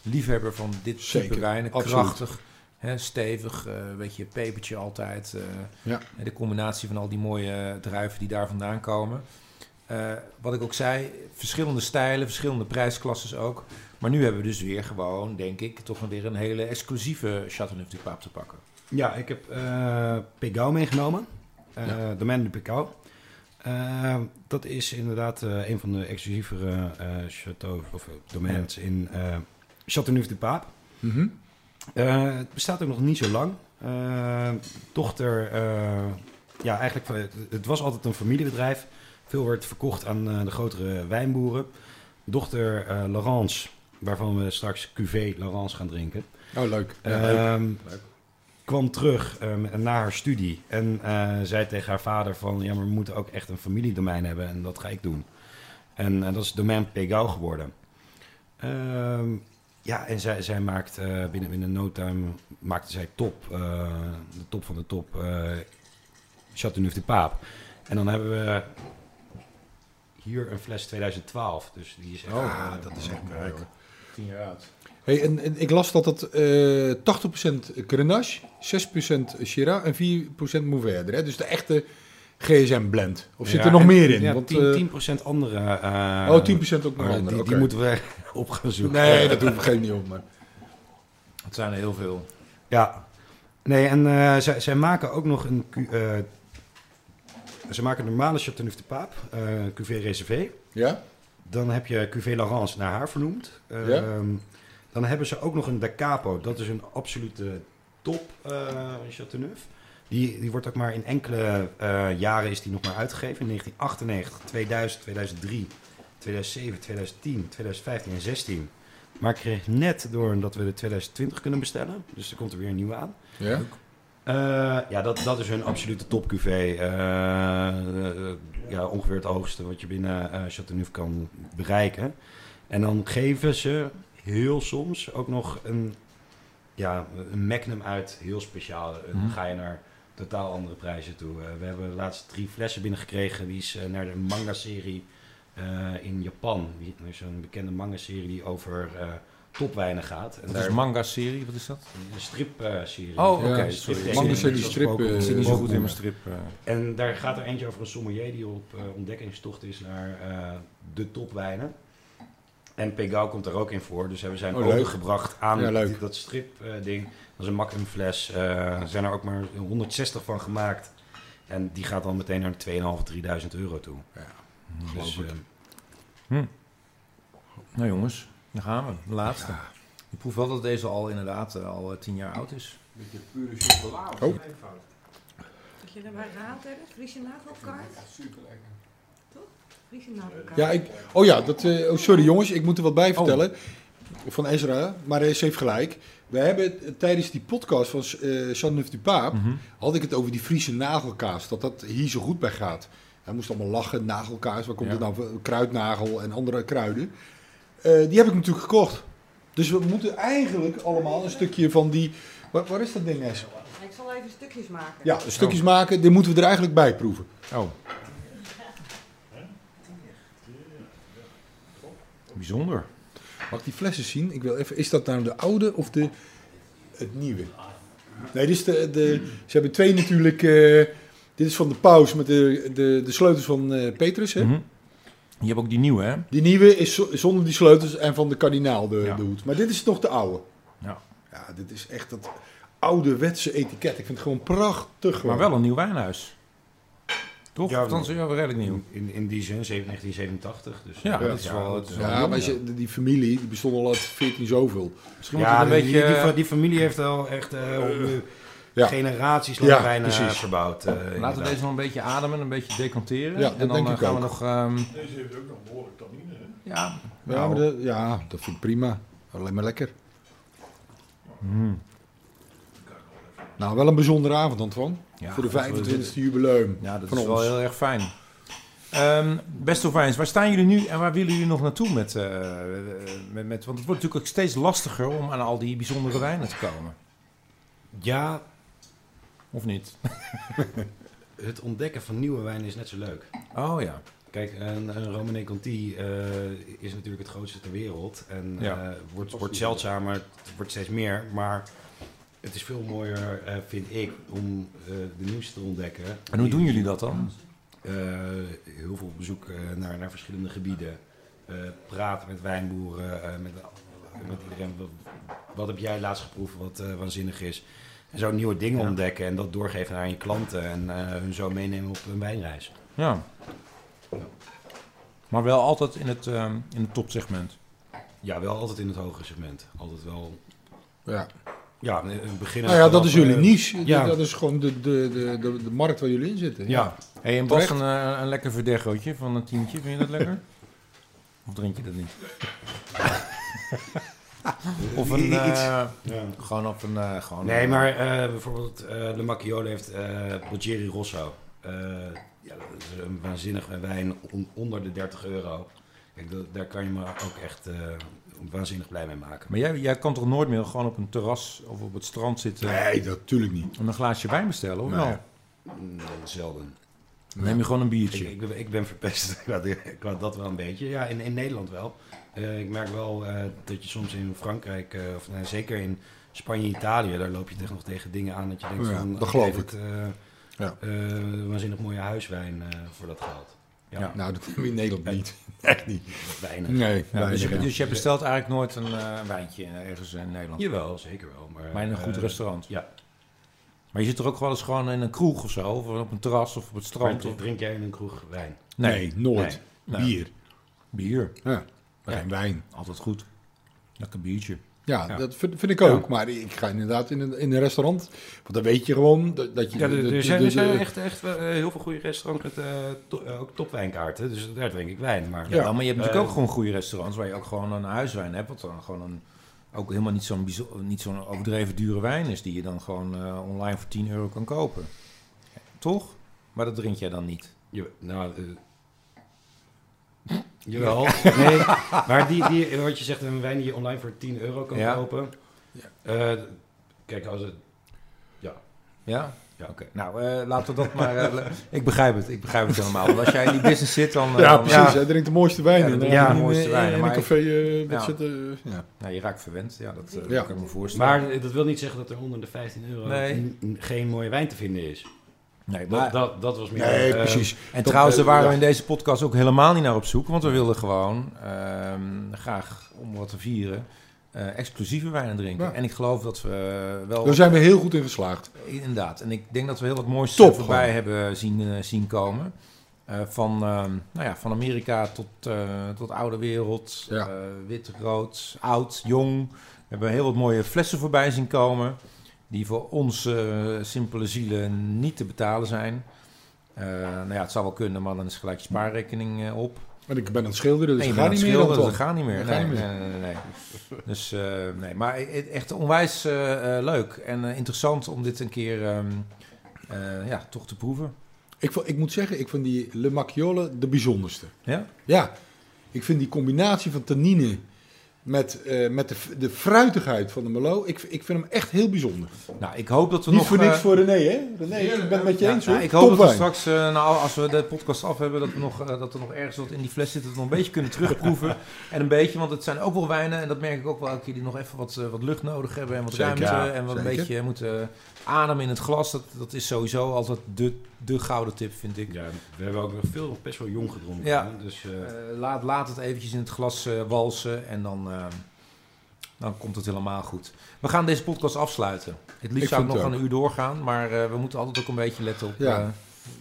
liefhebber van dit Zeker, type wijnen. absoluut. Krachtig, stevig, eh, een beetje pepertje altijd. eh, Ja. en De combinatie van al die mooie druiven die daar vandaan komen. Eh, wat ik ook zei, verschillende stijlen, verschillende prijsklasses ook. Maar nu hebben we dus weer gewoon, denk ik, toch weer een hele exclusieve Châteauneuf-du-Pape te pakken. Ja, ik heb eh Pegau meegenomen. Eh. Domaine de. Eh, dat is inderdaad eh, een van de exclusievere eh châteaux of eh, domains in eh Châteauneuf-du-Pape. Mhm. Eh, het bestaat ook nog niet zo lang. Eh, dochter, eh, ja, eigenlijk, het, was altijd een familiebedrijf. Veel werd verkocht aan de grotere wijnboeren. Dochter Laurence, waarvan we straks Cuvée Laurence gaan drinken. Oh, leuk. Ja, leuk. Ehm, Leuk. kwam terug ehm, na haar studie en zei tegen haar vader van... ja, maar we moeten ook echt een familiedomein hebben en dat ga ik doen. En dat is domein Pegau geworden. Ehm, ja, en zij, zij maakt eh, binnen, binnen no time maakte zij top, eh, de top van de top, eh Châteauneuf-du-Pape. En dan hebben we hier een fles 2012, dus die is echt... Oh, eh, dat is echt mooi, hoor. 10 jaar oud. Hey, en, en ik las dat het eh 80% Grenache, 6% Shiraz en 4% Mourvèdre. Hè? Dus de echte GSM-blend. Of zit er nog meer in? Ja, Want, 10, eh, 10% andere. eh, oh, 10% ook nog maar andere. die, moeten we op gaan zoeken. Nee, dat hoef ik geen niet op. Maar. Het zijn er heel veel. Ja. Nee, en eh, zij, zij maken ook nog een... eh, ze maken een normale Chateauneuf de Pape, eh Cuvée Reservé. Ja? Dan heb je Cuvée Laurence naar haar vernoemd. Eh, Ja. Dan hebben ze ook nog een Da Capo. Dat is een absolute top eh Chateauneuf. Die, die wordt ook maar in enkele eh, jaren is die nog maar uitgegeven. In 1998, 2000, 2003, 2007, 2010, 2015 en 16. Maar ik kreeg net door dat we de 2020 kunnen bestellen. Dus er komt er weer een nieuwe aan. Ja? Eh, ja, dat, dat is hun absolute top cuvée. Eh, ja, ongeveer het hoogste wat je binnen eh Chateauneuf kan bereiken. En dan geven ze heel soms ook nog een, ja, een Magnum uit, heel speciaal. Dan Mhm. ga je naar totaal andere prijzen toe. Eh, we hebben laatst drie flessen binnengekregen. Die is eh, naar de manga-serie eh, in Japan. Die- Er is een bekende manga-serie die over eh, topwijnen gaat. En Dat is manga-serie, wat is dat? een strip-serie. Oh, oké, Ja, sorry. manga-serie, Ik strip, eh, Ik zit niet zo goed in mijn strip. En daar gaat er eentje over een sommelier die op eh, ontdekkingstocht is naar eh, de topwijnen. En Pegau komt er ook in voor. Dus hebben zij een Oh, overgebracht aan Ja, leuk. die- dat strip-ding. Dat is een magnum fles. Eh, er zijn er ook maar 160 van gemaakt. En die gaat dan meteen naar 2.500, 3.000 euro toe. Ja, Dus, eh, Nou jongens, daar gaan we. De laatste. Ik proef wel dat deze al inderdaad eh, al tien jaar oud is. Beetje pure chocola. of Oh. Wat je erbij gehaald hebt, Friese nagelkaart. Super lekker. Friese nagelkaart. Ja, ik, oh ja, dat, eh, oh, sorry jongens, ik moet er wat bij vertellen. Van Ezra, maar ze heeft gelijk. We hebben eh, tijdens die podcast van eh Jean-Neuf du Pape, Mhm. had ik het over die Friese nagelkaas. Dat dat hier zo goed bij gaat. Hij moest allemaal lachen, nagelkaas, waar komt Ja. het nou van? Kruidnagel en andere kruiden. Eh, die heb ik natuurlijk gekocht. Dus we moeten eigenlijk allemaal een stukje van die... Waar, waar is dat ding, Nes? Ik zal even stukjes maken. Ja, stukjes maken, die moeten we er eigenlijk bij proeven. Oh. Bijzonder. Mag ik die flessen zien? Ik wil even, is dat nou de oude of de, het nieuwe? Nee, dit is de, de, ze hebben twee natuurlijk. eh, dit is van de paus met de, de, de sleutels van eh, Petrus. Hè? Mhm. Je hebt ook die nieuwe, hè? Die nieuwe is zo- zonder die sleutels en van de kardinaal de, Ja. de hoed. Maar dit is nog de oude. Ja. Ja, dit is echt dat ouderwetse etiket. Ik vind het gewoon prachtig. Maar gewoon. wel een nieuw wijnhuis. Toch? Ja, Althans, ja, wel redelijk nieuw. In, in, die zin, 1987. Dus, Ja, eh, dat is wel- het is wel Ja, maar ja. ze- die familie die bestond al uit 14 zoveel. Misschien Ja, een die, beetje... die, die, die familie heeft al echt eh, eh, Ja. generaties lang Ja, bijna precies. verbouwd. Laten we deze nog een beetje ademen, een beetje decanteren. Ja, dat en dan denk ik gaan we nog... ehm, Deze heeft ook nog behoorlijk tannine. Hè? ja, Ja, nou, maar de- ja, dat vind ik prima. Alleen maar lekker. mm, Nou, wel een bijzondere avond, Antoine. ja, voor de dat is wel- 25e jubileum. Ja, dat van is wel heel erg fijn. Ehm beste Vijns, waar staan jullie nu en waar willen jullie nog naartoe met, eh, met, met... Want het wordt natuurlijk ook steeds lastiger om aan al die bijzondere wijnen te komen. Ja, Of niet? het ontdekken van nieuwe wijn is net zo leuk. Oh ja. Kijk, een, een Romanée Conti eh, is natuurlijk het grootste ter wereld. En Ja. eh, wordt, wordt zeldzamer, het wordt steeds meer. Maar het is veel mooier, eh, vind ik, om eh, de nieuwste te ontdekken. En hoe doen jullie dat dan? Eh, heel veel op bezoek eh, naar, naar verschillende gebieden. Eh, praten met wijnboeren, eh, met, met iedereen. Wat, wat heb jij laatst geproefd wat waanzinnig is? En zo nieuwe dingen Ja. ontdekken en dat doorgeven aan je klanten. En eh, hun zo meenemen op een wijnreis. Ja. Maar wel altijd in het, ehm, in het topsegment. Ja, wel altijd in het hogere segment. Altijd wel, Ja. Ja, een beginner. Nou ja, dat is jullie eh, niche. ja. Dat is gewoon de, de, de, de, de markt waar jullie in zitten. Ja, Hey, en Bas, een, eh, een lekker verdegootje van een tientje. Vind je dat lekker? Of drink je dat niet? of een... Iets. eh, ja. gewoon op een... eh, gewoon Nee, een- maar eh, bijvoorbeeld eh de Macchiolo heeft eh Bolgeri Rosso. Eh, ja, dat is een waanzinnige wijn on- onder de 30 euro. Kijk, dat- daar kan je me ook echt eh, waanzinnig blij mee maken. Maar jij, jij kan toch nooit meer gewoon op een terras of op het strand zitten... Nee, dat natuurlijk niet. en een glaasje wijn bestellen, of Nee. wel? Nee, zelden. Dan neem je gewoon een Ik, biertje. ik, ben, ik ben verpest. ik, ik wou dat wel een beetje. Ja, in, in Nederland wel. Eh, ik merk wel eh, dat je soms in Frankrijk, eh, of nou, zeker in Spanje, Italië, daar loop je tegen nog tegen dingen aan dat je denkt Ja, van... dat geloof Ja. eh, waanzinnig mooie huiswijn voor dat geld. Ja, Ja. Nou, dat hebben we in Nederland niet. Echt niet. weinig. Nee, Ja, weinig, dus, je, dus je bestelt eigenlijk nooit een eh, wijntje ergens in Nederland? Jawel, zeker wel. Maar, Maar in een goed eh, restaurant? Ja. Maar je zit er ook wel eens gewoon in een kroeg of zo, of op een terras of op het Maar strand? Of... drink jij in een kroeg wijn? Nee, nooit. Nee. Bier. Bier, Ja. Maar geen wijn. altijd goed. Lekker biertje. Ja, Ja. dat vind, vind ik ook. Maar ik ga inderdaad in een, in een restaurant. Want dan weet je gewoon dat, dat je... Ja, er, er zijn, de- er zijn de- echt, echt eh, heel veel goede restaurants met eh, to- eh, ook topwijnkaarten. Dus daar drink ik wijn. Maar, Ja, maar je hebt natuurlijk Eh, ook gewoon goede restaurants waar je ook gewoon een huiswijn hebt. Wat dan gewoon een, ook helemaal niet zo'n, niet zo'n overdreven dure wijn is. Die je dan gewoon eh, online voor 10 euro kan kopen. Toch? Maar dat drink jij dan niet. Je, nou, eh, jawel. Nee, maar die, die, wat je zegt, een wijn die je online voor 10 euro kan Ja. kopen. Eh, kijk, als het... Ja? Ja. Oké. Nou, eh, laten we dat maar... eh, ik begrijp het. Ik begrijp het helemaal. Want als jij in die business zit, dan... eh, ja, dan- precies. Hij drinkt de mooiste wijn. Ja, in, in, de mooiste in- wijnen, In maar een café uh, Ja. zitten. Ja. Nou, je raakt verwend. Ja, dat Ja. kan ik me voorstellen. Maar dat wil niet zeggen dat er onder de 15 euro Nee. geen mooie wijn te vinden is. Nee, Dat, maar, dat, dat was meer... Nee, eh, precies. en dat, trouwens, daar eh, waren we ja. in deze podcast ook helemaal niet naar op zoek. Want we wilden gewoon ehm, graag, om wat te vieren, eh, exclusieve wijnen drinken. Ja. En ik geloof dat we wel... Daar zijn we heel goed in geslaagd. Inderdaad. En ik denk dat we heel wat moois Top, voorbij gewoon. hebben zien, eh, zien komen. Eh, van, ehm, nou ja, van Amerika tot, eh, tot oude wereld. Ja. Eh, wit, rood, oud, jong. We hebben heel wat mooie flessen voorbij zien komen. Die voor ons eh, simpele zielen niet te betalen zijn. Eh, nou ja, het zou wel kunnen, maar dan is gelijk je spaarrekening eh, op. Want ik ben aan het schilderen, dus Nee, bent niet meer. dat gaat niet meer. Nee, nee, nee, nee. Dus nee, maar e- echt onwijs leuk en interessant om dit een keer ehm, eh, ja, toch te proeven. Ik, ik moet zeggen, ik vind die Le Macchiole de bijzonderste. Ja? Ja, ik vind die combinatie van tannine met, eh, met de, de fruitigheid van de Merlot, ik, ik vind hem echt heel bijzonder. Nou, ik hoop dat we Niet nog... voor niks eh, voor René, hè? René, ik ben het met je ja, eens hoor. ik hoop dat we straks, eh, nou, als we de podcast af hebben, dat, we nog, eh, dat er nog ergens wat in die fles zit, dat we nog een beetje kunnen terugproeven. en een beetje, want het zijn ook wel wijnen, en dat merk ik ook wel elke keer, die nog even wat, wat lucht nodig hebben en wat Zeker, ruimte. ja, en wat een beetje moeten ademen in het glas. Dat, dat is sowieso altijd de, de gouden tip, vind ik. Ja, we hebben ook nog veel best wel jong gedronken. Ja. Dus eh, Eh, laat, laat het eventjes in het glas eh, walsen en dan, eh, dan komt het helemaal goed. We gaan deze podcast afsluiten. Het liefst Ik zou ik nog een uur doorgaan, maar eh, we moeten altijd ook een beetje letten op... Ja.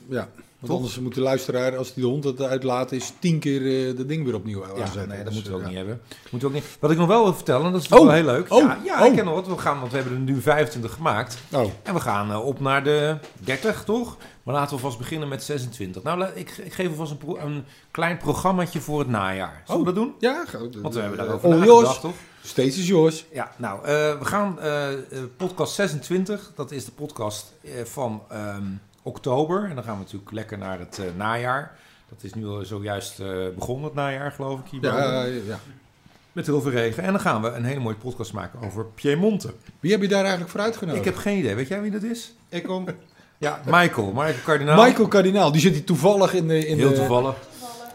Ja, want anders moet de luisteraar, als die de hond het uitlaat, is tien keer eh de ding weer opnieuw Ja, aanzetten. nee, dat Dus, moeten we ook ja. niet hebben. Moeten we ook niet. Wat ik nog wel wil vertellen, dat is Oh, wel heel leuk. oh, ja, ja oh. ik ken nog wat. We gaan, want we hebben er nu 25 gemaakt. Oh, En we gaan eh, op naar de 30, toch? Maar laten we vast beginnen met 26. Nou, ik, ik geef alvast een, een klein programmaatje voor het najaar. Zullen we dat doen? ja, ga- Want we hebben eh, daarover all nagedacht, toch? Steeds is yours. Ja, nou, eh, we gaan eh, eh, podcast 26. Dat is de podcast eh, van ehm, oktober. En dan gaan we natuurlijk lekker naar het eh, najaar. Dat is nu al zojuist eh, begonnen, het najaar, geloof ik. Hier Ja, ja, ja. Met heel veel regen. En dan gaan we een hele mooie podcast maken over Piemonte. Wie heb je daar eigenlijk voor uitgenodigd? Ik heb geen idee. Weet jij wie dat is? Ik kom. Ja, Michael. Michael Kardinaal. Michael Kardinaal, die zit hier toevallig in de... In Heel de, toevallig.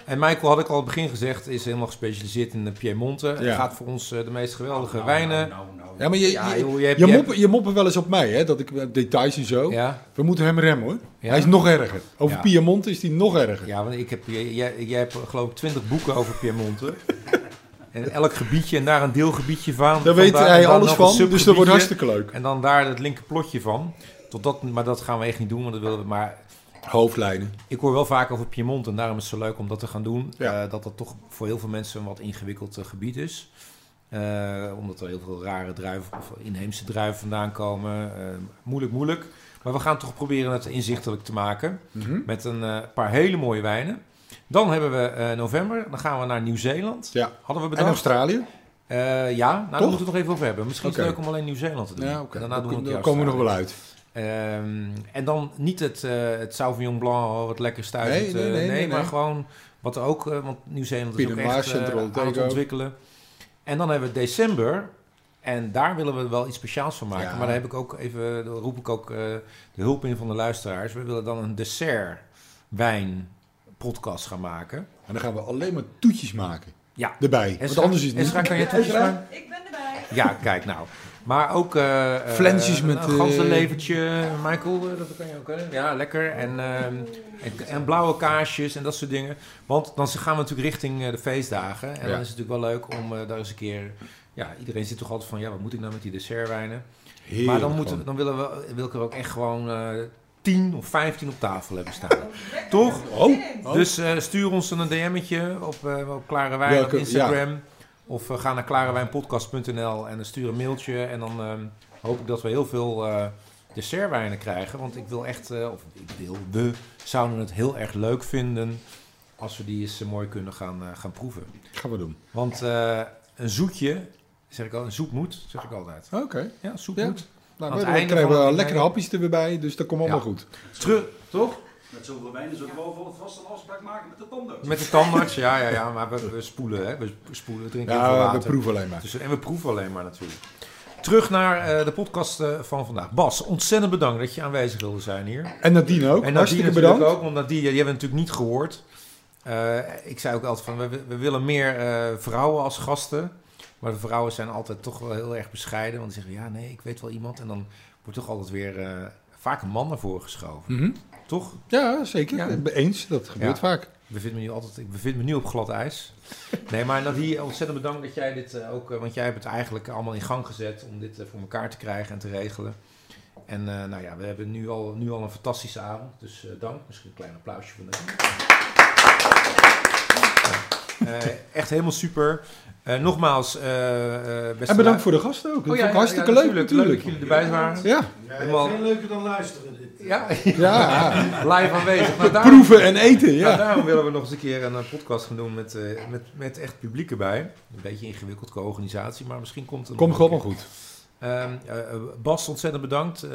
En Michael, had ik al het begin gezegd, is helemaal gespecialiseerd in de Piemonte. Hij Ja. gaat voor ons eh, de meest geweldige nou, wijnen. Nou, nou. Ja, maar je, Ja, je, joh, je hebt- je, je moppen, je moppen wel eens op mij, hè? Dat ik eh, details en zo. Ja, We moeten hem remmen, hoor. Ja? Hij is nog erger. Over Ja. Piemonte is hij nog erger. ja want ik heb, jij, jij, hebt geloof ik twintig boeken over Piemonte. en elk gebiedje en daar een deelgebiedje van. Daar weet hij alles van, dus dat wordt hartstikke leuk. En dan daar het linker plotje van. Tot dat, maar dat gaan we echt niet doen, want dat willen we maar... Hoofdlijnen. Ik hoor wel vaak over Piemont en daarom is het zo leuk om dat te gaan doen. Ja. Eh, dat dat toch voor heel veel mensen een wat ingewikkeld eh, gebied is. Eh, omdat er heel veel rare druiven of inheemse druiven vandaan komen. Moeilijk, moeilijk. Maar we gaan toch proberen het inzichtelijk te maken. Mhm. Met een paar hele mooie wijnen. Dan hebben we november. Dan gaan we naar Nieuw-Zeeland. Ja. Hadden we En bedacht. Australië? Eh, ja, nou, daar moeten we het nog even over hebben. Misschien is het leuk om alleen Nieuw-Zeeland te doen. Ja. En daarna doen we keer komen we nog Australië. wel uit. Ehm, en dan niet het, eh het Sauvignon Blanc, wat lekker stuitend. Nee, nee, eh, nee, nee, maar gewoon wat er ook, eh, want Nieuw-Zeeland is ook echt eh, aan het ontwikkelen. En dan hebben we december. En daar willen we wel iets speciaals van maken. Ja. Maar daar heb ik ook even, daar roep ik ook eh, de hulp in van de luisteraars. We willen dan een dessert wijn podcast gaan maken. En dan gaan we alleen maar toetjes maken. Ja. Erbij. Want Esra, anders is het niet... kan je toetjes maken? Ik ben erbij. Ja, kijk nou. Maar ook eh eh, Flensjes met, een ganzenlevertje, eh, Michael, dat kan je ook. Hè? Ja, lekker. En, ehm, en, en blauwe kaarsjes en dat soort dingen. Want dan gaan we natuurlijk richting eh, de feestdagen. En Ja. dan is het natuurlijk wel leuk om eh, daar eens een keer... Ja, iedereen zit toch altijd van, ja, wat moet ik nou met die dessertwijnen? Maar dan, moeten, dan willen we, wil ik er ook echt gewoon eh 10 of 15 op tafel hebben staan. Toch? Oh, oh. Dus eh, stuur ons dan een DM'tje op, eh op Klare Wijn op Instagram. Of ga naar klarewijnpodcast.nl en stuur een mailtje. En dan ehm, hoop ik dat we heel veel eh dessertwijnen krijgen. Want ik wil echt, eh, of ik wil, we zouden het heel erg leuk vinden als we die eens eh, mooi kunnen gaan, gaan proeven. gaan we doen. Want een zoetje, zeg ik al, een zoetmoed, zeg ik altijd. Oké. Ja, zoetmoed. Nou, Aan het dan krijgen we lekkere hapjes er weer bij, dus dat komt allemaal Ja. goed. Terug, toch? Met zoveel wijn is ook wel voor het vast een afspraak maken met de tandarts. Met de tandarts, ja, ja, ja. Maar we, we spoelen, hè. We spoelen, we drinken Ja, water. we proeven alleen maar. Dus, en we proeven alleen maar natuurlijk. Terug naar eh, de podcast eh, van vandaag. Bas, ontzettend bedankt dat je aanwezig wilde zijn hier. En Nadine ook. en Nadine Hartstikke natuurlijk bedankt. ook, want Nadine, die hebben we natuurlijk niet gehoord. Eh, ik zei ook altijd van, we, we willen meer eh, vrouwen als gasten. Maar de vrouwen zijn altijd toch wel heel erg bescheiden. Want die zeggen, ja nee, ik weet wel iemand. En dan wordt toch altijd weer eh, vaak een man naar voren geschoven. Mhm. Toch? Ja, zeker. Ja. Eens, dat gebeurt Ja. vaak. Ik bevind me nu altijd, ik bevind me nu op glad ijs. Nee, maar Nadie, ontzettend bedankt dat jij dit eh, ook, eh, want jij hebt het eigenlijk allemaal in gang gezet om dit eh, voor elkaar te krijgen en te regelen. En eh, nou ja, we hebben nu al, nu al een fantastische avond, dus eh, dank. Misschien een klein applausje voor Nadie. Eh, echt helemaal super. Eh, nogmaals, eh, eh, beste En bedankt voor de gasten ook. Dat Oh hartstikke leuk natuurlijk. Leuk dat jullie erbij waren. Ja, Helemaal, Veel leuker dan luisteren. Ja, ja. live aanwezig. Nou, daarom, proeven en eten, nou, ja. daarom willen we nog eens een keer een eh, podcast gaan doen met, eh, met, met echt publiek erbij. Een beetje ingewikkeld qua organisatie, maar misschien komt het Komt een gewoon maar goed. Ehm, eh, Bas, ontzettend bedankt. Eh,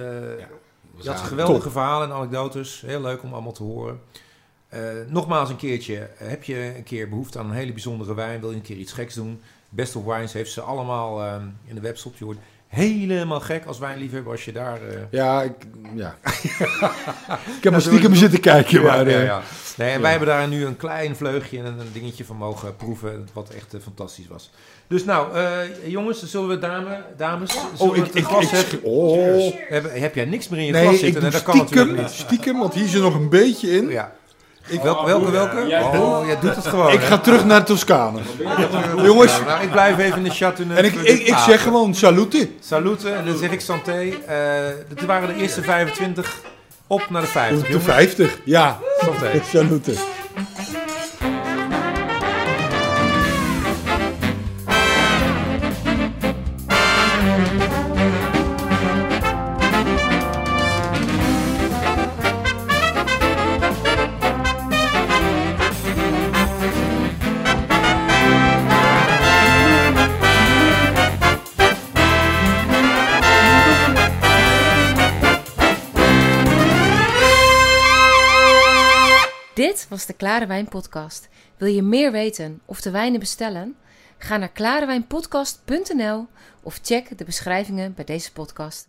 je had geweldige verhalen en anekdotes. Heel leuk om allemaal te horen. Eh, nogmaals een keertje. Heb je een keer behoefte aan een hele bijzondere wijn? Wil je een keer iets geks doen? Best of Wines heeft ze allemaal ehm, in de webshop. Je wordt helemaal gek als wijnliefhebber als je daar... eh, Ja, ik, ja. ik heb maar stiekem zitten kijken, maar... ja, eh, ja. Nee, en wij hebben daar nu een klein vleugje en een dingetje van mogen proeven, wat echt eh, fantastisch was. Dus nou, eh, jongens, zullen we dame, dames, zullen Oh, we ik, het ik, glas ik, zetten? oh. Heb, heb jij niks meer in je Nee, glas ik zitten? dat kan natuurlijk stiekem, niet. stiekem, want hier zit nog een beetje in. Ja. Welke, welke, welke? Jij oh, jij doet het gewoon. Ik hè? ga terug naar Toscane. Jongens, Nou, ik blijf even in de Chateauneuf. en ik, ik, ik zeg gewoon salute. Salute, en dan zeg ik santé. Eh dit waren de eerste 25, op naar de 50. De jongens. 50, ja. Santé. Salute. Was de Klare Wijn Podcast. Wil je meer weten of de wijnen bestellen? Ga naar klarewijnpodcast.nl of check de beschrijvingen bij deze podcast.